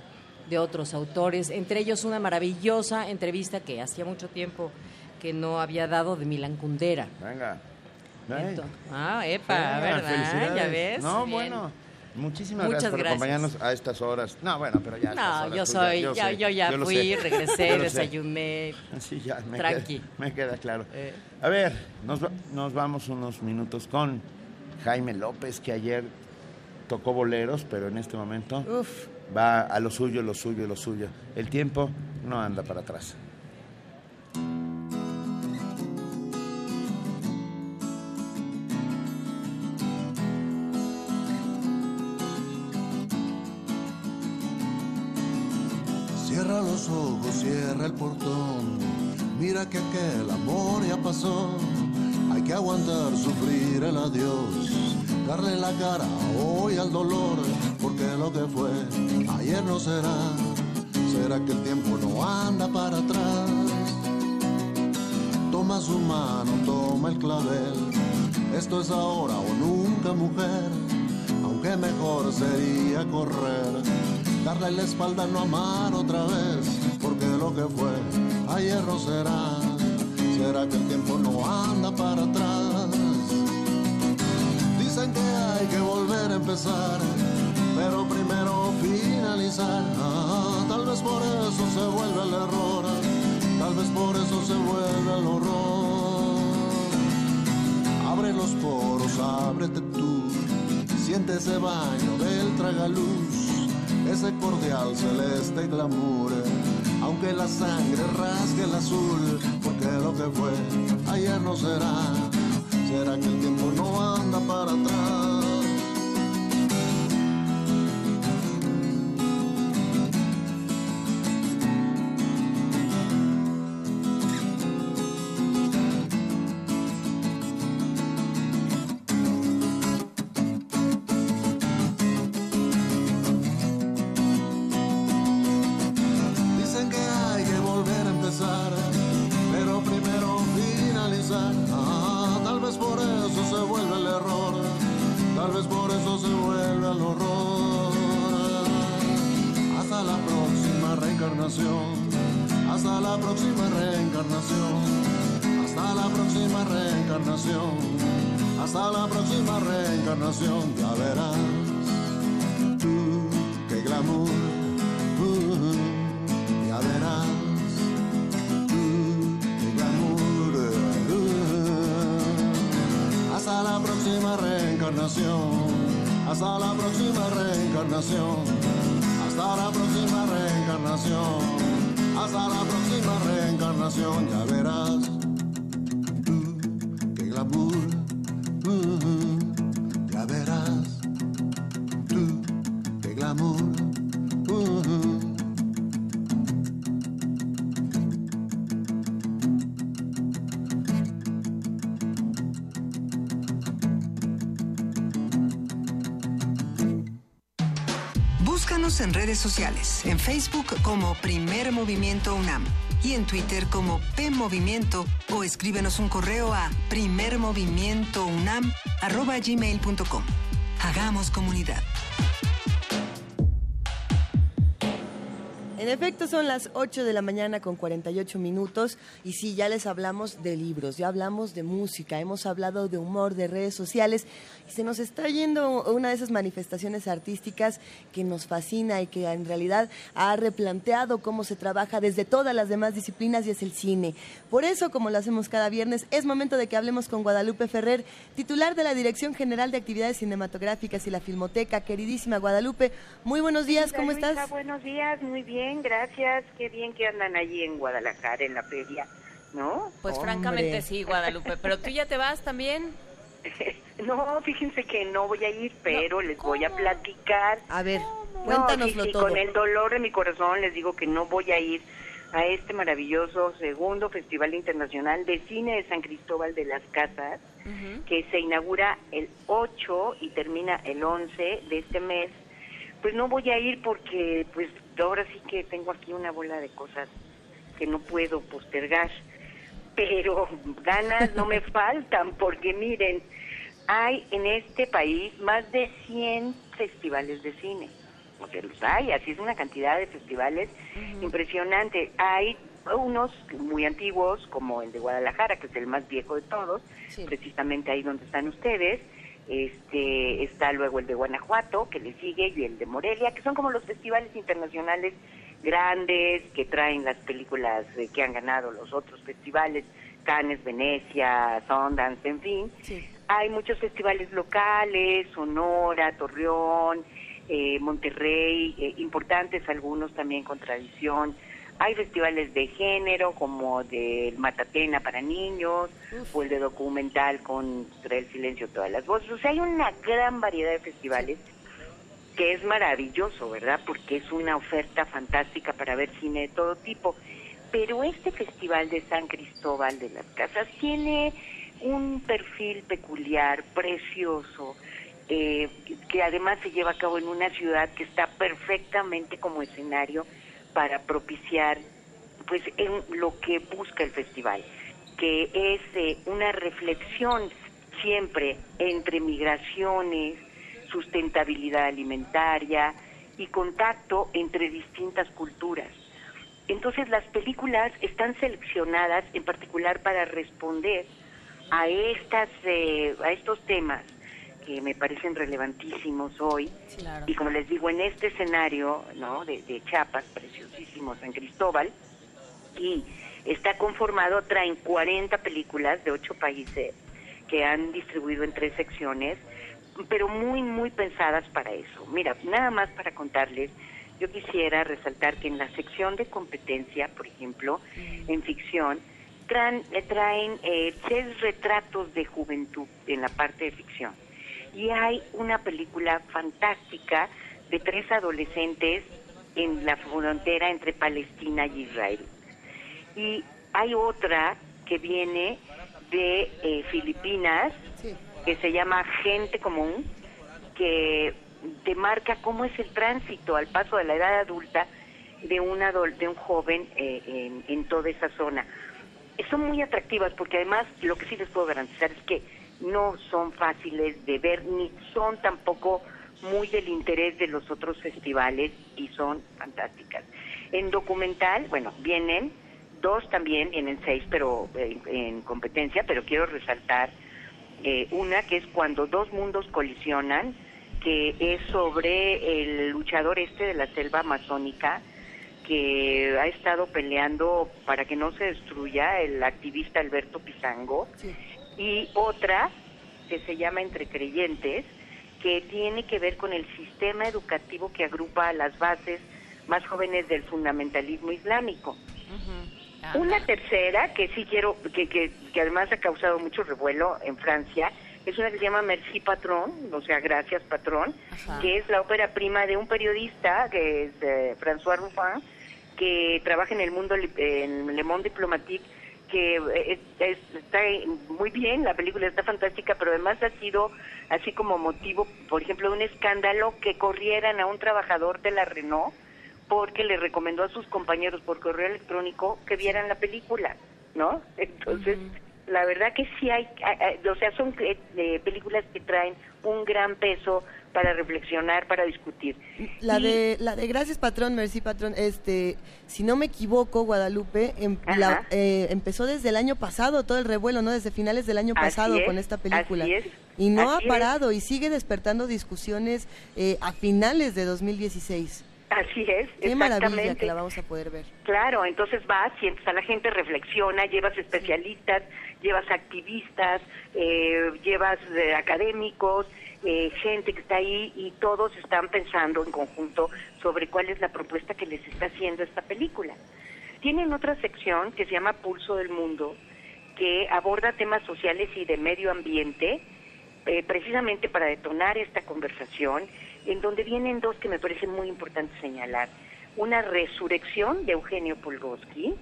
de otros autores, entre ellos una maravillosa entrevista que hacía mucho tiempo que no había dado de Milan Kundera. Venga. Ah, epa, Venga, ¿verdad? Ya ves. No, Bien. bueno. Muchísimas Muchas gracias por gracias. acompañarnos a estas horas. No, bueno, pero ya. a estas No, horas yo soy, yo ya, yo ya fui, sé, regresé, desayuné. *laughs* Sí, ya, me Tranqui. Queda, me queda claro. Eh. A ver, nos, va- nos vamos unos minutos con Jaime López, que ayer tocó boleros, pero en este momento Uf, va a lo suyo, lo suyo, lo suyo. El tiempo no anda para atrás. Cierra los ojos, cierra el portón. Mira que aquel amor ya pasó. Hay que aguantar, sufrir el adiós. Darle la cara hoy al dolor. Porque lo que fue ayer no será. Será que el tiempo no anda para atrás. Toma su mano, toma el clavel. Esto es ahora o nunca, mujer. Aunque mejor sería correr. Darle la espalda, no amar otra vez. Porque lo que fue ayer no será. Será que el tiempo no anda para atrás. Dicen que hay que volver a empezar. Pero primero finalizar. Ah, tal vez por eso se vuelve el error. Tal vez por eso se vuelve el horror. Abre los poros, ábrete tú. Siente ese baño del tragaluz. Ese cordial celeste glamour. Aunque la sangre rasgue el azul, porque lo que fue ayer no será. Será que el tiempo no anda para atrás. Facebook como Primer Movimiento UNAM y en Twitter como P Movimiento o escríbenos un correo a primermovimientounam@gmail.com. Hagamos comunidad. Efecto, son las 8 de la mañana con 48 minutos y sí, ya les hablamos de libros, ya hablamos de música, hemos hablado de humor, de redes sociales y se nos está yendo una de esas manifestaciones artísticas que nos fascina y que en realidad ha replanteado cómo se trabaja desde todas las demás disciplinas y es el cine. Por eso, como lo hacemos cada viernes, es momento de que hablemos con Guadalupe Ferrer, titular de la Dirección General de Actividades Cinematográficas y la Filmoteca. Queridísima Guadalupe, muy buenos días, ¿cómo Luisa, estás? Buenos días, muy bien, gracias. Qué bien que andan allí en Guadalajara, en la feria, ¿no? Pues Hombre. francamente sí, Guadalupe. Pero tú ya te vas también. *laughs* No, fíjense que no voy a ir, pero les voy a platicar. A ver, No, cuéntanoslo sí, todo. Con el dolor de mi corazón les digo que no voy a ir a este maravilloso segundo Festival Internacional de Cine de San Cristóbal de las Casas, que se inaugura el 8 y termina el 11 de este mes. Pues no voy a ir porque pues ahora sí que tengo aquí una bola de cosas que no puedo postergar. Pero *laughs* ganas no me *laughs* faltan porque miren, hay en este país más de 100 festivales de cine. O sea, los hay, así es una cantidad de festivales impresionante. Hay unos muy antiguos, como el de Guadalajara, que es el más viejo de todos, precisamente ahí donde están ustedes. Este, está luego el de Guanajuato, que le sigue, y el de Morelia, que son como los festivales internacionales grandes que traen las películas eh, que han ganado los otros festivales, Cannes, Venecia, Sundance, en fin. Hay muchos festivales locales, Sonora, Torreón, eh, Monterrey, eh, importantes algunos también con tradición. Hay festivales de género como del Matatena para niños o el de documental con el silencio todas las voces. O sea, hay una gran variedad de festivales que es maravilloso, ¿verdad? Porque es una oferta fantástica para ver cine de todo tipo. Pero este festival de San Cristóbal de las Casas tiene un perfil peculiar, precioso, eh, que además se lleva a cabo en una ciudad que está perfectamente como escenario para propiciar pues en lo que busca el festival, que es eh, una reflexión siempre entre migraciones, sustentabilidad alimentaria y contacto entre distintas culturas. Entonces las películas están seleccionadas en particular para responder a estas eh, a estos temas que me parecen relevantísimos hoy. Y como les digo en este escenario no de, de Chiapas preciosísimo San Cristóbal y está conformado traen 40 películas de ocho países que han distribuido en tres secciones pero muy muy pensadas para eso. Mira nada más para contarles yo quisiera resaltar que en la sección de competencia, por ejemplo, en ficción, traen, eh, traen eh, tres retratos de juventud en la parte de ficción. Y hay una película fantástica de tres adolescentes en la frontera entre Palestina y Israel. Y hay otra que viene de eh, Filipinas, que se llama Gente Común, que te marca cómo es el tránsito al paso de la edad adulta de un, de un joven eh, en, en toda esa zona. Son muy atractivas porque además lo que sí les puedo garantizar es que no son fáciles de ver ni son tampoco muy del interés de los otros festivales y son fantásticas. En documental, bueno, vienen dos también, vienen seis, pero eh, en competencia, pero quiero resaltar eh, una que es cuando dos mundos colisionan, que es sobre el luchador este de la selva amazónica que ha estado peleando para que no se destruya el activista Alberto Pizango y otra que se llama Entre Creyentes que tiene que ver con el sistema educativo que agrupa a las bases más jóvenes del fundamentalismo islámico. Una tercera, que sí quiero, que, que, que además ha causado mucho revuelo en Francia, es una que se llama Merci Patron, o sea, Gracias Patrón, que es la ópera prima de un periodista, que es eh, François Ruffin, que trabaja en el mundo, en Le Monde Diplomatique, que eh, es- es- está muy bien, la película está fantástica, pero además ha sido así como motivo, por ejemplo, de un escándalo que corrieran a un trabajador de la Renault porque le recomendó a sus compañeros por correo electrónico que vieran la película, ¿no? Entonces, la verdad que sí hay, o sea, son eh, eh, películas que traen un gran peso para reflexionar, para discutir. La Y- de, la de Gracias Patrón, Merci Patrón, este, si no me equivoco, Guadalupe, em- la- eh, empezó desde el año pasado todo el revuelo, ¿no? Desde finales del año Así pasado es, con esta película. así es, y no así ha parado y sigue despertando discusiones eh, a finales de 2016. Así es, Qué maravilla que la vamos a poder ver. Claro, entonces vas, sientas a la gente, reflexiona, llevas especialistas, llevas activistas, eh, llevas eh, académicos, eh, gente que está ahí y todos están pensando en conjunto sobre cuál es la propuesta que les está haciendo esta película. Tienen otra sección que se llama Pulso del Mundo, que aborda temas sociales y de medio ambiente, eh, precisamente para detonar esta conversación, en donde vienen dos que me parecen muy importantes señalar. Una resurrección de Eugenio Polgoski,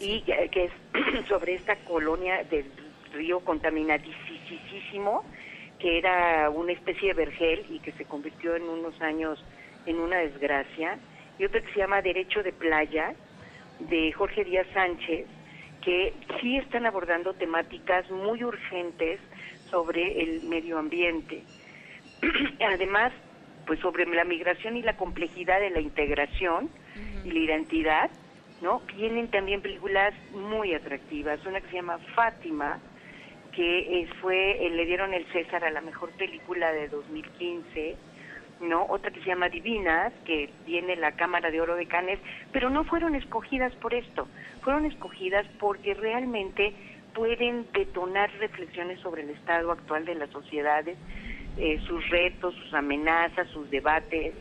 y eh, que es *clears throat* sobre esta colonia del río contaminadísimo, que era una especie de vergel y que se convirtió en unos años en una desgracia, y otra que se llama Derecho de Playa, de Jorge Díaz Sánchez, que sí están abordando temáticas muy urgentes sobre el medio ambiente. *clears throat* Además, pues sobre la migración y la complejidad de la integración y la identidad, ¿no? Vienen también películas muy atractivas. Una que se llama Fátima, que eh, fue, eh, le dieron el César a la mejor película de 2015, ¿no? Otra que se llama Divinas, que tiene la Cámara de Oro de Cannes, pero no fueron escogidas por esto, fueron escogidas porque realmente pueden detonar reflexiones sobre el estado actual de las sociedades, eh, sus retos, sus amenazas, sus debates.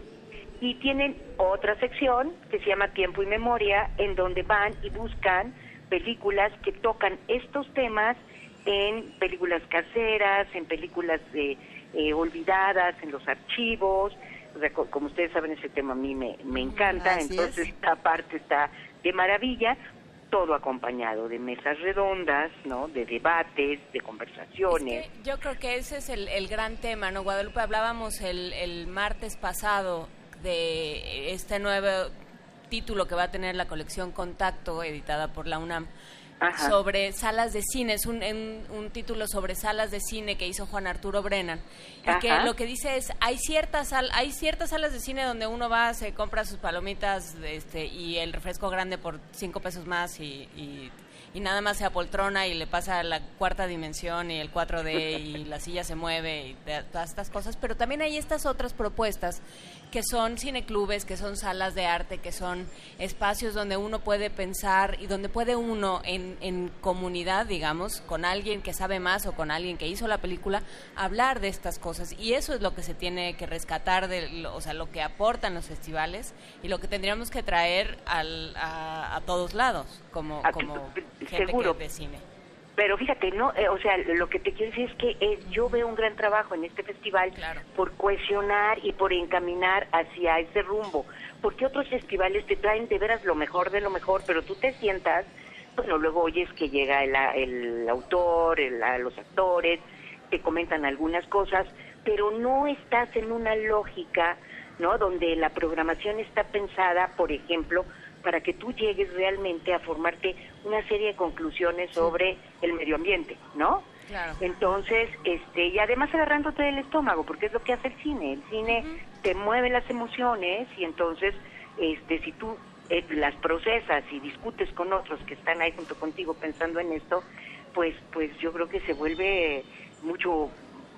Y tienen otra sección que se llama Tiempo y Memoria, en donde van y buscan películas que tocan estos temas en películas caseras, en películas de, eh, olvidadas, en los archivos. O sea, co- como ustedes saben, ese tema a mí me, me encanta, Así entonces es. esta parte está de maravilla, todo acompañado de mesas redondas, ¿no? De debates, de conversaciones. Yo creo que ese es el, el gran tema, ¿no? Guadalupe, hablábamos el, el martes pasado de este nuevo título que va a tener la colección Contacto, editada por la UNAM, Ajá. sobre salas de cine. Es un, en- un título sobre salas de cine que hizo Juan Arturo Brennan. Y que lo que dice es, hay ciertas, hay ciertas salas de cine donde uno va, se compra sus palomitas este, y el refresco grande por cinco pesos más y, y- y nada más se apoltrona y le pasa la cuarta dimensión y el 4D y la silla se mueve y todas estas cosas, pero también hay estas otras propuestas que son cineclubes, que son salas de arte, que son espacios donde uno puede pensar y donde puede uno en, en comunidad, digamos, con alguien que sabe más o con alguien que hizo la película, hablar de estas cosas. Y eso es lo que se tiene que rescatar, de, o sea, lo que aportan los festivales y lo que tendríamos que traer al, a, todos lados, como, como gente Seguro. de cine. Pero fíjate, no, eh, o sea, lo que te quiero decir es que eh, yo veo un gran trabajo en este festival por cohesionar y por encaminar hacia ese rumbo. Porque otros festivales te traen de veras lo mejor de lo mejor, pero tú te sientas, bueno, luego oyes que llega el, el autor, el, los actores, te comentan algunas cosas, pero no estás en una lógica, ¿no? Donde la programación está pensada, por ejemplo, para que tú llegues realmente a formarte una serie de conclusiones sobre el medio ambiente, ¿no? Claro. Entonces, este, y además agarrándote del estómago, porque es lo que hace el cine. El cine te mueve las emociones y entonces, este, si tú eh, las procesas y discutes con otros que están ahí junto contigo pensando en esto, pues, pues yo creo que se vuelve mucho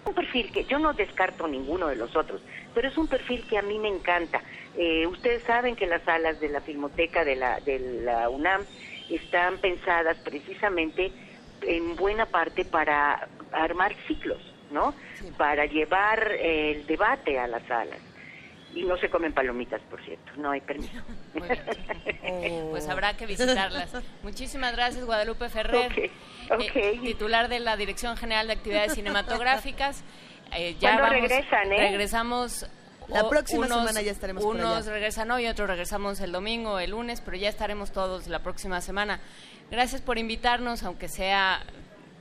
un perfil que yo no descarto ninguno de los otros, pero es un perfil que a mí me encanta. Eh, ustedes saben que las salas de la Filmoteca de la, de la UNAM están pensadas precisamente en buena parte para armar ciclos, ¿no? Para llevar el debate a las salas. Y no se comen palomitas, por cierto, no hay permiso. *laughs* Pues habrá que visitarlas. Muchísimas gracias, Guadalupe Ferrer, eh, titular de la Dirección General de Actividades Cinematográficas. Eh, ya ¿Cuándo regresan, eh? Regresamos la próxima semana ya estaremos Unos regresan hoy, otros regresamos el domingo, el lunes, pero ya estaremos todos la próxima semana. Gracias por invitarnos, aunque sea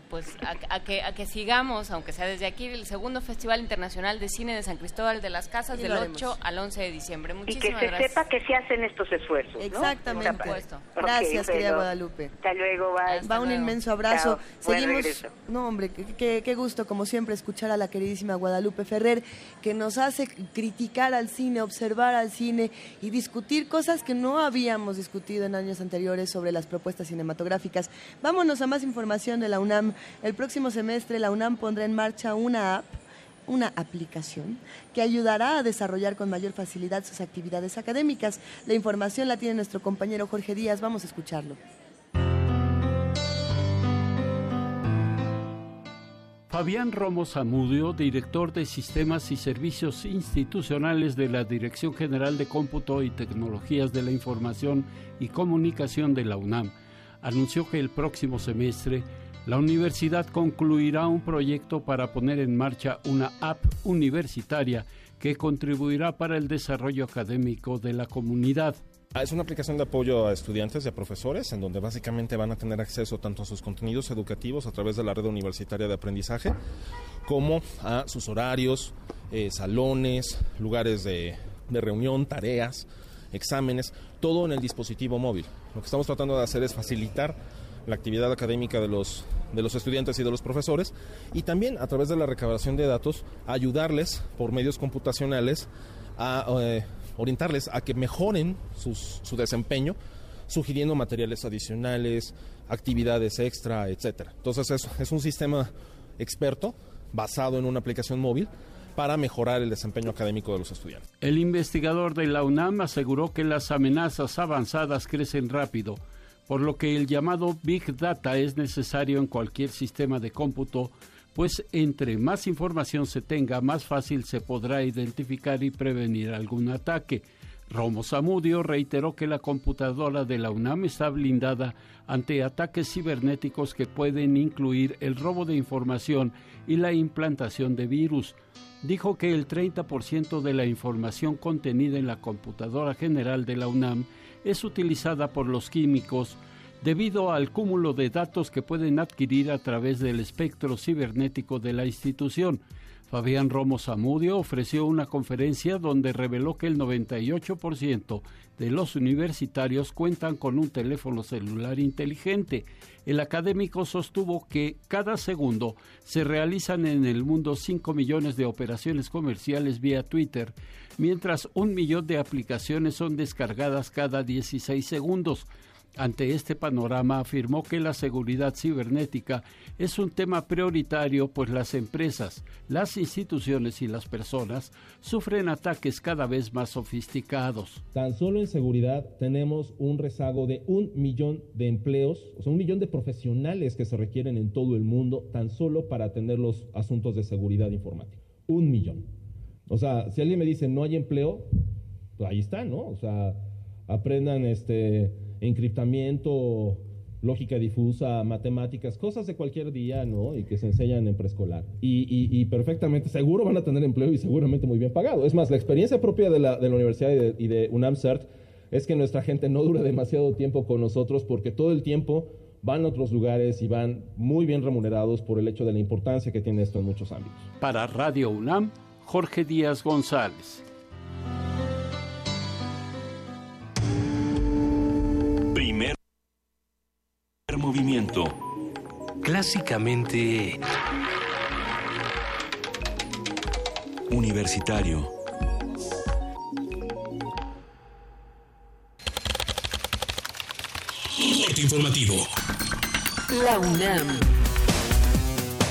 pues a, que, a que sigamos, aunque sea desde aquí, el segundo Festival Internacional de Cine de San Cristóbal de las Casas del 8 al 11 de diciembre. Muchísimas y que se sepa que se hacen estos esfuerzos. Exactamente. Gracias, querida Guadalupe. Hasta luego, Va un inmenso abrazo. Seguimos. No, hombre, qué, qué gusto, como siempre, escuchar a la queridísima Guadalupe Ferrer, que nos hace criticar al cine, observar al cine y discutir cosas que no habíamos discutido en años anteriores sobre las propuestas cinematográficas. Vámonos a más información de la UNAM el próximo semestre la UNAM pondrá en marcha una app una aplicación que ayudará a desarrollar con mayor facilidad sus actividades académicas. La información la tiene nuestro compañero Jorge Díaz. Vamos a escucharlo. Fabián Romo Zamudio, director de Sistemas y Servicios Institucionales de la Dirección General de Cómputo y Tecnologías de la Información y Comunicación de la UNAM, anunció que el próximo semestre la universidad concluirá un proyecto para poner en marcha una app universitaria que contribuirá para el desarrollo académico de la comunidad. Ah, es una aplicación de apoyo a estudiantes y a profesores, en donde básicamente van a tener acceso tanto a sus contenidos educativos a través de la red universitaria de aprendizaje, como a sus horarios, eh, salones, lugares de, de reunión, tareas, exámenes, todo en el dispositivo móvil. Lo que estamos tratando de hacer es facilitar la actividad académica de los, de los estudiantes y de los profesores y también a través de la recabación de datos ayudarles por medios computacionales a eh, orientarles a que mejoren su desempeño sugiriendo materiales adicionales, actividades extra, etcétera. Entonces es, es un sistema experto basado en una aplicación móvil para mejorar el desempeño académico de los estudiantes. El investigador de la UNAM aseguró que las amenazas avanzadas crecen rápido por lo que el llamado Big Data es necesario en cualquier sistema de cómputo, pues entre más información se tenga, más fácil se podrá identificar y prevenir algún ataque. Romo Zamudio reiteró que la computadora de la UNAM está blindada ante ataques cibernéticos que pueden incluir el robo de información y la implantación de virus. Dijo que el 30% de la información contenida en la computadora general de la UNAM es utilizada por los químicos debido al cúmulo de datos que pueden adquirir a través del espectro cibernético de la institución. Fabián Romo Zamudio ofreció una conferencia donde reveló que el 98% de los universitarios cuentan con un teléfono celular inteligente. El académico sostuvo que cada segundo se realizan en el mundo 5 millones de operaciones comerciales vía Twitter, mientras un millón de aplicaciones son descargadas cada 16 segundos. Ante este panorama afirmó que la seguridad cibernética es un tema prioritario pues las empresas, las instituciones y las personas sufren ataques cada vez más sofisticados. Tan solo en seguridad tenemos un rezago de un millón de empleos, o sea, un millón de profesionales que se requieren en todo el mundo tan solo para atender los asuntos de seguridad informática. Un millón. O sea, si alguien me dice no hay empleo, pues ahí está, ¿no? O sea, aprendan este encriptamiento, lógica difusa, matemáticas, cosas de cualquier día, ¿no? Y que se enseñan en preescolar. Y, perfectamente, seguro van a tener empleo y seguramente muy bien pagado. Es más, la experiencia propia de la, de la universidad y de, y de UNAM CERT es que nuestra gente no dura demasiado tiempo con nosotros porque todo el tiempo van a otros lugares y van muy bien remunerados por el hecho de la importancia que tiene esto en muchos ámbitos. Para Radio UNAM, Jorge Díaz González. Movimiento. Clásicamente universitario. informativo. La UNAM.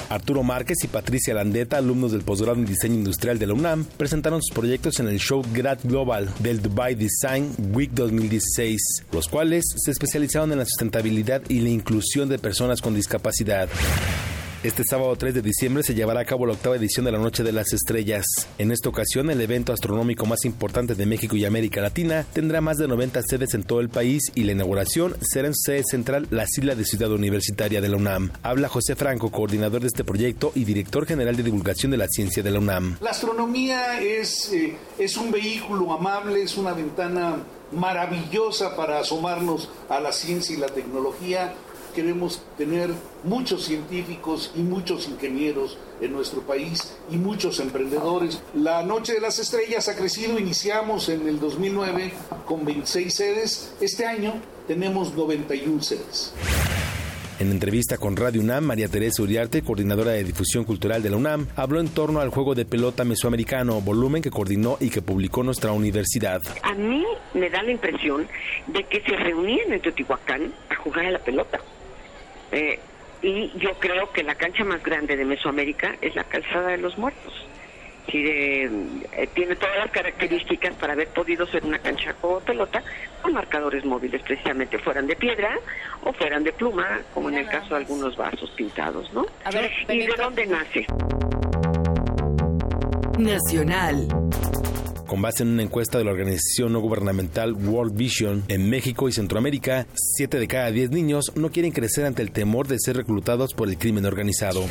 Arturo Márquez y Patricia Landeta, alumnos del posgrado en diseño industrial de la UNAM, presentaron sus proyectos en el show Grad Global del Dubai Design Week 2016, los cuales se especializaron en la sustentabilidad y la inclusión de personas con discapacidad. Este sábado 3 de diciembre se llevará a cabo la octava edición de la Noche de las Estrellas. En esta ocasión, el evento astronómico más importante de México y América Latina tendrá más de 90 sedes en todo el país y la inauguración será en sede central, la Isla de Ciudad Universitaria de la UNAM. Habla José Franco, coordinador de este proyecto y director general de divulgación de la ciencia de la UNAM. La astronomía es, eh, es un vehículo amable, es una ventana maravillosa para asomarnos a la ciencia y la tecnología queremos tener muchos científicos y muchos ingenieros en nuestro país y muchos emprendedores. La Noche de las Estrellas ha crecido, iniciamos en el 2009 con 26 sedes, este año tenemos 91 sedes. En entrevista con Radio UNAM, María Teresa Uriarte, coordinadora de difusión cultural de la UNAM, habló en torno al juego de pelota mesoamericano, volumen que coordinó y que publicó nuestra universidad. A mí me da la impresión de que se reunían en Teotihuacán a jugar a la pelota. Eh, y yo creo que la cancha más grande de Mesoamérica es la Calzada de los Muertos. Eh, tiene todas las características para haber podido ser una cancha con pelota con marcadores móviles, precisamente fueran de piedra o fueran de pluma, como en el caso de algunos vasos pintados, ¿no? ¿Y de dónde nace? Nacional. Con base en una encuesta de la organización no gubernamental World Vision en México y Centroamérica, 7 de cada 10 niños no quieren crecer ante el temor de ser reclutados por el crimen organizado.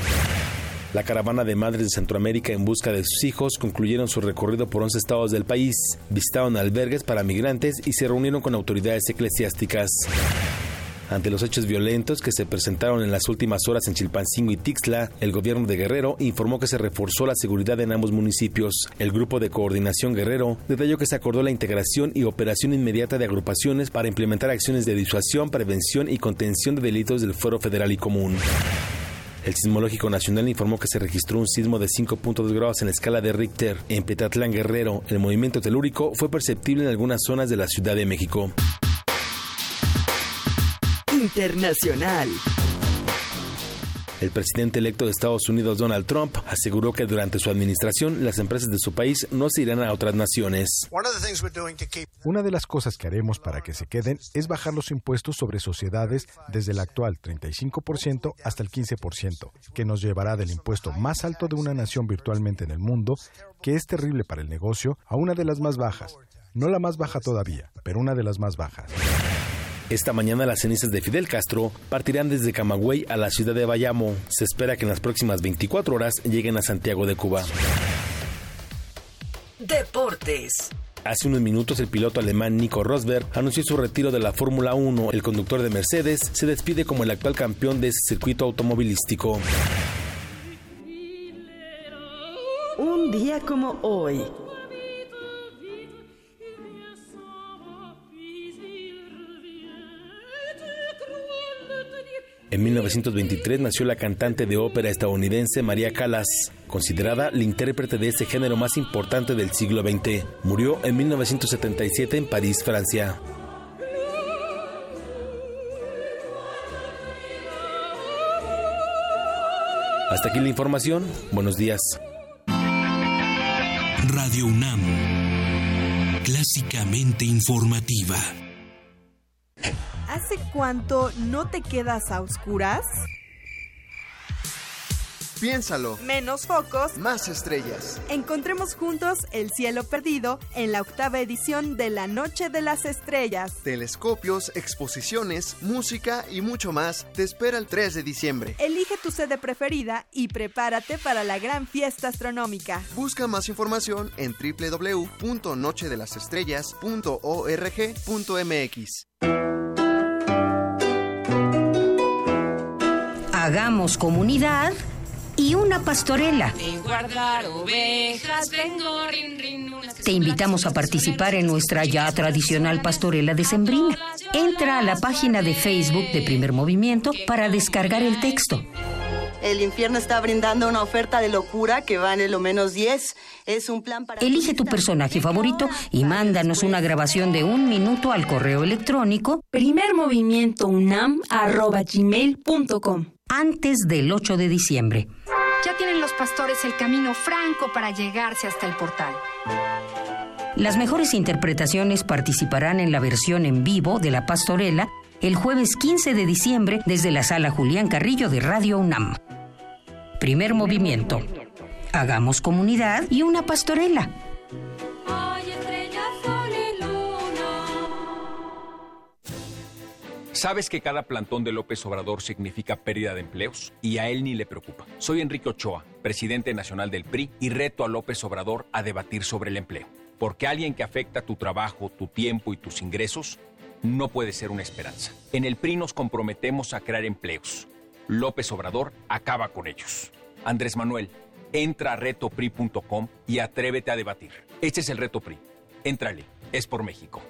La caravana de madres de Centroamérica en busca de sus hijos concluyeron su recorrido por 11 estados del país, visitaron albergues para migrantes y se reunieron con autoridades eclesiásticas. Ante los hechos violentos que se presentaron en las últimas horas en Chilpancingo y Tixla, el gobierno de Guerrero informó que se reforzó la seguridad en ambos municipios. El grupo de coordinación Guerrero detalló que se acordó la integración y operación inmediata de agrupaciones para implementar acciones de disuasión, prevención y contención de delitos del Fuero Federal y Común. El Sismológico Nacional informó que se registró un sismo de 5.2 grados en la escala de Richter. En Petatlán Guerrero, el movimiento telúrico fue perceptible en algunas zonas de la Ciudad de México. Internacional. El presidente electo de Estados Unidos, Donald Trump, aseguró que durante su administración las empresas de su país no se irán a otras naciones. Una de las cosas que haremos para que se queden es bajar los impuestos sobre sociedades desde el actual 35% hasta el 15%, que nos llevará del impuesto más alto de una nación virtualmente en el mundo, que es terrible para el negocio, a una de las más bajas. No la más baja todavía, pero una de las más bajas. Esta mañana las cenizas de Fidel Castro partirán desde Camagüey a la ciudad de Bayamo. Se espera que en las próximas 24 horas lleguen a Santiago de Cuba. Deportes. Hace unos minutos el piloto alemán Nico Rosberg anunció su retiro de la Fórmula 1. El conductor de Mercedes se despide como el actual campeón de ese circuito automovilístico. Un día como hoy. En 1923 nació la cantante de ópera estadounidense María Callas, considerada la intérprete de este género más importante del siglo XX. Murió en 1977 en París, Francia. Hasta aquí la información. Buenos días. Radio UNAM, clásicamente informativa. ¿Hace cuánto no te quedas a oscuras? Piénsalo. Menos focos. Más estrellas. Encontremos juntos el cielo perdido en la octava edición de la Noche de las Estrellas. Telescopios, exposiciones, música y mucho más te espera el 3 de diciembre. Elige tu sede preferida y prepárate para la gran fiesta astronómica. Busca más información en www.nochedelasestreellas.org.mx. Hagamos comunidad y una pastorela. Te invitamos a participar en nuestra ya tradicional pastorela de Sembrina. Entra a la página de Facebook de Primer Movimiento para descargar el texto. El infierno está brindando una oferta de locura que vale lo menos 10. Es un plan para... Elige tu personaje favorito y mándanos una grabación de un minuto al correo electrónico primermovimientounam.gmail.com antes del 8 de diciembre. Ya tienen los pastores el camino franco para llegarse hasta el portal. Las mejores interpretaciones participarán en la versión en vivo de La Pastorela el jueves 15 de diciembre desde la sala Julián Carrillo de Radio UNAM. Primer movimiento. Hagamos comunidad y una pastorela. ¿Sabes que cada plantón de López Obrador significa pérdida de empleos? Y a él ni le preocupa. Soy Enrique Ochoa, presidente nacional del PRI, y reto a López Obrador a debatir sobre el empleo. Porque alguien que afecta tu trabajo, tu tiempo y tus ingresos no puede ser una esperanza. En el PRI nos comprometemos a crear empleos. López Obrador acaba con ellos. Andrés Manuel, entra a retopri.com y atrévete a debatir. Este es el reto PRI. Éntrale, es por México.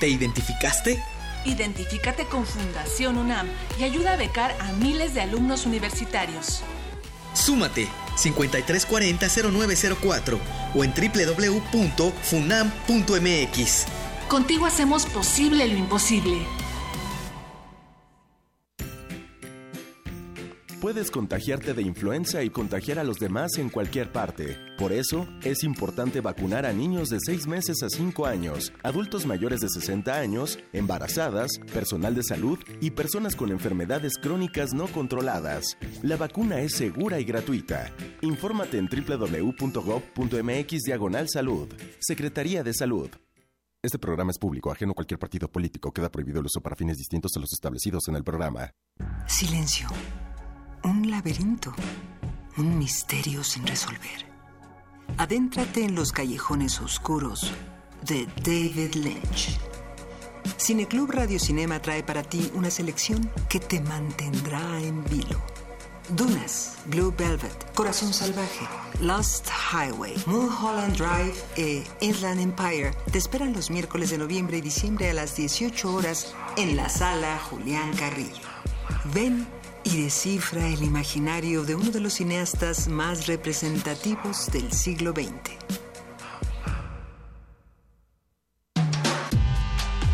¿Te identificaste? Identifícate con Fundación UNAM y ayuda a becar a miles de alumnos universitarios. Súmate 5340-0904 o en www.funam.mx. Contigo hacemos posible lo imposible. Puedes contagiarte de influenza y contagiar a los demás en cualquier parte. Por eso, es importante vacunar a niños de 6 meses a 5 años, adultos mayores de 60 años, embarazadas, personal de salud y personas con enfermedades crónicas no controladas. La vacuna es segura y gratuita. Infórmate en www.gov.mx diagonal salud. Secretaría de Salud. Este programa es público, ajeno a cualquier partido político. Queda prohibido el uso para fines distintos a los establecidos en el programa. Silencio. Un laberinto. Un misterio sin resolver. Adéntrate en los callejones oscuros de David Lynch. Cineclub Radio Cinema trae para ti una selección que te mantendrá en vilo. Dunas, Blue Velvet, Corazón Salvaje, Lost Highway, Mulholland Drive e Inland Empire te esperan los miércoles de noviembre y diciembre a las 18 horas en la sala Julián Carrillo. Ven y descifra el imaginario de uno de los cineastas más representativos del siglo XX.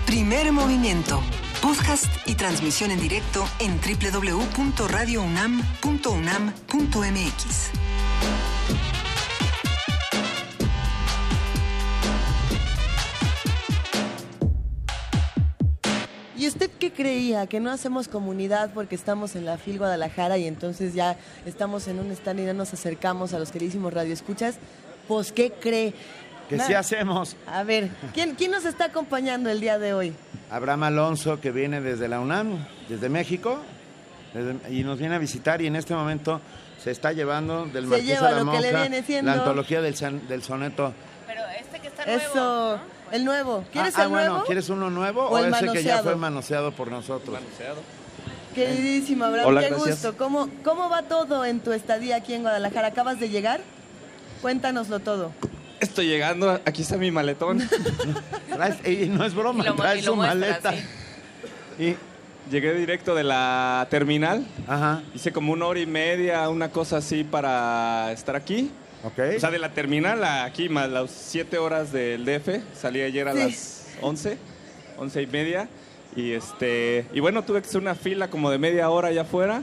Primer movimiento. Podcast y transmisión en directo en www.radiounam.unam.mx. ¿Y usted qué creía? ¿Que no hacemos comunidad porque estamos en la FIL Guadalajara y entonces ya estamos en un stand y no nos acercamos a los queridísimos radioescuchas? Pues, ¿qué cree? Que sí hacemos. A ver, ¿quién, ¿quién nos está acompañando el día de hoy? Abraham Alonso, que viene desde la UNAM, desde México, desde- y nos viene a visitar y en este momento se está llevando del Se Marqués lleva a la lo que le Monja, viene siendo- la antología del, san- del soneto. Pero este que está Eso, el nuevo. ¿Quieres ah, ah, el nuevo? bueno, ¿quieres uno nuevo ¿O o, el ese que ya manoseado? fue manoseado por nosotros? Queridísimo Abraham, Hola, qué gracias. gusto. ¿Cómo, ¿Cómo va todo en tu estadía aquí en Guadalajara? ¿Acabas de llegar? Cuéntanoslo todo. Estoy llegando, aquí está mi maletón. *laughs* y no es broma, Y lo trae y lo su muestra, maleta. Y llegué directo de la terminal. Ajá. Hice como una hora y media, una cosa así para estar aquí. Ok. O sea, de la terminal a aquí, más las 7 horas del DF. Salí ayer a Sí. las 11, 11 y media. Y, este, y bueno, tuve que hacer una fila como de media hora allá afuera.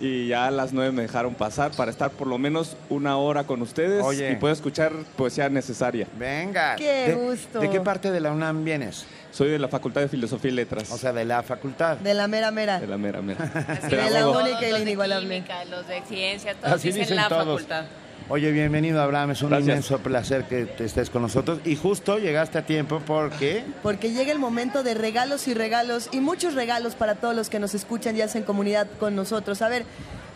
Y ya a las 9 me dejaron pasar para estar por lo menos una hora con ustedes Oye. y puedo escuchar poesía necesaria. Venga. Qué ¿De, gusto. ¿De qué parte de la UNAM vienes? Soy de la Facultad de Filosofía y Letras. O sea, de la facultad. De la mera mera. De la mera mera. De la única y la Los de inigualable. química, los de ciencia, todos Así dicen, dicen la todos. facultad. Oye, bienvenido Abraham, es un Gracias. inmenso placer que te estés con nosotros. Y justo llegaste a tiempo porque... Porque llega el momento de regalos y regalos y muchos regalos para todos los que nos escuchan y hacen comunidad con nosotros. A ver,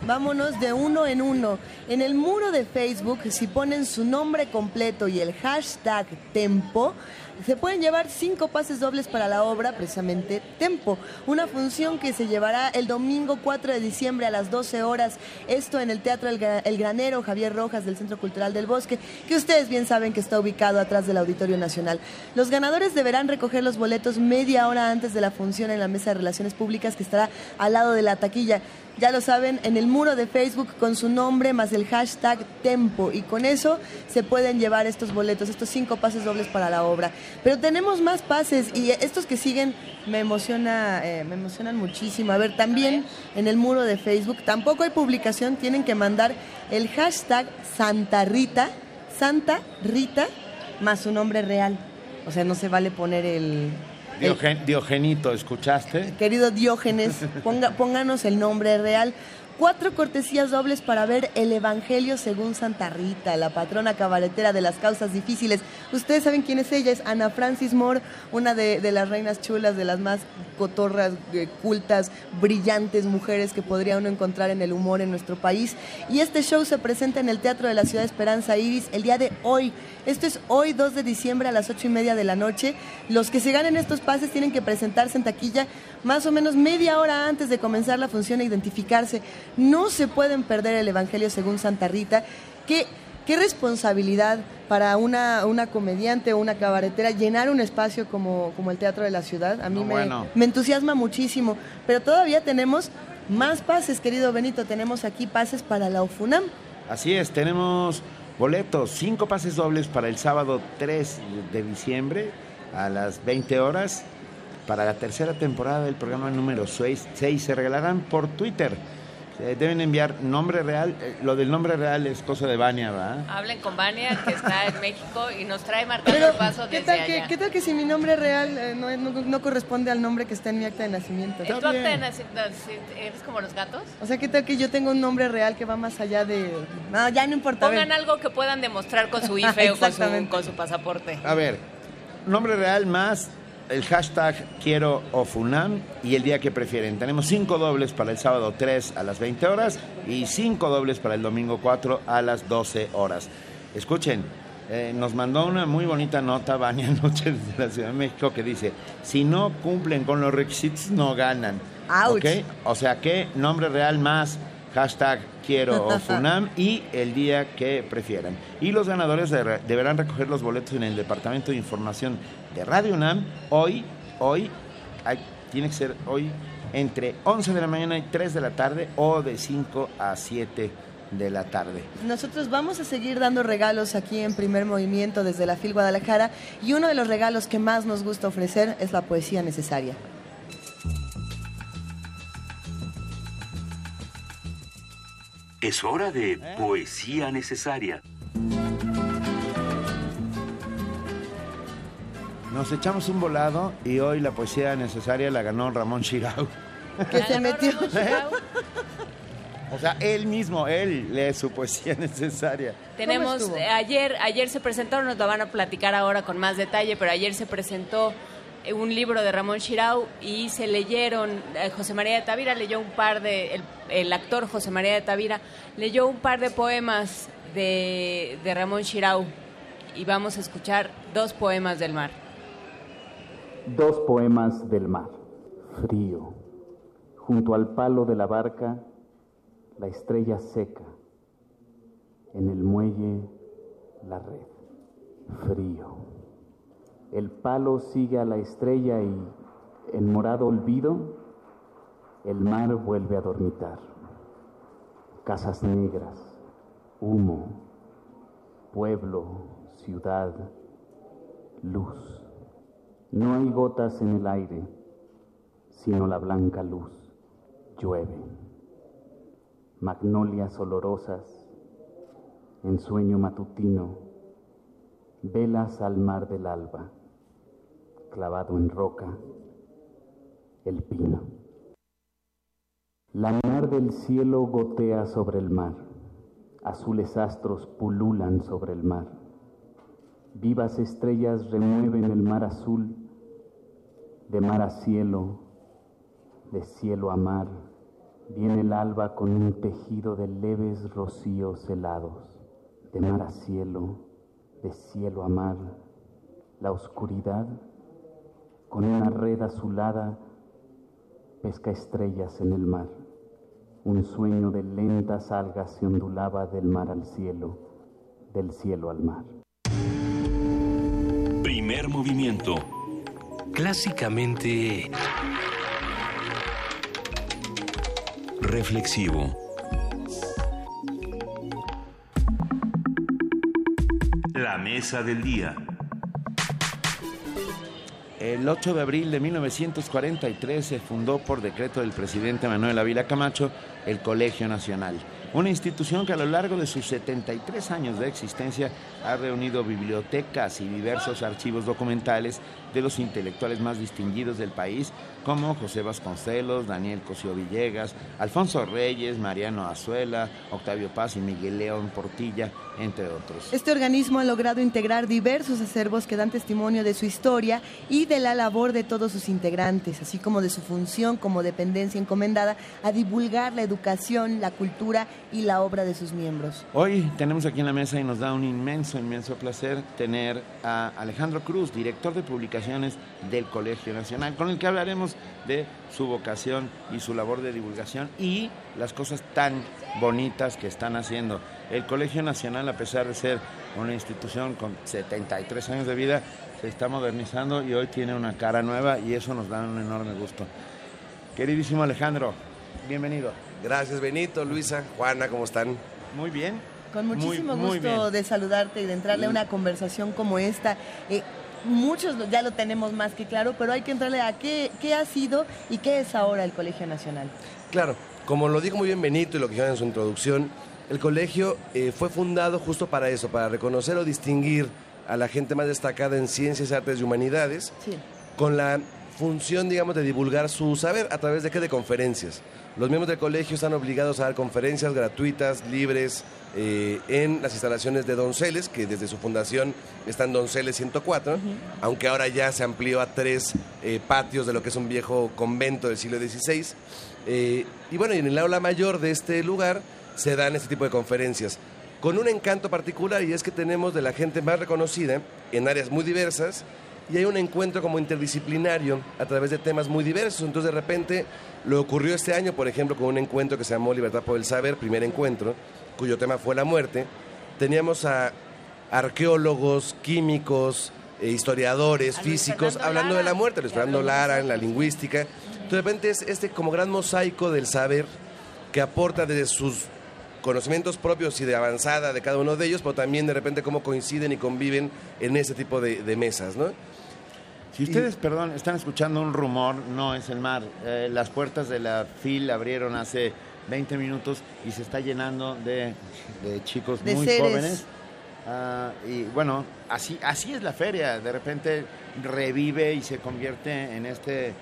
vámonos de uno en uno. En el muro de Facebook, si ponen su nombre completo y el hashtag Tempo, se pueden llevar cinco pases dobles para la obra, precisamente Tempo. Una función que se llevará el domingo 4 de diciembre a las 12 horas. Esto en el Teatro El, Gra- El Granero Javier Rojas del Centro Cultural del Bosque, que ustedes bien saben que está ubicado atrás del Auditorio Nacional. Los ganadores deberán recoger los boletos media hora antes de la función en la Mesa de Relaciones Públicas que estará al lado de la taquilla. Ya lo saben, en el muro de Facebook con su nombre más el hashtag Tempo. Y con eso se pueden llevar estos boletos, estos cinco pases dobles para la obra. Pero tenemos más pases y estos que siguen me emociona, eh, me emocionan muchísimo. A ver, también en el muro de Facebook, tampoco hay publicación, tienen que mandar el hashtag Santa Rita, Santa Rita, más su nombre real. O sea, no se vale poner el, Diogen- Diogenito, ¿escuchaste? Querido Diógenes, ponga- pónganos el nombre real. Cuatro cortesías dobles para ver el Evangelio según Santa Rita, la patrona cabaretera de las causas difíciles. Ustedes saben quién es ella, es Ana Francis Moore, una de, de las reinas chulas, de las más cotorras, eh, cultas, brillantes mujeres que podría uno encontrar en el humor en nuestro país. Y este show se presenta en el Teatro de la Ciudad de Esperanza Iris el día de hoy. Esto es hoy, 2 de diciembre a las 8 y media de la noche. Los que se ganen estos pases tienen que presentarse en taquilla más o menos media hora antes de comenzar la función e identificarse. No se pueden perder el Evangelio según Santa Rita. ¿Qué, qué responsabilidad para una, una comediante o una cabaretera llenar un espacio como, como el Teatro de la Ciudad? A mí No, me, bueno. me entusiasma muchísimo. Pero todavía tenemos más pases, querido Benito. Tenemos aquí pases para la OFUNAM. Así es, tenemos boletos, cinco pases dobles para el sábado 3 de diciembre a las 20 horas. Para la tercera temporada del programa número 6 se regalarán por Twitter. Eh, deben enviar nombre real. eh, lo del nombre real es cosa de Vania, ¿verdad? Hablen con Vania, que está en *laughs* México y nos trae marcando el paso ¿qué desde tal, que, allá. ¿qué tal que si mi nombre real eh, no, no- no corresponde al nombre que está en mi acta de nacimiento? ¿En tu acta de nacimiento eres como los gatos? O sea, ¿qué tal que yo tengo un nombre real que va más allá de... No, ya no importa. Pongan algo que puedan demostrar con su IFE o con su, con su pasaporte. A ver, nombre real más el hashtag quiero ofunam y el día que prefieren. Tenemos cinco dobles para el sábado 3 a las 20 horas y cinco dobles para el domingo 4 a las 12 horas. Escuchen, eh, nos mandó una muy bonita nota Vania *laughs* anoche desde la Ciudad de México que dice, si no cumplen con los requisitos no ganan. O sea que nombre real más hashtag quiero *laughs* ofunam y el día que prefieran. Y los ganadores de- deberán recoger los boletos en el Departamento de Información de Radio UNAM hoy, hoy, hay- tiene que ser hoy entre 11 de la mañana y 3 de la tarde o de 5 a 7 de la tarde. Nosotros vamos a seguir dando regalos aquí en Primer Movimiento desde la FIL Guadalajara y uno de los regalos que más nos gusta ofrecer es la poesía necesaria. Es hora de poesía necesaria. Nos echamos un volado y hoy la poesía necesaria la ganó Ramón Chirau. *laughs* Que se metió. *laughs* O sea, él mismo, él lee su poesía *laughs* necesaria. Tenemos, eh, ayer, ayer se presentó, nos lo van a platicar ahora con más detalle, pero ayer se presentó eh, un libro de Ramón Chirau y se leyeron, eh, José María de Tavira leyó un par de, el, el actor José María de Tavira leyó un par de poemas de, de Ramón Chirau y vamos a escuchar dos poemas del mar. Dos poemas del mar. Frío. Junto al palo de la barca, la estrella seca. En el muelle, la red. Frío. El palo sigue a la estrella y, en morado olvido, el mar vuelve a dormitar. Casas negras, humo, pueblo, ciudad, luz. No hay gotas en el aire, sino la blanca luz. Llueve. Magnolias olorosas, en sueño matutino, velas al mar del alba, clavado en roca, el pino. La mar del cielo gotea sobre el mar, azules astros pululan sobre el mar, vivas estrellas remueven el mar azul, de mar a cielo, de cielo a mar, viene el alba con un tejido de leves rocíos helados, de mar a cielo, de cielo a mar, la oscuridad, con una red azulada, pesca estrellas en el mar. Un sueño de lentas algas se ondulaba del mar al cielo, del cielo al mar. Primer movimiento. Clásicamente reflexivo. La mesa del día. El 8 de abril de 1943 se fundó por decreto del presidente Manuel Ávila Camacho el Colegio Nacional, una institución que a lo largo de sus 73 años de existencia ha reunido bibliotecas y diversos archivos documentales de los intelectuales más distinguidos del país, como José Vasconcelos, Daniel Cosío Villegas, Alfonso Reyes, Mariano Azuela, Octavio Paz y Miguel León Portilla, entre otros. Este organismo ha logrado integrar diversos acervos que dan testimonio de su historia y de la labor de todos sus integrantes, así como de su función como dependencia encomendada a divulgar la educación, la cultura y la obra de sus miembros. Hoy tenemos aquí en la mesa y nos da un inmenso, inmenso placer tener a Alejandro Cruz, director de del Colegio Nacional, con el que hablaremos de su vocación y su labor de divulgación y las cosas tan bonitas que están haciendo. El Colegio Nacional, a pesar de ser una institución con 73 años de vida, se está modernizando y hoy tiene una cara nueva y eso nos da un enorme gusto. Queridísimo Alejandro, bienvenido. Gracias Benito, Luisa, Juana, ¿cómo están? Muy bien. Con muchísimo Muy- muy gusto bien. de saludarte y de entrarle a una conversación como esta. Eh, muchos ya lo tenemos más que claro, pero hay que entrarle a qué, qué ha sido y qué es ahora el Colegio Nacional. Claro, como lo dijo muy bien Benito y lo que dijeron en su introducción, el colegio eh, fue fundado justo para eso, para reconocer o distinguir a la gente más destacada en ciencias, artes y humanidades, con la función, digamos, de divulgar su saber a través de qué? De conferencias. Los miembros del colegio están obligados a dar conferencias gratuitas, libres, eh, en las instalaciones de Donceles, que desde su fundación están Donceles 104, aunque ahora ya se amplió a tres eh, patios de lo que es un viejo convento del siglo XVI. Eh, y bueno, y en el aula mayor de este lugar se dan este tipo de conferencias, con un encanto particular y es que tenemos de la gente más reconocida en áreas muy diversas y hay un encuentro como interdisciplinario a través de temas muy diversos. Entonces de repente lo ocurrió este año, por ejemplo, con un encuentro que se llamó Libertad por el Saber, primer encuentro, cuyo tema fue la muerte. Teníamos a arqueólogos, químicos, eh, historiadores, físicos, hablando de la muerte, Luis Fernando Lara en la lingüística. Entonces, de repente es este como gran mosaico del saber que aporta desde sus conocimientos propios y de avanzada de cada uno de ellos, pero también de repente cómo coinciden y conviven en ese tipo de, de mesas, ¿no? Si ustedes, perdón, están escuchando un rumor, no es el mar. Eh, las puertas de la FIL abrieron hace 20 minutos y se está llenando de, de chicos De muy seres. jóvenes. Ah, y bueno, así, así es la feria. De repente revive y se convierte en este,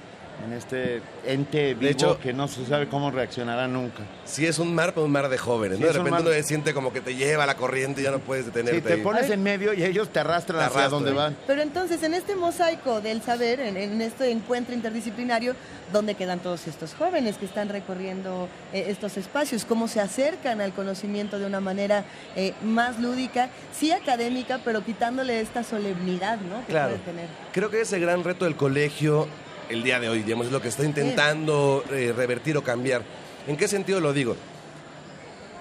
en este ente vivo hecho- que no se sabe cómo reaccionará nunca. Sí es un mar, pero un mar de jóvenes. De repente mar- uno se siente como que te lleva la corriente y ya no puedes detenerte. Si te ahí. pones en medio y ellos te arrastran Te hacia donde van. Pero entonces, en este mosaico del saber, en, en este encuentro interdisciplinario, ¿dónde quedan todos estos jóvenes que están recorriendo eh, estos espacios? ¿Cómo se acercan al conocimiento de una manera eh, más lúdica, sí académica, pero quitándole esta solemnidad ¿no? que Claro. puede tener? Creo que ese gran reto del colegio el día de hoy, digamos, es lo que está intentando eh, revertir o cambiar. ¿En qué sentido lo digo?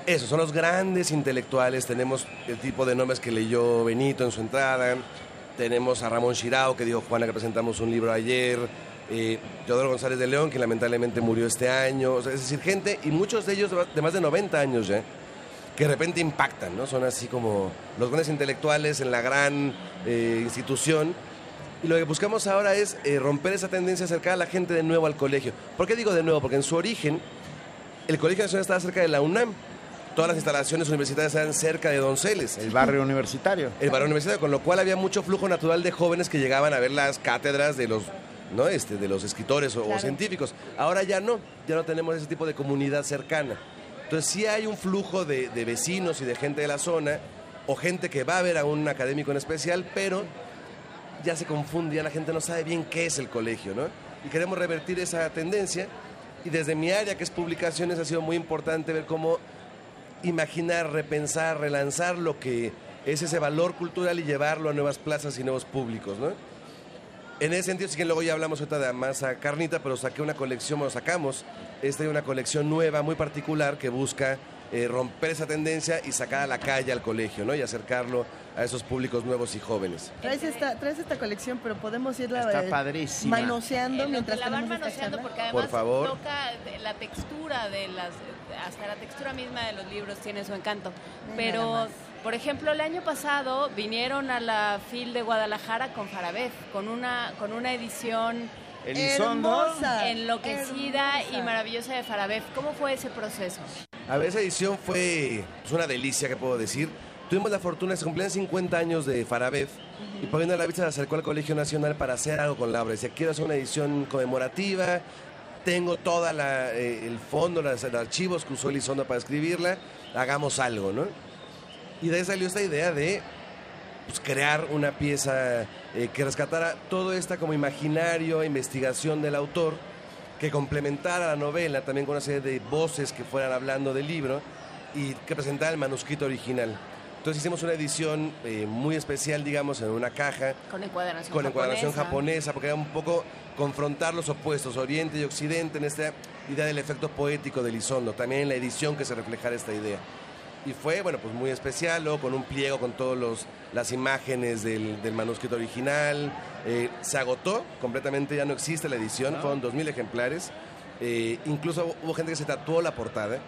Eso, son los grandes intelectuales, tenemos el tipo de nombres que leyó Benito en su entrada, tenemos a Ramón Shirao, que dijo Juana que presentamos un libro ayer, eh, Teodoro González de León, que lamentablemente murió este año, es decir, gente, y muchos de ellos de más- de más de 90 años ya, que de repente impactan, ¿no? Son así como los grandes intelectuales en la gran eh, institución. Y lo que buscamos ahora es eh, romper esa tendencia, acercar a la gente de nuevo al colegio. ¿Por qué digo de nuevo? Porque en su origen, el Colegio Nacional estaba cerca de la UNAM. Todas las instalaciones universitarias eran cerca de Donceles. El barrio universitario. El barrio universitario, con lo cual había mucho flujo natural de jóvenes que llegaban a ver las cátedras de los, ¿no? este, de los escritores o, científicos. Ahora ya no, ya no tenemos ese tipo de comunidad cercana. Entonces sí hay un flujo de, de vecinos y de gente de la zona, o gente que va a ver a un académico en especial, pero ya se confunde, ya la gente no sabe bien qué es el colegio, ¿no? Y queremos revertir esa tendencia. Y desde mi área, que es publicaciones, ha sido muy importante ver cómo imaginar, repensar, relanzar lo que es ese valor cultural y llevarlo a nuevas plazas y nuevos públicos, ¿no? En ese sentido, sí que luego ya hablamos ahorita de masa carnita, pero saqué una colección, bueno, sacamos esta es una colección nueva, muy particular, que busca eh, romper esa tendencia y sacar a la calle al colegio, ¿no? Y acercarlo a esos públicos nuevos y jóvenes. Traes esta, traes esta colección, pero podemos irla Está eh, padrísima. manoseando lo mientras la van manoseando, porque además Por favor. toca la textura de las, hasta la textura misma de los libros tiene su encanto. Pero, por ejemplo, el año pasado vinieron a la FIL de Guadalajara con Farabef, con una, con una edición Elizondo. Hermosa, enloquecida y hermosa. maravillosa de Farabef. ¿Cómo fue ese proceso? A ver, esa edición fue pues, una delicia, que puedo decir. Tuvimos la fortuna, se cumplían 50 años de Farabef y poniendo la vista se acercó al Colegio Nacional para hacer algo con la obra. Decía, quiero hacer una edición conmemorativa, tengo todo el fondo, los, los archivos que usó Elizondo para escribirla, hagamos algo, ¿no? Y de ahí salió esta idea de pues, crear una pieza eh, que rescatara todo esta como imaginario, investigación del autor, que complementara la novela también con una serie de voces que fueran hablando del libro y que presentara el manuscrito original. Entonces hicimos una edición eh, muy especial, digamos, en una caja Con encuadernación con encuadración japonesa. japonesa, porque era un poco confrontar los opuestos, Oriente y Occidente, en esta idea del efecto poético de Lizondo, también en la edición que se reflejara esta idea. Y fue, bueno, pues muy especial, luego con un pliego con todas las imágenes del, del manuscrito original. Eh, se agotó completamente, ya no existe la edición, No. fueron 2.000 ejemplares. Eh, incluso hubo gente que se tatuó la portada.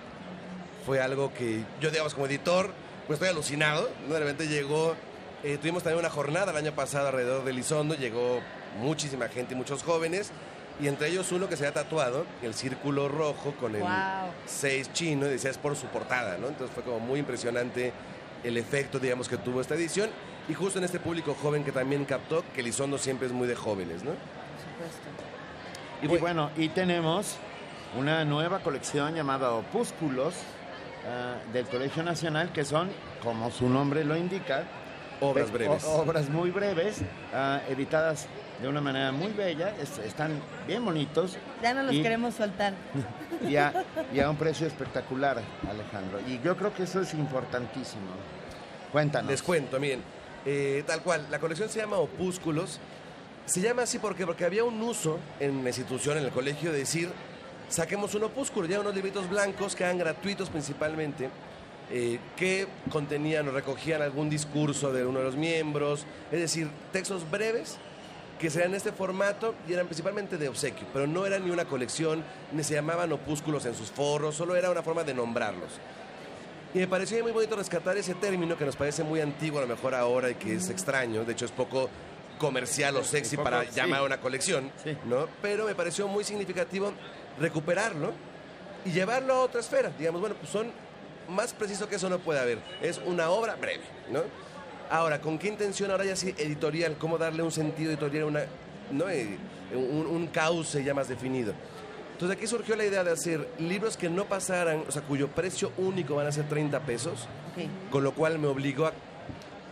Fue algo que yo, digamos, como editor, pues estoy alucinado. De repente llegó, eh, tuvimos también una jornada el año pasado alrededor de Lizondo, llegó muchísima gente y muchos jóvenes. Y entre ellos uno que se había tatuado el círculo rojo con el Wow. 6 chino y decía es por su portada, ¿no? Entonces fue como muy impresionante el efecto, digamos, que tuvo esta edición. Y justo en este público joven que también captó que Lizondo siempre es muy de jóvenes, ¿no? Y bueno, y tenemos una nueva colección llamada Opúsculos ah, del Colegio Nacional, que son, como su nombre lo indica, Obras breves. o- obras muy breves, ah, editadas de una manera muy bella, es- están bien bonitos. Ya no los y- queremos soltar. *laughs* y a, y a un precio espectacular, Alejandro. Y yo creo que eso es importantísimo. Cuéntanos. Les cuento, miren, eh, tal cual, la colección se llama Opúsculos. Se llama así porque, porque había un uso en la institución, en el colegio, de decir, saquemos un opúsculo, ya unos libritos blancos que eran gratuitos principalmente, eh, que contenían o recogían algún discurso de uno de los miembros, es decir, textos breves que serían este formato y eran principalmente de obsequio, pero no eran ni una colección, ni se llamaban opúsculos en sus foros, solo era una forma de nombrarlos. Y me pareció muy bonito rescatar ese término que nos parece muy antiguo a lo mejor ahora y que es extraño, de hecho es poco comercial o sexy poco, para sí. llamar a una colección, ¿no? Pero me pareció muy significativo recuperarlo y llevarlo a otra esfera. Digamos, bueno, pues son más preciso que eso no puede haber. Es una obra breve, ¿no? Ahora, ¿con qué intención ahora ya sí editorial? ¿Cómo darle un sentido editorial, una, ¿no? Eh, un, un cauce ya más definido? Entonces aquí surgió la idea de hacer libros que no pasaran, o sea, cuyo precio único van a ser 30 pesos, con lo cual me obligó a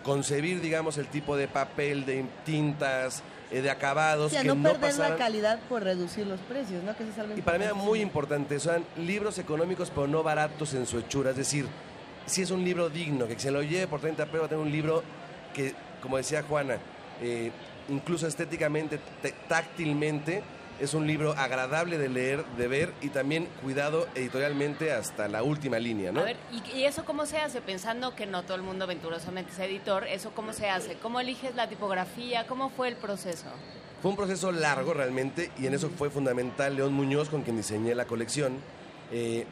concebir, digamos, el tipo de papel, de tintas, eh, de acabados que no no, perder pasaran. la calidad por reducir los precios, ¿no? Que eso es algo Y para mí era muy importante, son libros económicos pero no baratos en su hechura, es decir, si es un libro digno, que se lo lleve por 30 pesos, va a tener un libro que, como decía Juana, eh, incluso estéticamente, te- táctilmente, es un libro agradable de leer, de ver y también cuidado editorialmente hasta la última línea, ¿no? A ver, ¿y, y eso cómo se hace? Pensando que no todo el mundo venturosamente es editor, ¿eso cómo se hace? ¿Cómo eliges la tipografía? ¿Cómo fue el proceso? Fue un proceso largo realmente y en eso fue fundamental León Muñoz, con quien diseñé la colección. Eh,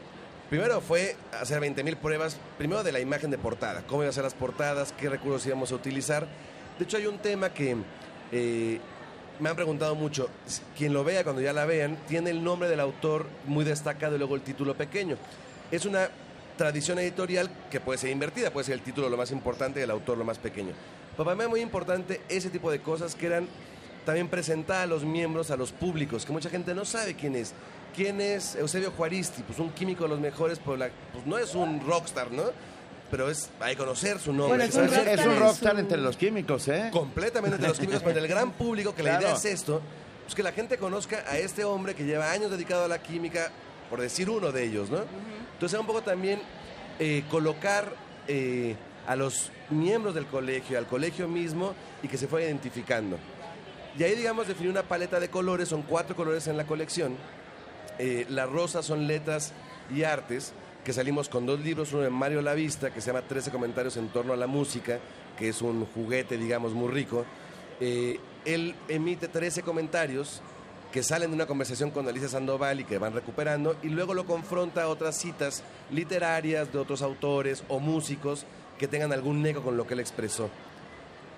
Primero fue hacer 20.000 pruebas, primero de la imagen de portada, cómo iban a ser las portadas, qué recursos íbamos a utilizar. De hecho, hay un tema que eh, me han preguntado mucho. Quien lo vea, cuando ya la vean, tiene el nombre del autor muy destacado y luego el título pequeño. Es una tradición editorial que puede ser invertida, puede ser el título lo más importante y el autor lo más pequeño. Pero para mí es muy importante ese tipo de cosas que eran también presentadas a los miembros, a los públicos, que mucha gente no sabe quién es. ¿Quién es Eusebio Juaristi? Pues un químico de los mejores, pues no es un rockstar, ¿no? Pero es, hay que conocer su nombre. Bueno, es un rockstar Es un en rockstar su- entre los químicos, ¿eh? Completamente entre los químicos, pero en el gran público, que la idea es esto, pues que la gente conozca a este hombre que lleva años dedicado a la química, por decir uno de ellos, ¿no? Entonces, un poco también eh, colocar eh, a los miembros del colegio, al colegio mismo, y que se fue identificando. Y ahí, digamos, definir una paleta de colores, son cuatro colores en la colección. Eh, las rosas son letras y artes, que salimos con dos libros, uno de Mario Lavista, que se llama 13 comentarios en torno a la música, que es un juguete, digamos, muy rico. Eh, él emite 13 comentarios que salen de una conversación con Alicia Sandoval y que van recuperando, y luego lo confronta a otras citas literarias de otros autores o músicos que tengan algún eco con lo que él expresó.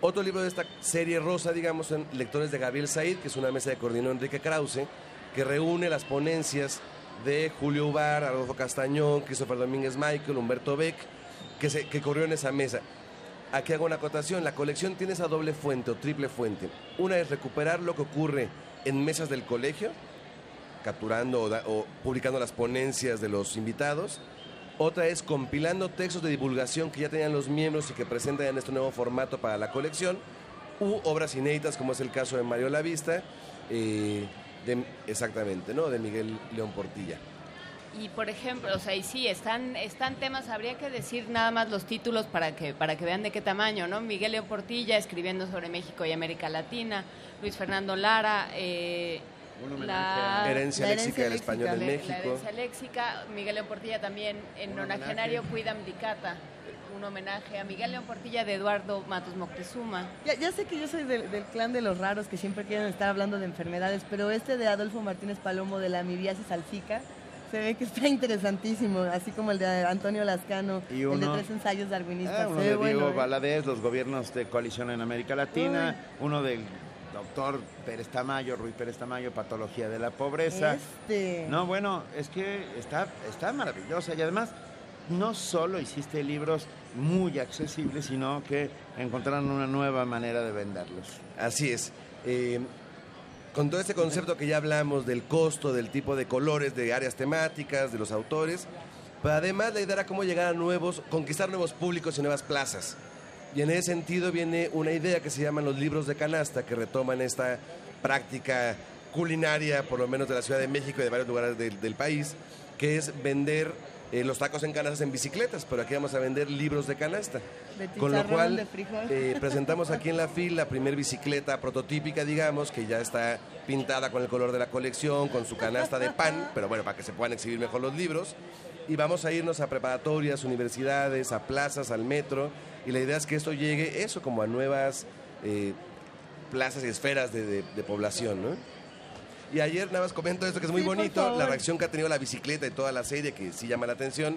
Otro libro de esta serie rosa, digamos, son Lectores de Gabriel Said, que es una mesa de coordinó Enrique Krause, que reúne las ponencias de Julio Ubar, Adolfo Castañón, Christopher Domínguez Michael, Humberto Beck, que, se, que corrió en esa mesa. Aquí hago una acotación, la colección tiene esa doble fuente o triple fuente. Una es recuperar lo que ocurre en mesas del colegio, capturando o, publicando las ponencias de los invitados. Otra es compilando textos de divulgación que ya tenían los miembros y que presentan en este nuevo formato para la colección, u obras inéditas, como es el caso de Mario Lavista, eh, de, exactamente, ¿no? De Miguel León Portilla. Y por ejemplo, o sea, y sí, están, están temas, habría que decir nada más los títulos para que, para que vean de qué tamaño, ¿no? Miguel León Portilla escribiendo sobre México y América Latina, Luis Fernando Lara, eh, la Herencia léxica del español en México. La herencia léxica, Miguel León Portilla también en Un Nonagenario. Cuidam Dicata, un homenaje a Miguel León Portilla de Eduardo Matos Moctezuma. Ya, ya sé que yo soy del, del clan de los raros que siempre quieren estar hablando de enfermedades, pero este de Adolfo Martínez Palomo de la amibiasis alfica se ve que está *laughs* interesantísimo, así como el de Antonio Lascano, Y el de tres ensayos darwinistas. Ah, uno de bueno, Diego ¿eh? Valadez, los gobiernos de coalición en América Latina, uno del doctor Pérez Tamayo, Ruiz Pérez Tamayo, Patología de la Pobreza. Este. No, bueno, es que está, está maravillosa y además no solo hiciste libros muy accesibles, sino que encontraron una nueva manera de venderlos. Así es. Eh, con todo este concepto que ya hablamos del costo, del tipo de colores, de áreas temáticas, de los autores, pero además la idea era cómo llegar a nuevos, conquistar nuevos públicos y nuevas plazas. Y en ese sentido viene una idea que se llaman los libros de canasta, que retoman esta práctica culinaria, por lo menos de la Ciudad de México y de varios lugares del, del país, que es vender eh, los tacos en canastas en bicicletas, pero aquí vamos a vender libros de canasta. De Con lo cual, de frijol. eh, presentamos aquí en la *laughs* FIL la primer bicicleta prototípica, digamos, que ya está pintada con el color de la colección, con su canasta de pan, pero bueno, para que se puedan exhibir mejor los libros. Y vamos a irnos a preparatorias, universidades, a plazas, al metro. Y la idea es que esto llegue, eso, como a nuevas eh, plazas y esferas de, de- de población, ¿no? Y ayer nada más comento esto que es muy Sí, bonito, la reacción que ha tenido la bicicleta y toda la serie, que sí llama la atención.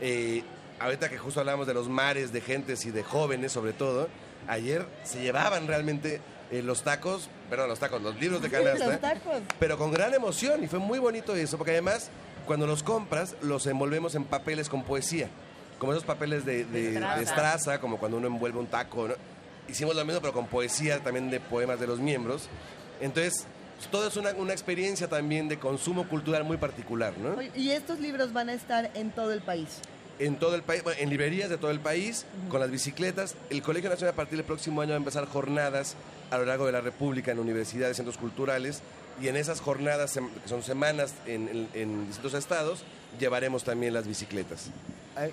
Eh, ahorita que justo hablamos de los mares de gentes y de jóvenes sobre todo, ayer se llevaban realmente eh, los tacos, perdón, los tacos, los libros de Sí, canasta, los tacos. pero con gran emoción y fue muy bonito eso, porque además cuando los compras los envolvemos en papeles con poesía, como esos papeles de, de, Estraza. de estraza, como cuando uno envuelve un taco, ¿no? Hicimos lo mismo, pero con poesía también de poemas de los miembros. Entonces, todo es una, una experiencia también de consumo cultural muy particular, ¿no? Y estos libros van a estar en todo el país. en todo el país, bueno, en librerías de todo el país, con las bicicletas. El Colegio Nacional a partir del próximo año va a empezar jornadas a lo largo de la República en universidades, centros culturales, y en esas jornadas, que son semanas en, en- en distintos estados, llevaremos también las bicicletas.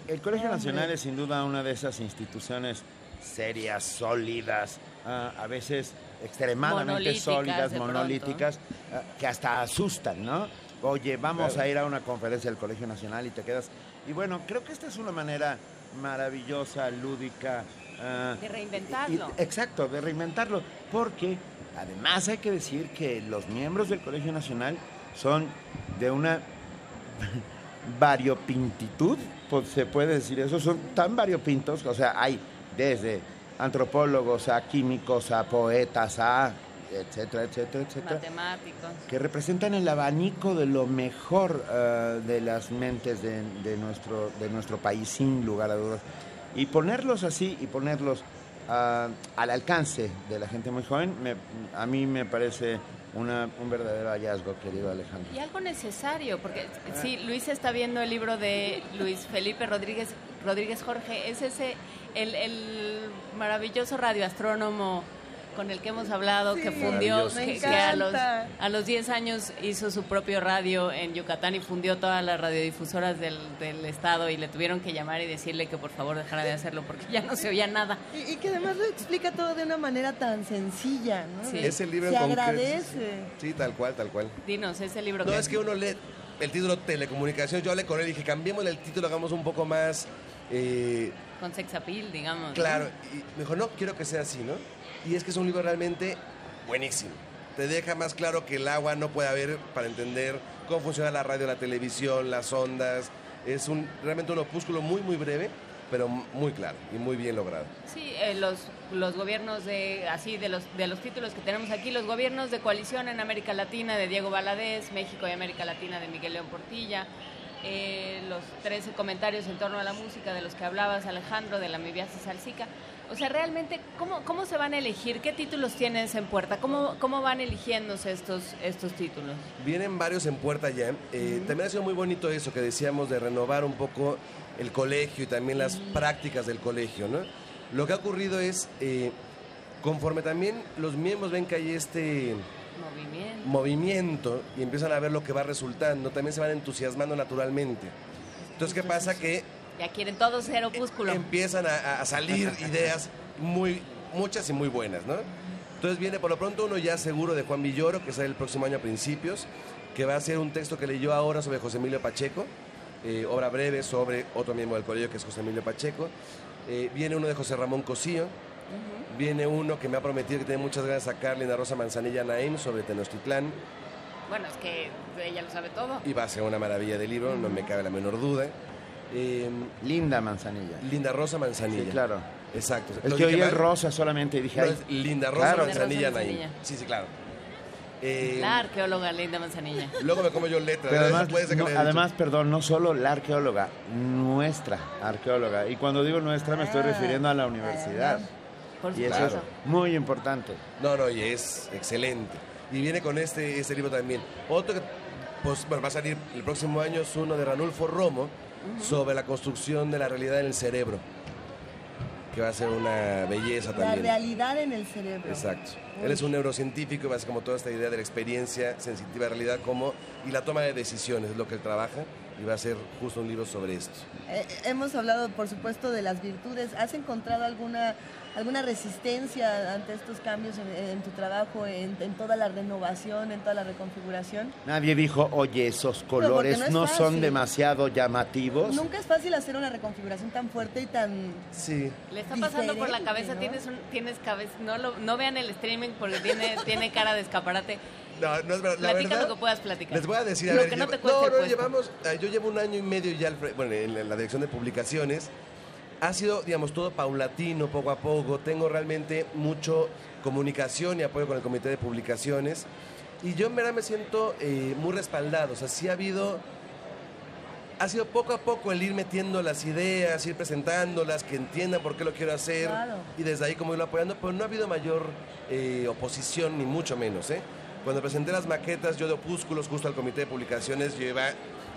El Colegio Nacional es sin duda una de esas instituciones serias, sólidas, ah, a veces extremadamente Monolíticas, sólidas, monolíticas, ah, que hasta asustan, ¿no? Oye, vamos Claro. a ir a una conferencia del Colegio Nacional y te quedas... Y bueno, creo que esta es una manera maravillosa, lúdica. ah, De reinventarlo. y- exacto, de reinventarlo. Porque además hay que decir que los miembros del Colegio Nacional son de una *laughs* variopintitud, pues se puede decir eso, son tan variopintos, o sea, hay desde antropólogos a químicos a poetas a etcétera, etcétera, etcétera, Matemáticos. que representan el abanico de lo mejor eh, de las mentes de, de nuestro, de nuestro país, sin lugar a dudas. Y ponerlos así y ponerlos ah, al alcance de la gente muy joven, me- a mí me parece una- un verdadero hallazgo, querido Alejandro. Y algo necesario, porque sí, Luis está viendo el libro de Luis Felipe Rodríguez, Rodríguez Jorge, es ese, el, el maravilloso radioastrónomo con el que hemos hablado, Sí, que fundió, que, a, los, a los 10 años hizo su propio radio en Yucatán y fundió todas las radiodifusoras del, del estado y le tuvieron que llamar y decirle que por favor dejara de hacerlo porque ya no se oía nada. Y, y que además lo explica todo de una manera tan sencilla, ¿no? Sí. Ese libro Se agradece. Sí, tal cual, tal cual. Dinos, ese libro No, que... es que uno lee el título Telecomunicación. Yo hablé con él y dije, cambiémosle el título, hagamos un poco más... eh, Con sexapil, digamos. ¿no? claro. Y me dijo, no, quiero que sea así, ¿no? Y es que es un libro realmente buenísimo. Te deja más claro que el agua no puede haber para entender cómo funciona la radio, la televisión, las ondas. Es un realmente un opúsculo muy, muy breve, pero muy claro y muy bien logrado. Sí, eh, los, los gobiernos de, así, de los, de los títulos que tenemos aquí, los gobiernos de coalición en América Latina de Diego Valadez, México y América Latina de Miguel León Portilla, eh, los 13 comentarios en torno a la música de los que hablabas, Alejandro, de la Mibiasis Salsica. O sea, realmente, ¿cómo, ¿cómo se van a elegir? ¿Qué títulos tienes en puerta? ¿Cómo, cómo van eligiéndose estos, estos títulos? Vienen varios en puerta ya. Eh, También ha sido muy bonito eso que decíamos de renovar un poco el colegio y también las prácticas del colegio, ¿no? Lo que ha ocurrido es, eh, conforme también los miembros ven que hay este Movimiento. movimiento y empiezan a ver lo que va resultando, también se van entusiasmando naturalmente. Entonces, ¿qué pasa? Que Ya quieren todos ser opúsculo. empiezan a, a salir *laughs* ideas muy, muchas y muy buenas, ¿no? Entonces viene por lo pronto uno ya seguro de Juan Villoro, que sale el próximo año a principios, que va a ser un texto que leyó ahora sobre José Emilio Pacheco, eh, obra breve sobre otro miembro del colegio que es José Emilio Pacheco. Eh, viene uno de José Ramón Cosío, viene uno que me ha prometido que tiene muchas ganas de sacar, Linda Rosa Manzanilla Naim, sobre Tenochtitlán, Bueno, es que ella lo sabe todo. y va a ser una maravilla de libro, no me cabe la menor duda. Eh, Linda Manzanilla. Linda Rosa Manzanilla. Sí, claro. Exacto. Es Lo que oí el rosa solamente y dije, No, ay, es Linda Rosa claro. Manzanilla Rosa Naim. Sí, sí, claro. Eh, La arqueóloga Linda Manzanilla. Luego me como yo letras. Pero además, no, además, perdón, no solo la arqueóloga, nuestra arqueóloga. Y cuando digo nuestra me estoy Ah, refiriendo a la universidad. Por Y eso es muy importante. No, no, y es excelente. Y viene con este, este libro también. Otro que pues, bueno, va a salir el próximo año es uno de Ranulfo Romo sobre la construcción de la realidad en el cerebro. Que va a ser una belleza La también. realidad en el cerebro. Exacto. Uy. Él es un neurocientífico y va a ser como toda esta idea de la experiencia sensitiva de realidad como, y la toma de decisiones, es lo que él trabaja, y va a ser justo un libro sobre esto. Eh, hemos hablado, por supuesto, de las virtudes. ¿Has encontrado alguna alguna resistencia ante estos cambios en, en tu trabajo, en, en toda la renovación, en toda la reconfiguración? Nadie dijo, oye, esos colores no son demasiado llamativos. Nunca es fácil hacer una reconfiguración tan fuerte y tan... Sí. Le está pasando por la cabeza, ¿no? tienes, un- tienes cabeza, no, lo, no vean el streaming porque tiene, *laughs* tiene cara de escaparate. No, no es verdad. La Platica verdad, lo que puedas platicar. Les voy a decir, a Lo ver, que no lleva- te cueste no, no, puesto. llevamos, eh, yo llevo un año y medio ya al bueno, en la, en la dirección de publicaciones. Ha sido, digamos, todo paulatino, poco a poco. Tengo realmente mucho comunicación y apoyo con el comité de publicaciones. Y yo en verdad me siento eh, muy respaldado. O sea, sí ha habido... Ha sido poco a poco el ir metiendo las ideas, ir presentándolas, que entiendan por qué lo quiero hacer. Claro. Y desde ahí como irlo apoyando, pero no ha habido mayor eh, oposición, ni mucho menos. ¿eh? Cuando presenté las maquetas, yo de opúsculos, justo al comité de publicaciones, yo iba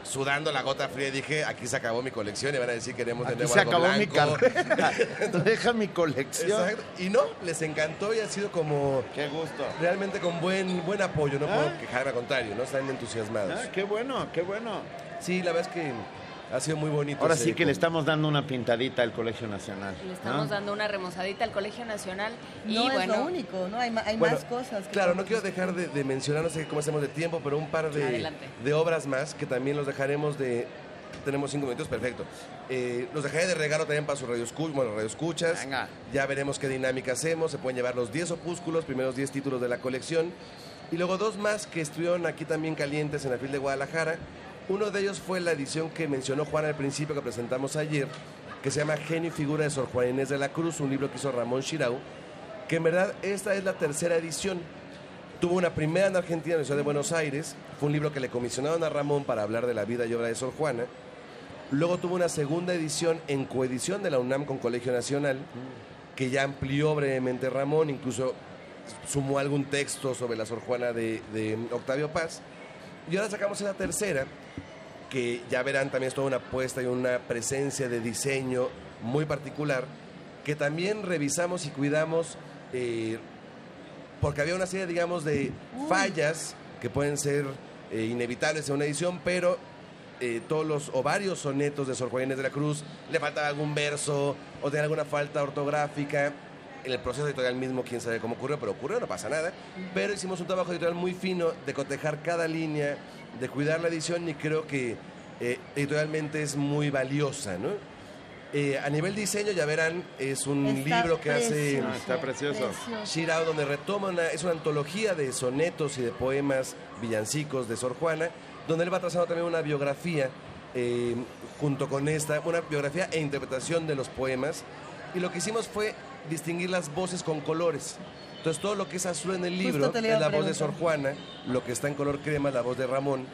sudando la gota fría y dije, aquí se acabó mi colección y van a decir queremos de Aquí nuevo se algo acabó mi blanco". carrera. *laughs* Deja mi colección. Exacto. Y no, les encantó y ha sido como... Qué gusto. Realmente con buen, buen apoyo, no Ah. puedo quejarme, al contrario, ¿no? Están entusiasmados. Ah, qué bueno, qué bueno. Sí, la verdad es que ha sido muy bonito. Ahora sí que le estamos dando una pintadita al Colegio Nacional. Le estamos ¿no? dando una remozadita al Colegio Nacional y No es bueno, lo único, ¿no? Hay, ma- hay Bueno, más cosas. que Claro, no quiero dejar de, de mencionar, no sé cómo hacemos de tiempo, pero un par de obras más que también los dejaremos de... Tenemos cinco minutos, perfecto. Eh, los dejaré de regalo también para sus radioescuchas. Bueno, radioescuchas. Venga. Ya veremos qué dinámica hacemos. Se pueden llevar los 10 opúsculos, primeros 10 títulos de la colección. Y luego dos más que estuvieron aquí también calientes en la FIL de Guadalajara. Uno de ellos fue la edición que mencionó Juan al principio que presentamos ayer, que se llama Genio y Figura de Sor Juan Inés de la Cruz, un libro que hizo Ramón Shirau, que en verdad esta es la tercera edición. Tuvo una primera en Argentina, en la ciudad de Buenos Aires, fue un libro que le comisionaron a Ramón para hablar de la vida y obra de Sor Juana. Luego tuvo una segunda edición en coedición de la UNAM con Colegio Nacional, que ya amplió brevemente Ramón, incluso sumó algún texto sobre la Sor Juana de, de Octavio Paz. Y ahora sacamos esa tercera, que ya verán también es toda una apuesta y una presencia de diseño muy particular, que también revisamos y cuidamos, eh, porque había una serie, digamos, de fallas que pueden ser eh, inevitables en una edición, pero eh, todos los o varios sonetos de Sor Juana Inés de la Cruz le faltaba algún verso o tenía alguna falta ortográfica. En el proceso editorial mismo, quién sabe cómo ocurrió, pero ocurrió, no pasa nada. Pero hicimos un trabajo editorial muy fino de cotejar cada línea, de cuidar la edición y creo que eh, editorialmente es muy valiosa, ¿no? Eh, a nivel diseño, ya verán, es un Está libro que hace. Ah, está precioso. Precioso. Shirao, donde retoma una, es una antología de sonetos y de poemas villancicos de Sor Juana, donde él va trazando también una biografía eh, junto con esta, una biografía e interpretación de los poemas. Y lo que hicimos fue distinguir las voces con colores. Entonces todo lo que es azul en el libro es la voz de Sor. Juana, lo que está en color crema es la voz de Ramón.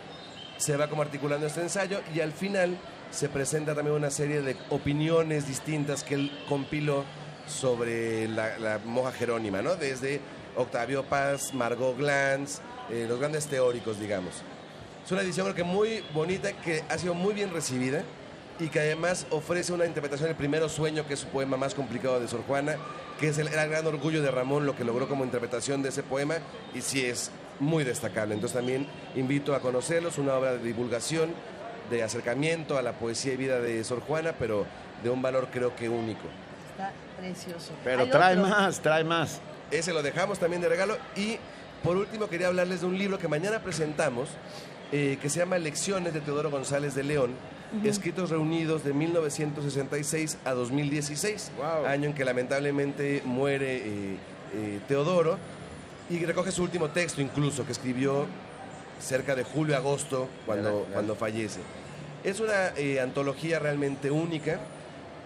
Se va como articulando este ensayo y al final se presenta también una serie de opiniones distintas que él compiló sobre la, la monja Jerónima, ¿no? Desde Octavio Paz, Margot Glantz, eh, los grandes teóricos, digamos. Es una edición creo que muy bonita, que ha sido muy bien recibida y que además ofrece una interpretación del primero sueño, que es su poema más complicado de Sor Juana, que es el, era el gran orgullo de Ramón lo que logró como interpretación de ese poema y sí es muy destacable. Entonces también invito a conocerlos, una obra de divulgación, de acercamiento a la poesía y vida de Sor Juana, pero de un valor creo que único. Está precioso. Pero trae otro. más, trae más. Ese lo dejamos también de regalo. Y por último quería hablarles de un libro que mañana presentamos, eh, que se llama Lecciones de Teodoro González de León, Escritos reunidos de 1966 a 2016, año en que lamentablemente muere eh, eh, Teodoro, y recoge su último texto incluso, que escribió cerca de julio-agosto, cuando, Ya, ya. cuando fallece. Es una eh, antología realmente única,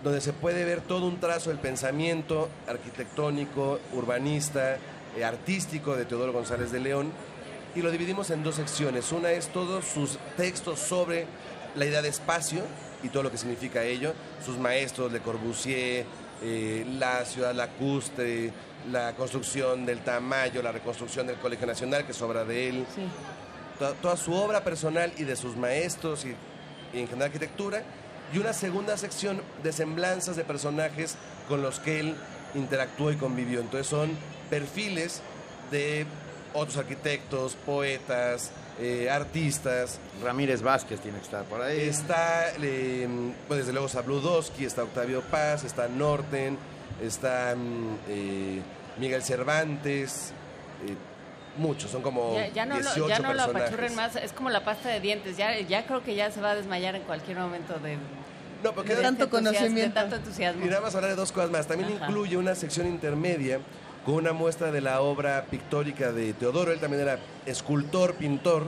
donde se puede ver todo un trazo del pensamiento arquitectónico, urbanista, eh, artístico de Teodoro González de León, y lo dividimos en dos secciones. Una es todos sus textos sobre la idea de espacio y todo lo que significa ello, sus maestros, Le Corbusier, eh, la ciudad lacustre, la construcción del Tamayo, la reconstrucción del Colegio Nacional, que es obra de él, toda, toda su obra personal y de sus maestros y, y en general arquitectura, y una segunda sección de semblanzas de personajes con los que él interactuó y convivió. Entonces son perfiles de otros arquitectos, poetas, eh, artistas. Ramírez Vázquez tiene que estar por ahí. Está, eh, pues desde luego Sabludowski, está Octavio Paz, está Norten, está mm, eh, Miguel Cervantes, eh, muchos, son como Ya, ya no, lo, 18 ya no lo apachurren más, es como la pasta de dientes, ya, ya creo que ya se va a desmayar en cualquier momento de, No, porque de tanto entusiasmo, conocimiento. De tanto entusiasmo. Y nada más hablar de dos cosas más. También Ajá. incluye una sección intermedia con una muestra de la obra pictórica de Teodoro. Él también era escultor, pintor,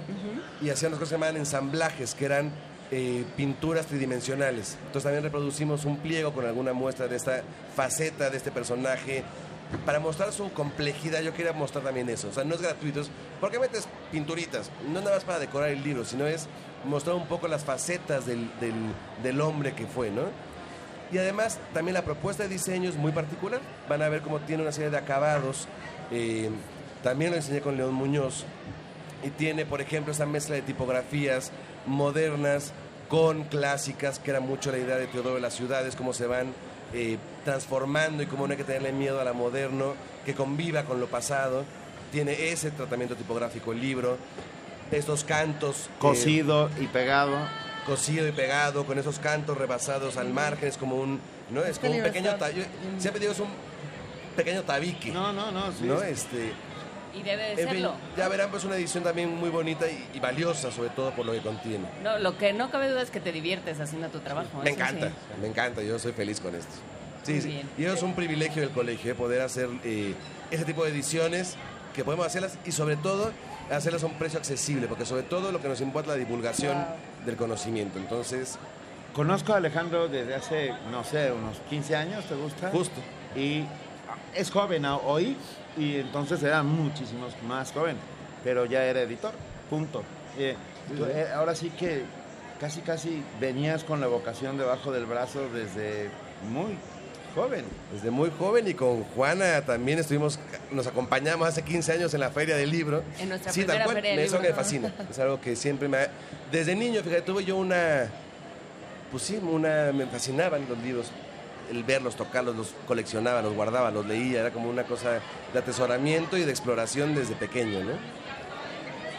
y hacía unas cosas que se llamaban ensamblajes, que eran eh, pinturas tridimensionales. Entonces también reproducimos un pliego con alguna muestra de esta faceta de este personaje. Para mostrar su complejidad, yo quería mostrar también eso. O sea, no es gratuito. es- ¿Por qué metes pinturitas? No nada más para decorar el libro, sino es mostrar un poco las facetas del, del- del hombre que fue, ¿no? Y además, también la propuesta de diseño es muy particular. Van a ver cómo tiene una serie de acabados. Eh, también lo enseñé con León Muñoz. Y tiene, por ejemplo, esa mezcla de tipografías modernas con clásicas, que era mucho la idea de Teodoro de las ciudades, cómo se van eh, transformando y cómo no hay que tenerle miedo a la moderno, que conviva con lo pasado. Tiene ese tratamiento tipográfico el libro. Estos cantos. eh, Cosido y pegado. Cosido y pegado, con esos cantos rebasados al margen, es como un, ¿no? Es como un pequeño, está- ta- yo siempre digo es un pequeño tabique. No, no, no, sí. ¿no? Este, Y debe de en fin, serlo. ya verán, pues una edición también muy bonita y, y valiosa, sobre todo por lo que contiene. No, lo que no cabe duda es que te diviertes haciendo tu trabajo. Me eso encanta, sí. me encanta, yo soy feliz con esto. Sí, Muy sí. bien. Y eso es un privilegio del colegio, eh, poder hacer eh, ese tipo de ediciones, que podemos hacerlas y sobre todo hacerlas a un precio accesible, porque sobre todo lo que nos importa es la divulgación Wow. Del conocimiento. Entonces, Conozco a Alejandro desde hace, no sé, unos 15 años, ¿te gusta? Justo. Y es joven hoy y entonces era muchísimo más joven, pero ya era editor, punto. Eh, eh, ahora sí que casi, casi venías con la vocación debajo del brazo desde muy joven. Desde muy joven y con Juana también estuvimos, nos acompañamos hace 15 años en la Feria del Libro. En nuestra sí, tal cual, Feria del Eso Libro. me fascina. Es algo que siempre me... ha- Desde niño, fíjate, tuve yo una... Pues sí, una... Me fascinaban los libros. El verlos, tocarlos, los coleccionaba, los guardaba, los leía. Era como una cosa de atesoramiento y de exploración desde pequeño, ¿no?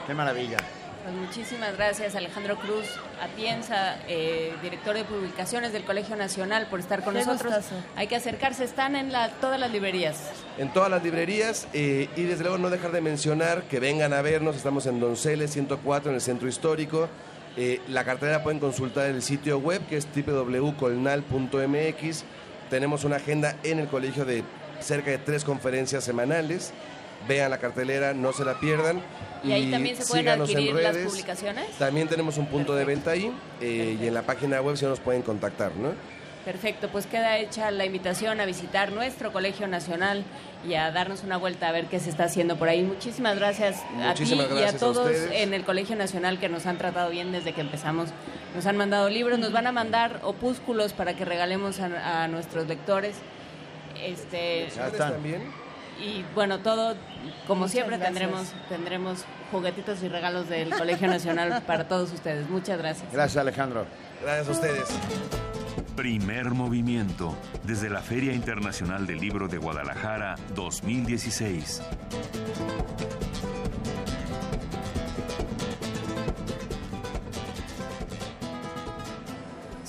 Qué maravilla. Pues muchísimas gracias Alejandro Cruz Atienza, eh, director de publicaciones del Colegio Nacional, por estar con Qué nosotros. gustazo. Hay que acercarse, están en la, todas las librerías. en todas las librerías eh, y desde luego no dejar de mencionar que vengan a vernos, estamos en Donceles 104 en el centro histórico. Eh, la cartera pueden consultar el sitio web que es www.colnal.mx. Tenemos una agenda en el colegio de cerca de tres conferencias semanales. Vean la cartelera, no se la pierdan. Y ahí también se pueden adquirir las redes. publicaciones. También tenemos un punto de venta ahí eh, y en la página web si nos pueden contactar, ¿no? Perfecto, pues queda hecha la invitación a visitar nuestro Colegio Nacional y a darnos una vuelta a ver qué se está haciendo por ahí. Muchísimas gracias Muchísimas a ti y gracias a a todos en el Colegio Nacional que nos han tratado bien desde que empezamos. Nos han mandado libros, nos van a mandar opúsculos para que regalemos a, a nuestros lectores. Este. Y bueno, todo, como Muchas siempre, gracias. tendremos, tendremos juguetitos y regalos del Colegio Nacional *laughs* para todos ustedes. Muchas gracias. Gracias, Alejandro. Gracias a ustedes. Primer movimiento. Desde la Feria Internacional del Libro de Guadalajara 2016.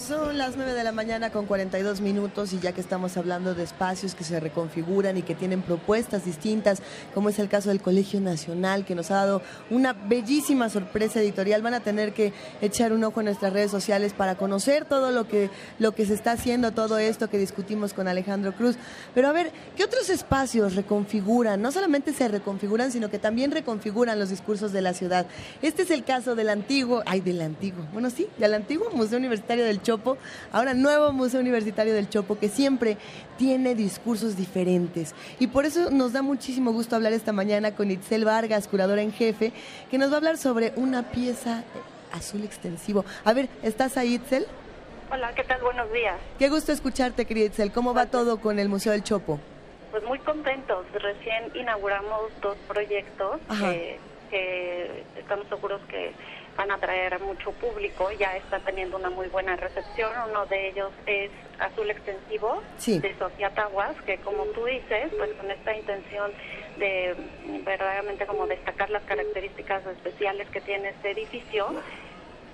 Son las 9 de la mañana con 42 minutos y ya que estamos hablando de espacios que se reconfiguran y que tienen propuestas distintas, como es el caso del Colegio Nacional, que nos ha dado una bellísima sorpresa editorial, van a tener que echar un ojo en nuestras redes sociales para conocer todo lo que, lo que se está haciendo, todo esto que discutimos con Alejandro Cruz. Pero a ver, ¿qué otros espacios reconfiguran? No solamente se reconfiguran, sino que también reconfiguran los discursos de la ciudad. Este es el caso del antiguo, ay, del antiguo, bueno, sí, del antiguo Museo Universitario del Chopo, ahora nuevo Museo Universitario del Chopo, que siempre tiene discursos diferentes. Y por eso nos da muchísimo gusto hablar esta mañana con Itzel Vargas, curadora en jefe, que nos va a hablar sobre una pieza azul extensivo. A ver, ¿estás ahí, Itzel? Hola, ¿qué tal? Buenos días. Qué gusto escucharte, querida Itzel. ¿Cómo va todo con el Museo del Chopo? Pues muy contentos. Recién inauguramos dos proyectos que, que estamos seguros que van a traer mucho público. Ya está teniendo una muy buena recepción. Uno de ellos es Azul Extensivo Sí. de Sofía Taguas, que como tú dices, pues con esta intención de verdaderamente como destacar las características especiales que tiene este edificio,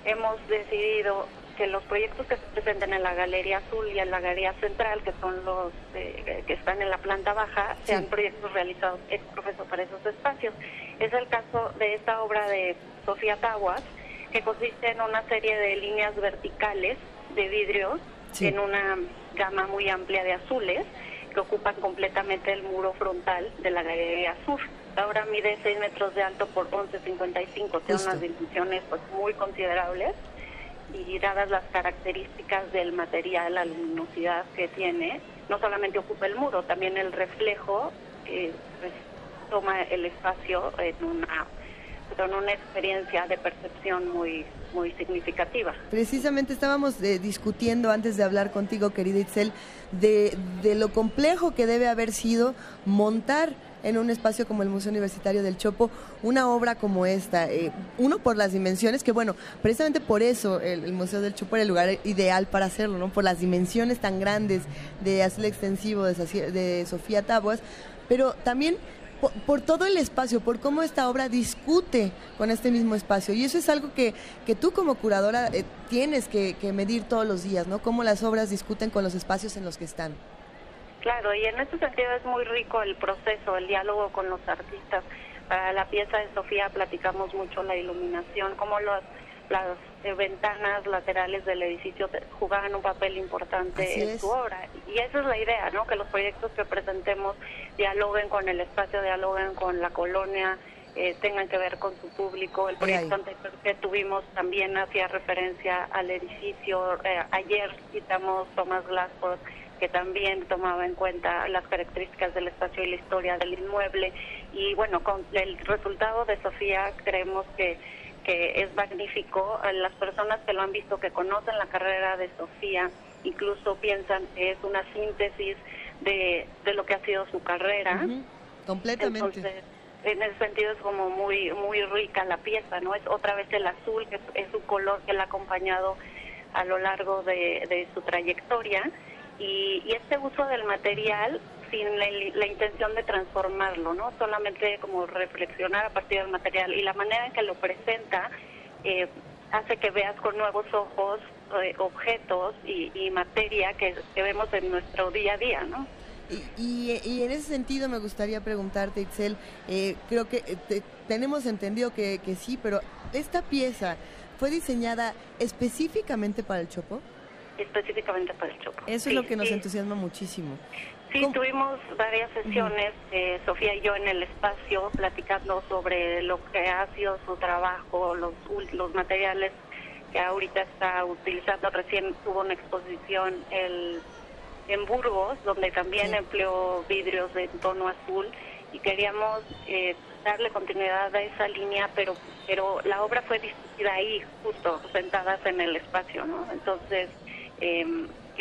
hemos decidido que los proyectos que se presenten en la Galería Azul y en la Galería Central, que son los eh, que están en la planta baja, sean proyectos realizados ex profeso para esos espacios. Es el caso de esta obra de Sofía Taguas, que consiste en una serie de líneas verticales de vidrios Sí. en una gama muy amplia de azules que ocupan completamente el muro frontal de la Galería Sur. La obra mide 6 metros de alto por 11,55, tiene unas dimensiones pues, muy considerables y dadas las características del material, la luminosidad que tiene, no solamente ocupa el muro, también el reflejo eh, toma el espacio en una, con una experiencia de percepción muy, muy significativa. Precisamente estábamos eh, discutiendo antes de hablar contigo, querida Itzel, de, de lo complejo que debe haber sido montar en un espacio como el Museo Universitario del Chopo una obra como esta. Eh, uno, por las dimensiones, que bueno, precisamente por eso el, Museo del Chopo era el lugar ideal para hacerlo, ¿no? Por las dimensiones tan grandes de Azul Extensivo de, de Sofía Taboas, pero también por, por todo el espacio, por cómo esta obra discute con este mismo espacio. Y eso es algo que, que tú como curadora eh, tienes que, que medir todos los días, ¿no? Cómo las obras discuten con los espacios en los que están. Claro, y en este sentido es muy rico el proceso, el diálogo con los artistas. Para la pieza de Sofía platicamos mucho la iluminación, cómo los, las eh, ventanas laterales del edificio jugaban un papel importante en su obra. Y esa es la idea, ¿no? Que los proyectos que presentemos dialoguen con el espacio, dialoguen con la colonia, eh, tengan que ver con su público. El proyecto anterior que tuvimos también hacía referencia al edificio. Eh, ayer citamos Thomas Glassford, que también tomaba en cuenta las características del espacio y la historia del inmueble. Y bueno, con el resultado de Sofía creemos que, que es magnífico. Las personas que lo han visto, que conocen la carrera de Sofía, incluso piensan que es una síntesis de, de lo que ha sido su carrera. Completamente. Entonces, en ese sentido es como muy muy rica la pieza, ¿no? Es otra vez el azul, que es, un color que le ha acompañado a lo largo de, de su trayectoria. Y, y este uso del material sin la, la intención de transformarlo, ¿no? Solamente como reflexionar a partir del material. Y la manera en que lo presenta eh, hace que veas con nuevos ojos eh, objetos y, y materia que, que vemos en nuestro día a día, ¿no? Y, y- y en ese sentido me gustaría preguntarte, Itzel, eh, creo que eh, te- tenemos entendido que, que sí, pero ¿esta pieza fue diseñada específicamente para el Chopo? Específicamente para el Chopo. Eso Sí, es lo que nos sí. entusiasma muchísimo. Sí, tuvimos varias sesiones, eh, Sofía y yo en el espacio, platicando sobre lo que ha sido su trabajo, los, los materiales que ahorita está utilizando. Recién tuvo una exposición el, en Burgos, donde también empleó vidrios de tono azul y queríamos eh, darle continuidad a esa línea, pero pero la obra fue discutida ahí, justo sentadas en el espacio, ¿no? Entonces, eh,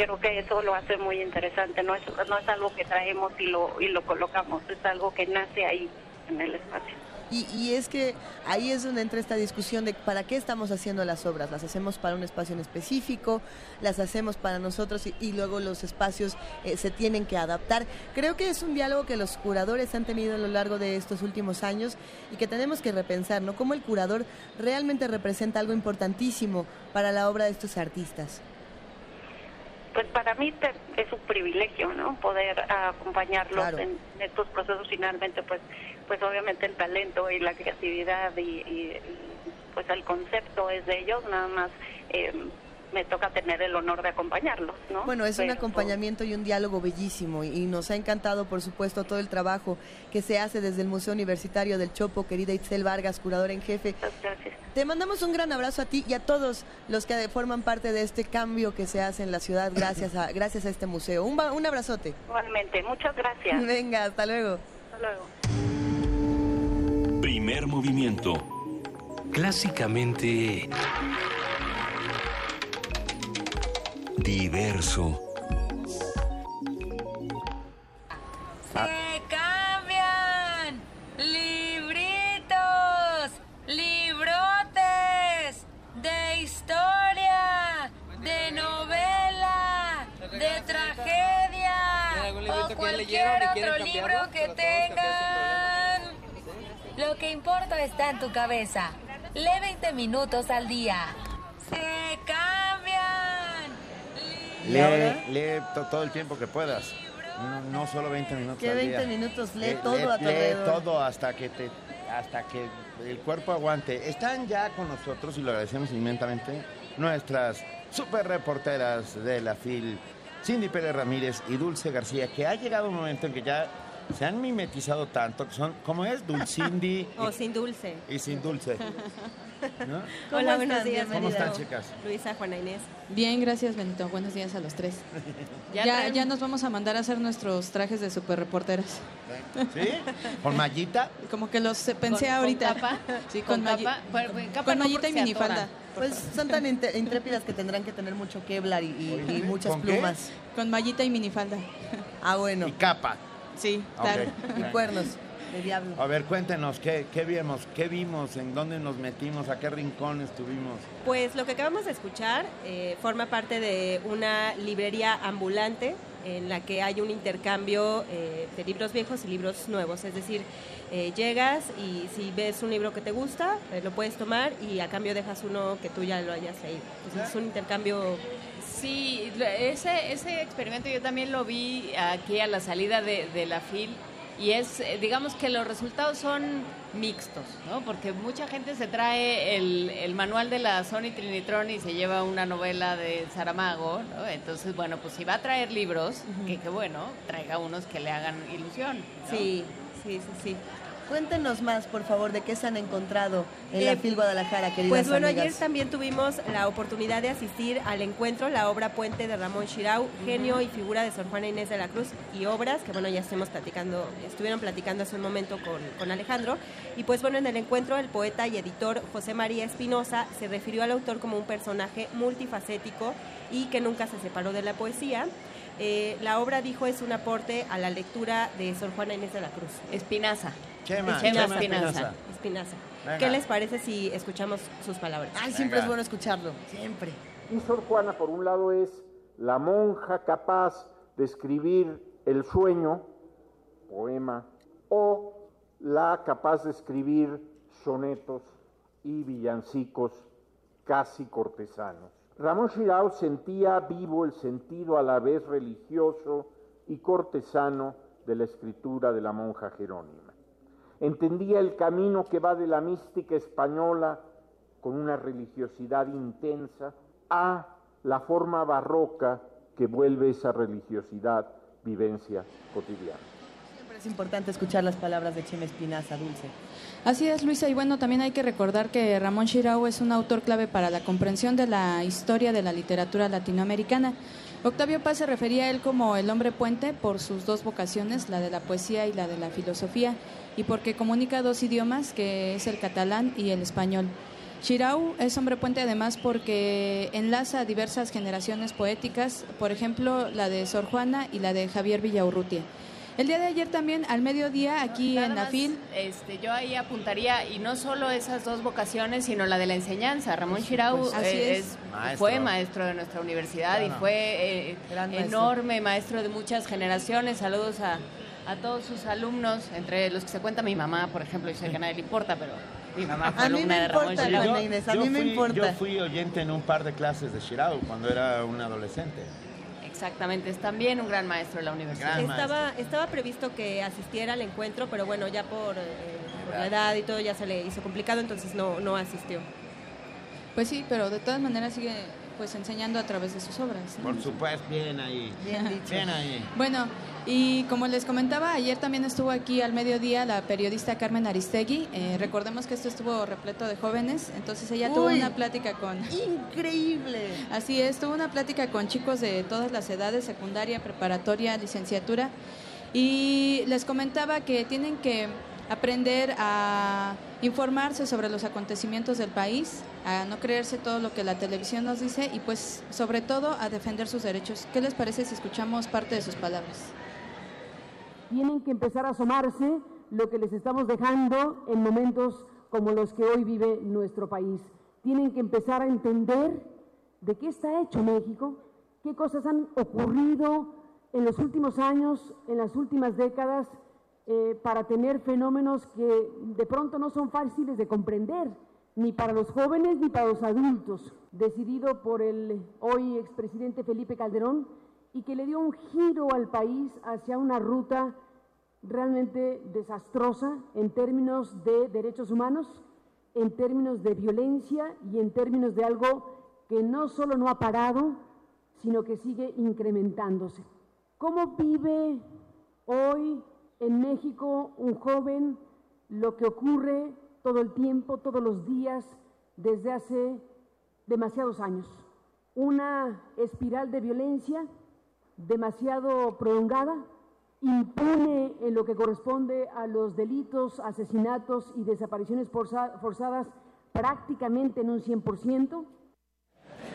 creo que eso lo hace muy interesante, no es, no es algo que traemos y lo, y lo colocamos, es algo que nace ahí en el espacio. Y, y es que ahí es donde entra esta discusión de para qué estamos haciendo las obras. Las hacemos para un espacio en específico, las hacemos para nosotros y, luego los espacios eh, se tienen que adaptar. Creo que es un diálogo que los curadores han tenido a lo largo de estos últimos años y que tenemos que repensar, ¿no? Cómo el curador realmente representa algo importantísimo para la obra de estos artistas. Pues para mí te- es un privilegio, ¿no? Poder acompañarlos Claro. en estos procesos. Finalmente, pues, pues obviamente el talento y la creatividad y, y- y, pues el concepto es de ellos. Nada más eh, me toca tener el honor de acompañarlos, ¿no? Bueno, es un acompañamiento y un diálogo bellísimo y, y nos ha encantado, por supuesto, todo el trabajo que se hace desde el Museo Universitario del Chopo, querida Itzel Vargas, curadora en jefe. Gracias. Te mandamos un gran abrazo a ti y a todos los que forman parte de este cambio que se hace en la ciudad gracias a, gracias a este museo. Un, un abrazote. Igualmente, muchas gracias. Venga, hasta luego. Hasta luego. Primer movimiento. Clásicamente Diverso. ¡Se cambian! ¡Libritos! ¡Librotes! ¡De historia! ¡De novela! ¡De tragedia! ¡O cualquier otro libro que tengan! Lo que importa está en tu cabeza. Lee 20 minutos al día. ¡Se cambian! Lee, lee to- todo el tiempo que puedas. No, no solo 20 minutos ¿Qué al 20 día. minutos? Lee todo a tu lee todo hasta que te hasta que el cuerpo aguante. Están ya con nosotros y lo agradecemos inmensamente nuestras super reporteras de la FIL, Cindy Pérez Ramírez y Dulce García, que ha llegado un momento en que ya se han mimetizado tanto que son, ¿cómo es? Dulcindy *laughs* O sin dulce. y, sin dulce. ¿no? *laughs* Hola, buenos días, ¿Cómo están, chicas? Luisa, Juana Inés. Bien, gracias Benito. Buenos días a los tres. *laughs* Ya Ya, nos vamos a mandar a hacer nuestros trajes de super reporteras. ¿Sí? ¿Con mallita? Como que los pensé ¿Con- con ahorita. capa? Sí, ¿Con con, capa? Bueno, capa con no, mallita y minifalda. Pues son tan intrépidas que tendrán que tener mucho Kevlar y, y- y muchas ¿con qué? plumas. Con mallita y minifalda. Ah, bueno. Y capa. Sí, claro. Y cuernos de diablo. A ver, cuéntenos, ¿qué, ¿qué vimos? ¿Qué vimos? ¿En dónde nos metimos? ¿A qué rincón estuvimos? Pues lo que acabamos de escuchar eh, forma parte de una librería ambulante en la que hay un intercambio eh, de libros viejos y libros nuevos. Es decir, eh, llegas y si ves un libro que te gusta, eh, lo puedes tomar y a cambio dejas uno que tú ya lo hayas leído. Entonces es un intercambio Sí, ese, ese experimento yo también lo vi aquí a la salida de, de la FIL y es, eh, digamos que los resultados son mixtos, ¿no? Porque mucha gente se trae el, el manual de la Sony Trinitron y se lleva una novela de Saramago, ¿no? Entonces, bueno, pues si va a traer libros, que, que bueno, traiga unos que le hagan ilusión. ¿no? Sí, sí, sí, sí. Cuéntenos más, por favor, de qué se han encontrado en Eh, la FIL Guadalajara, queridas Pues bueno, amigas. ayer también tuvimos la oportunidad de asistir al encuentro, la obra Puente de Ramón Chirau, genio y figura de Sor Juana Inés de la Cruz y obras, que bueno, ya estuvimos platicando, estuvieron platicando hace un momento con, con Alejandro. Y pues bueno, en el encuentro el poeta y editor José María Espinosa se refirió al autor como un personaje multifacético y que nunca se separó de la poesía. Eh, la obra, dijo, es un aporte a la lectura de Sor Juana Inés de la Cruz. Espinaza. Chema. Espinaza. Venga. ¿Qué les parece si escuchamos sus palabras? Ay, siempre es bueno escucharlo, siempre. Y Sor Juana, por un lado, es la monja capaz de escribir el sueño, poema, o la capaz de escribir sonetos y villancicos casi cortesanos. Ramón Chirao sentía vivo el sentido a la vez religioso y cortesano de la escritura de la monja Jerónima. Entendía el camino que va de la mística española con una religiosidad intensa a la forma barroca que vuelve esa religiosidad vivencia cotidiana. Siempre es importante escuchar las palabras de Chema Espinaza, Dulce. Así es, Luisa, y bueno, también hay que recordar que Ramón Chirau es un autor clave para la comprensión de la historia de la literatura latinoamericana. Octavio Paz se refería a él como el hombre puente por sus dos vocaciones, la de la poesía y la de la filosofía, y porque comunica dos idiomas, que es el catalán y el español. Chirau es hombre puente además porque enlaza a diversas generaciones poéticas, por ejemplo, la de Sor Juana y la de Javier Villaurrutia. El día de ayer también, al mediodía, aquí en la FIL, Este, yo ahí apuntaría, y no solo esas dos vocaciones, sino la de la enseñanza. Ramón Chirau Pues, así es. es- Maestro. fue maestro de nuestra universidad y fue eh, Gran maestro. enorme maestro de muchas generaciones. Saludos a, a todos sus alumnos, entre los que se cuenta mi mamá, por ejemplo, yo sé que a nadie le importa, pero mi mamá fue A mí alumna me de Ramón importa, Chirau. Juana Inés, a mí me fui, importa. Yo fui oyente en un par de clases de Shirao cuando era un adolescente. Exactamente, es también un gran maestro de la universidad. Estaba, estaba previsto que asistiera al encuentro, pero bueno, ya por, eh, por la edad y todo ya se le hizo complicado, entonces no, no asistió. pues sí, pero de todas maneras sigue pues enseñando a través de sus obras. ¿no? Por supuesto, bien ahí. Bien dicho. Bien ahí. Bueno, y como les comentaba, ayer también estuvo aquí al mediodía la periodista Carmen Aristegui. Eh, recordemos que esto estuvo repleto de jóvenes, entonces ella tuvo una plática con... Increíble. Así es, tuvo una plática con chicos de todas las edades, secundaria, preparatoria, licenciatura, y les comentaba que tienen que aprender a informarse sobre los acontecimientos del país, a no creerse todo lo que la televisión nos dice y pues sobre todo a defender sus derechos. ¿Qué les parece si escuchamos parte de sus palabras? tienen que empezar a asomarse lo que les estamos dejando en momentos como los que hoy vive nuestro país. Tienen que empezar a entender de qué está hecho México, qué cosas han ocurrido en los últimos años, en las últimas décadas, eh, para tener fenómenos que de pronto no son fáciles de comprender, ni para los jóvenes ni para los adultos, decidido por el hoy expresidente Felipe Calderón y que le dio un giro al país hacia una ruta realmente desastrosa en términos de derechos humanos, en términos de violencia y en términos de algo que no solo no ha parado, sino que sigue incrementándose. ¿Cómo vive hoy en México un joven lo que ocurre todo el tiempo, todos los días, desde hace demasiados años? Una espiral de violencia demasiado prolongada, impune en lo que corresponde a los delitos, asesinatos y desapariciones forza- forzadas prácticamente en un 100%.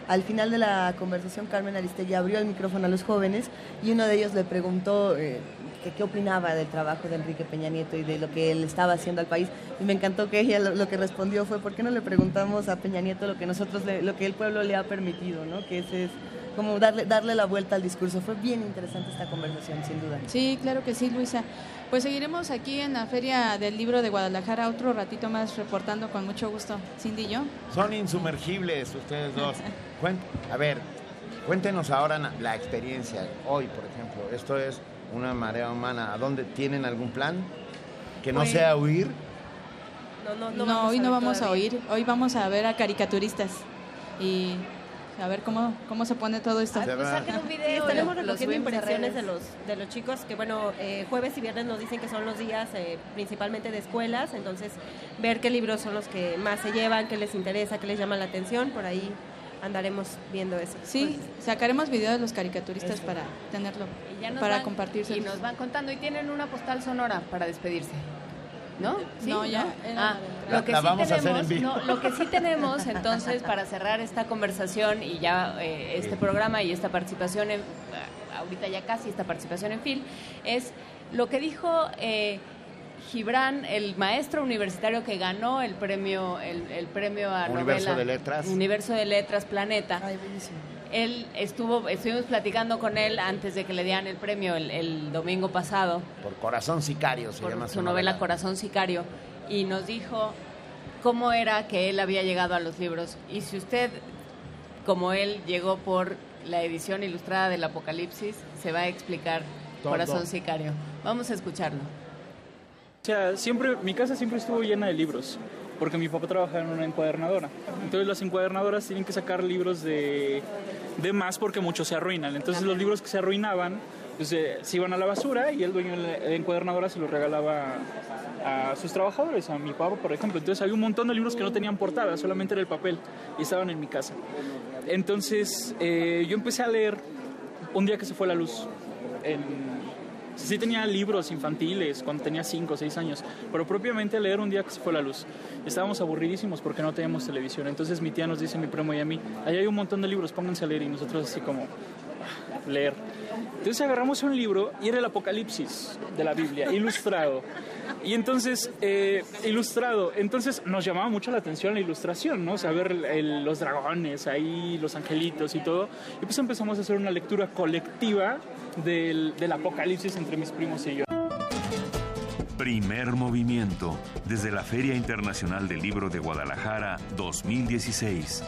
Al final de la conversación, Carmen Aristegui abrió el micrófono a los jóvenes y uno de ellos le preguntó eh, que qué opinaba del trabajo de Enrique Peña Nieto y de lo que él estaba haciendo al país. Y me encantó que ella lo, lo que respondió fue, ¿por qué no le preguntamos a Peña Nieto lo que nosotros, le- lo que el pueblo le ha permitido? ¿no? Que ese es como darle, darle la vuelta al discurso. Fue bien interesante esta conversación, sin duda. Sí, claro que sí, Luisa. Pues seguiremos aquí en la Feria del Libro de Guadalajara otro ratito más reportando con mucho gusto. Cindy y yo. Son insumergibles ustedes dos. *laughs* A ver, cuéntenos ahora la experiencia. Hoy, por ejemplo, esto es una marea humana. ¿A dónde tienen algún plan? Que no Pues- sea huir. No, no, No, vamos hoy a no vamos a todavía. oír. Hoy vamos a ver a caricaturistas. Y a ver cómo, cómo se pone todo esto. Sí, estaremos recogiendo impresiones de los, de los chicos que, bueno, eh, jueves y viernes nos dicen que son los días eh, principalmente de escuelas, entonces ver qué libros son los que más se llevan, qué les interesa, qué les llama la atención, por ahí andaremos viendo eso. Sí, sacaremos videos de los caricaturistas para tenerlo, Y ya nos para compartirse. Y nos van contando y tienen una postal sonora para despedirse. ¿No? ¿Sí? No, ya, Ah, la- lo que la sí vamos a hacer tenemos, en vivo. no, lo que sí tenemos entonces para cerrar esta conversación y ya eh, este programa y esta participación en, ah, ahorita ya casi esta participación en FIL es lo que dijo eh, Gibran, el maestro universitario que ganó el premio el, el premio a Universo novela de Letras. Universo de Letras Planeta. Él estuvo, estuvimos platicando con él antes de que le dieran el premio el, el domingo pasado Por Corazón Sicario se por llama su novela Corazón Sicario y nos dijo cómo era que él había llegado a los libros. Y si usted, como él, llegó por la edición ilustrada del Apocalipsis, se va a explicar Todo. Corazón Sicario. Vamos a escucharlo. O sea, siempre, mi casa siempre estuvo llena de libros, porque mi papá trabajaba en una encuadernadora. Entonces las encuadernadoras tienen que sacar libros de, de más porque muchos se arruinan. Entonces los libros que se arruinaban pues, eh, se iban a la basura y el dueño de la encuadernadora se los regalaba a sus trabajadores, a mi papá, por ejemplo. Entonces había un montón de libros que no tenían portada, solamente era el papel, y estaban en mi casa. Entonces eh, yo empecé a leer un día que se fue la luz. Sí tenía libros infantiles cuando tenía 5 o 6 años, pero propiamente leer un día que se fue la luz. Estábamos aburridísimos porque no teníamos televisión. Entonces mi tía nos dice, mi primo y a mí, ahí hay un montón de libros, pónganse a leer. Y nosotros así como, "Ah, leer. Entonces agarramos un libro y era el Apocalipsis de la Biblia, ilustrado. Y entonces, eh, ilustrado, entonces nos llamaba mucho la atención la ilustración, ¿no? O el- los dragones ahí, los angelitos y todo. Y pues empezamos a hacer una lectura colectiva del, del Apocalipsis entre mis primos y yo. Primer movimiento. Desde la Feria Internacional del Libro de Guadalajara 2016.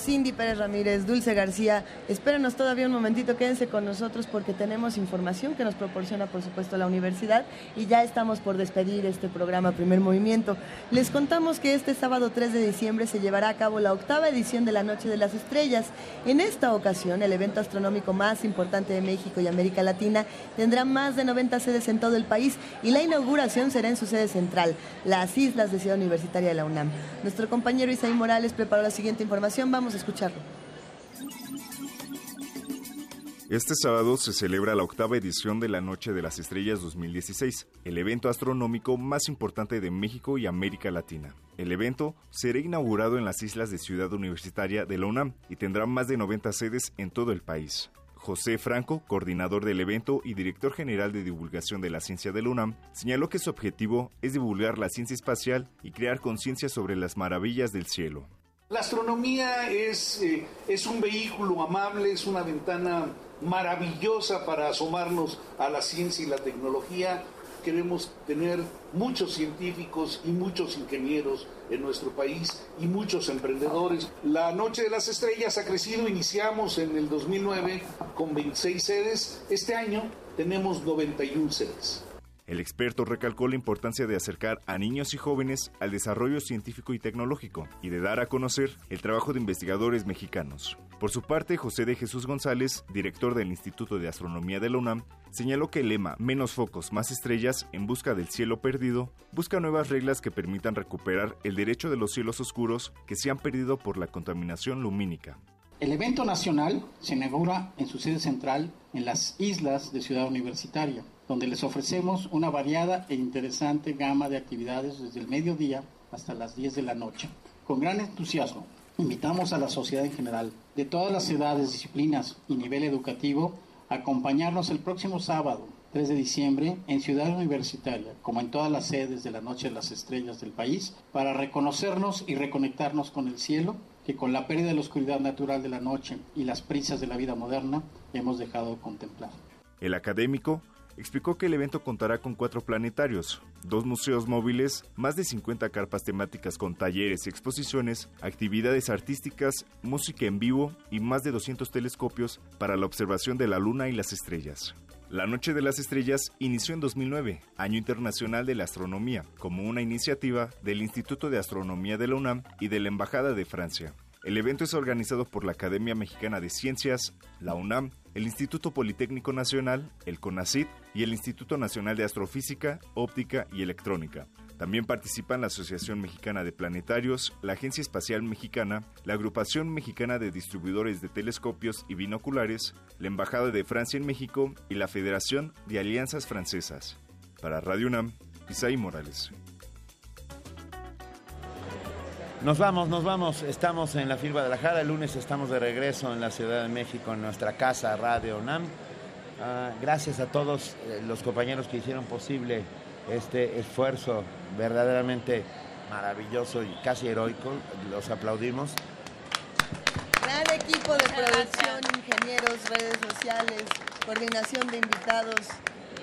Cindy Pérez Ramírez, Dulce García, espérenos todavía un momentito, quédense con nosotros porque tenemos información que nos proporciona por supuesto la universidad y ya estamos por despedir este programa Primer Movimiento. Les contamos que este sábado 3 de diciembre se llevará a cabo la octava edición de la Noche de las Estrellas. En esta ocasión, el evento astronómico más importante de México y América Latina tendrá más de 90 sedes en todo el país y la inauguración será en su sede central, las Islas de Ciudad Universitaria de la UNAM. Nuestro compañero Isaí Morales preparó la siguiente información, vamos escucharlo. Este sábado se celebra la octava edición de la Noche de las Estrellas 2016, el evento astronómico más importante de México y América Latina. El evento será inaugurado en las islas de Ciudad Universitaria de la UNAM y tendrá más de 90 sedes en todo el país. José Franco, coordinador del evento y director general de divulgación de la ciencia de la UNAM, señaló que su objetivo es divulgar la ciencia espacial y crear conciencia sobre las maravillas del cielo. La astronomía es, eh, es un vehículo amable, es una ventana maravillosa para asomarnos a la ciencia y la tecnología. Queremos tener muchos científicos y muchos ingenieros en nuestro país y muchos emprendedores. La Noche de las Estrellas ha crecido, iniciamos en el 2009 con 26 sedes, este año tenemos 91 sedes. El experto recalcó la importancia de acercar a niños y jóvenes al desarrollo científico y tecnológico y de dar a conocer el trabajo de investigadores mexicanos. Por su parte, José de Jesús González, director del Instituto de Astronomía de la UNAM, señaló que el lema Menos focos, más estrellas en busca del cielo perdido busca nuevas reglas que permitan recuperar el derecho de los cielos oscuros que se han perdido por la contaminación lumínica. El evento nacional se inaugura en su sede central en las islas de Ciudad Universitaria, donde les ofrecemos una variada e interesante gama de actividades desde el mediodía hasta las 10 de la noche. Con gran entusiasmo, invitamos a la sociedad en general, de todas las edades, disciplinas y nivel educativo, a acompañarnos el próximo sábado, 3 de diciembre, en Ciudad Universitaria, como en todas las sedes de la Noche de las Estrellas del país, para reconocernos y reconectarnos con el cielo que con la pérdida de la oscuridad natural de la noche y las prisas de la vida moderna hemos dejado de contemplar. El académico explicó que el evento contará con cuatro planetarios, dos museos móviles, más de 50 carpas temáticas con talleres y exposiciones, actividades artísticas, música en vivo y más de 200 telescopios para la observación de la luna y las estrellas. La Noche de las Estrellas inició en 2009, Año Internacional de la Astronomía, como una iniciativa del Instituto de Astronomía de la UNAM y de la Embajada de Francia. El evento es organizado por la Academia Mexicana de Ciencias, la UNAM, el Instituto Politécnico Nacional, el CONACYT y el Instituto Nacional de Astrofísica, Óptica y Electrónica. También participan la Asociación Mexicana de Planetarios, la Agencia Espacial Mexicana, la Agrupación Mexicana de Distribuidores de Telescopios y Binoculares, la Embajada de Francia en México y la Federación de Alianzas Francesas. Para Radio UNAM, Isaí Morales. Nos vamos, nos vamos. Estamos en la FIL Guadalajara. El lunes estamos de regreso en la Ciudad de México, en nuestra casa Radio UNAM. Ah, gracias a todos eh, los compañeros que hicieron posible este esfuerzo verdaderamente maravilloso y casi heroico. Los aplaudimos. Gran equipo de producción, ingenieros, redes sociales, coordinación de invitados,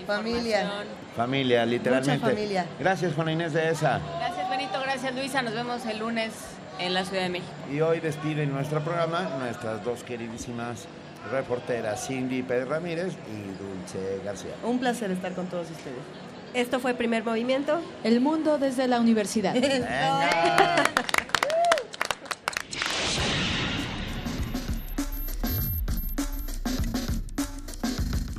familia. Familia, literalmente. Mucha familia. Gracias, Juana Inés de esa. Gracias, Benito. Gracias, Luisa. Nos vemos el lunes en la Ciudad de México. Y hoy despiden nuestro programa nuestras dos queridísimas reporteras, Cindy Pérez Ramírez y Dulce García. Un placer estar con todos ustedes. Esto fue Primer Movimiento. El mundo desde la universidad. *laughs*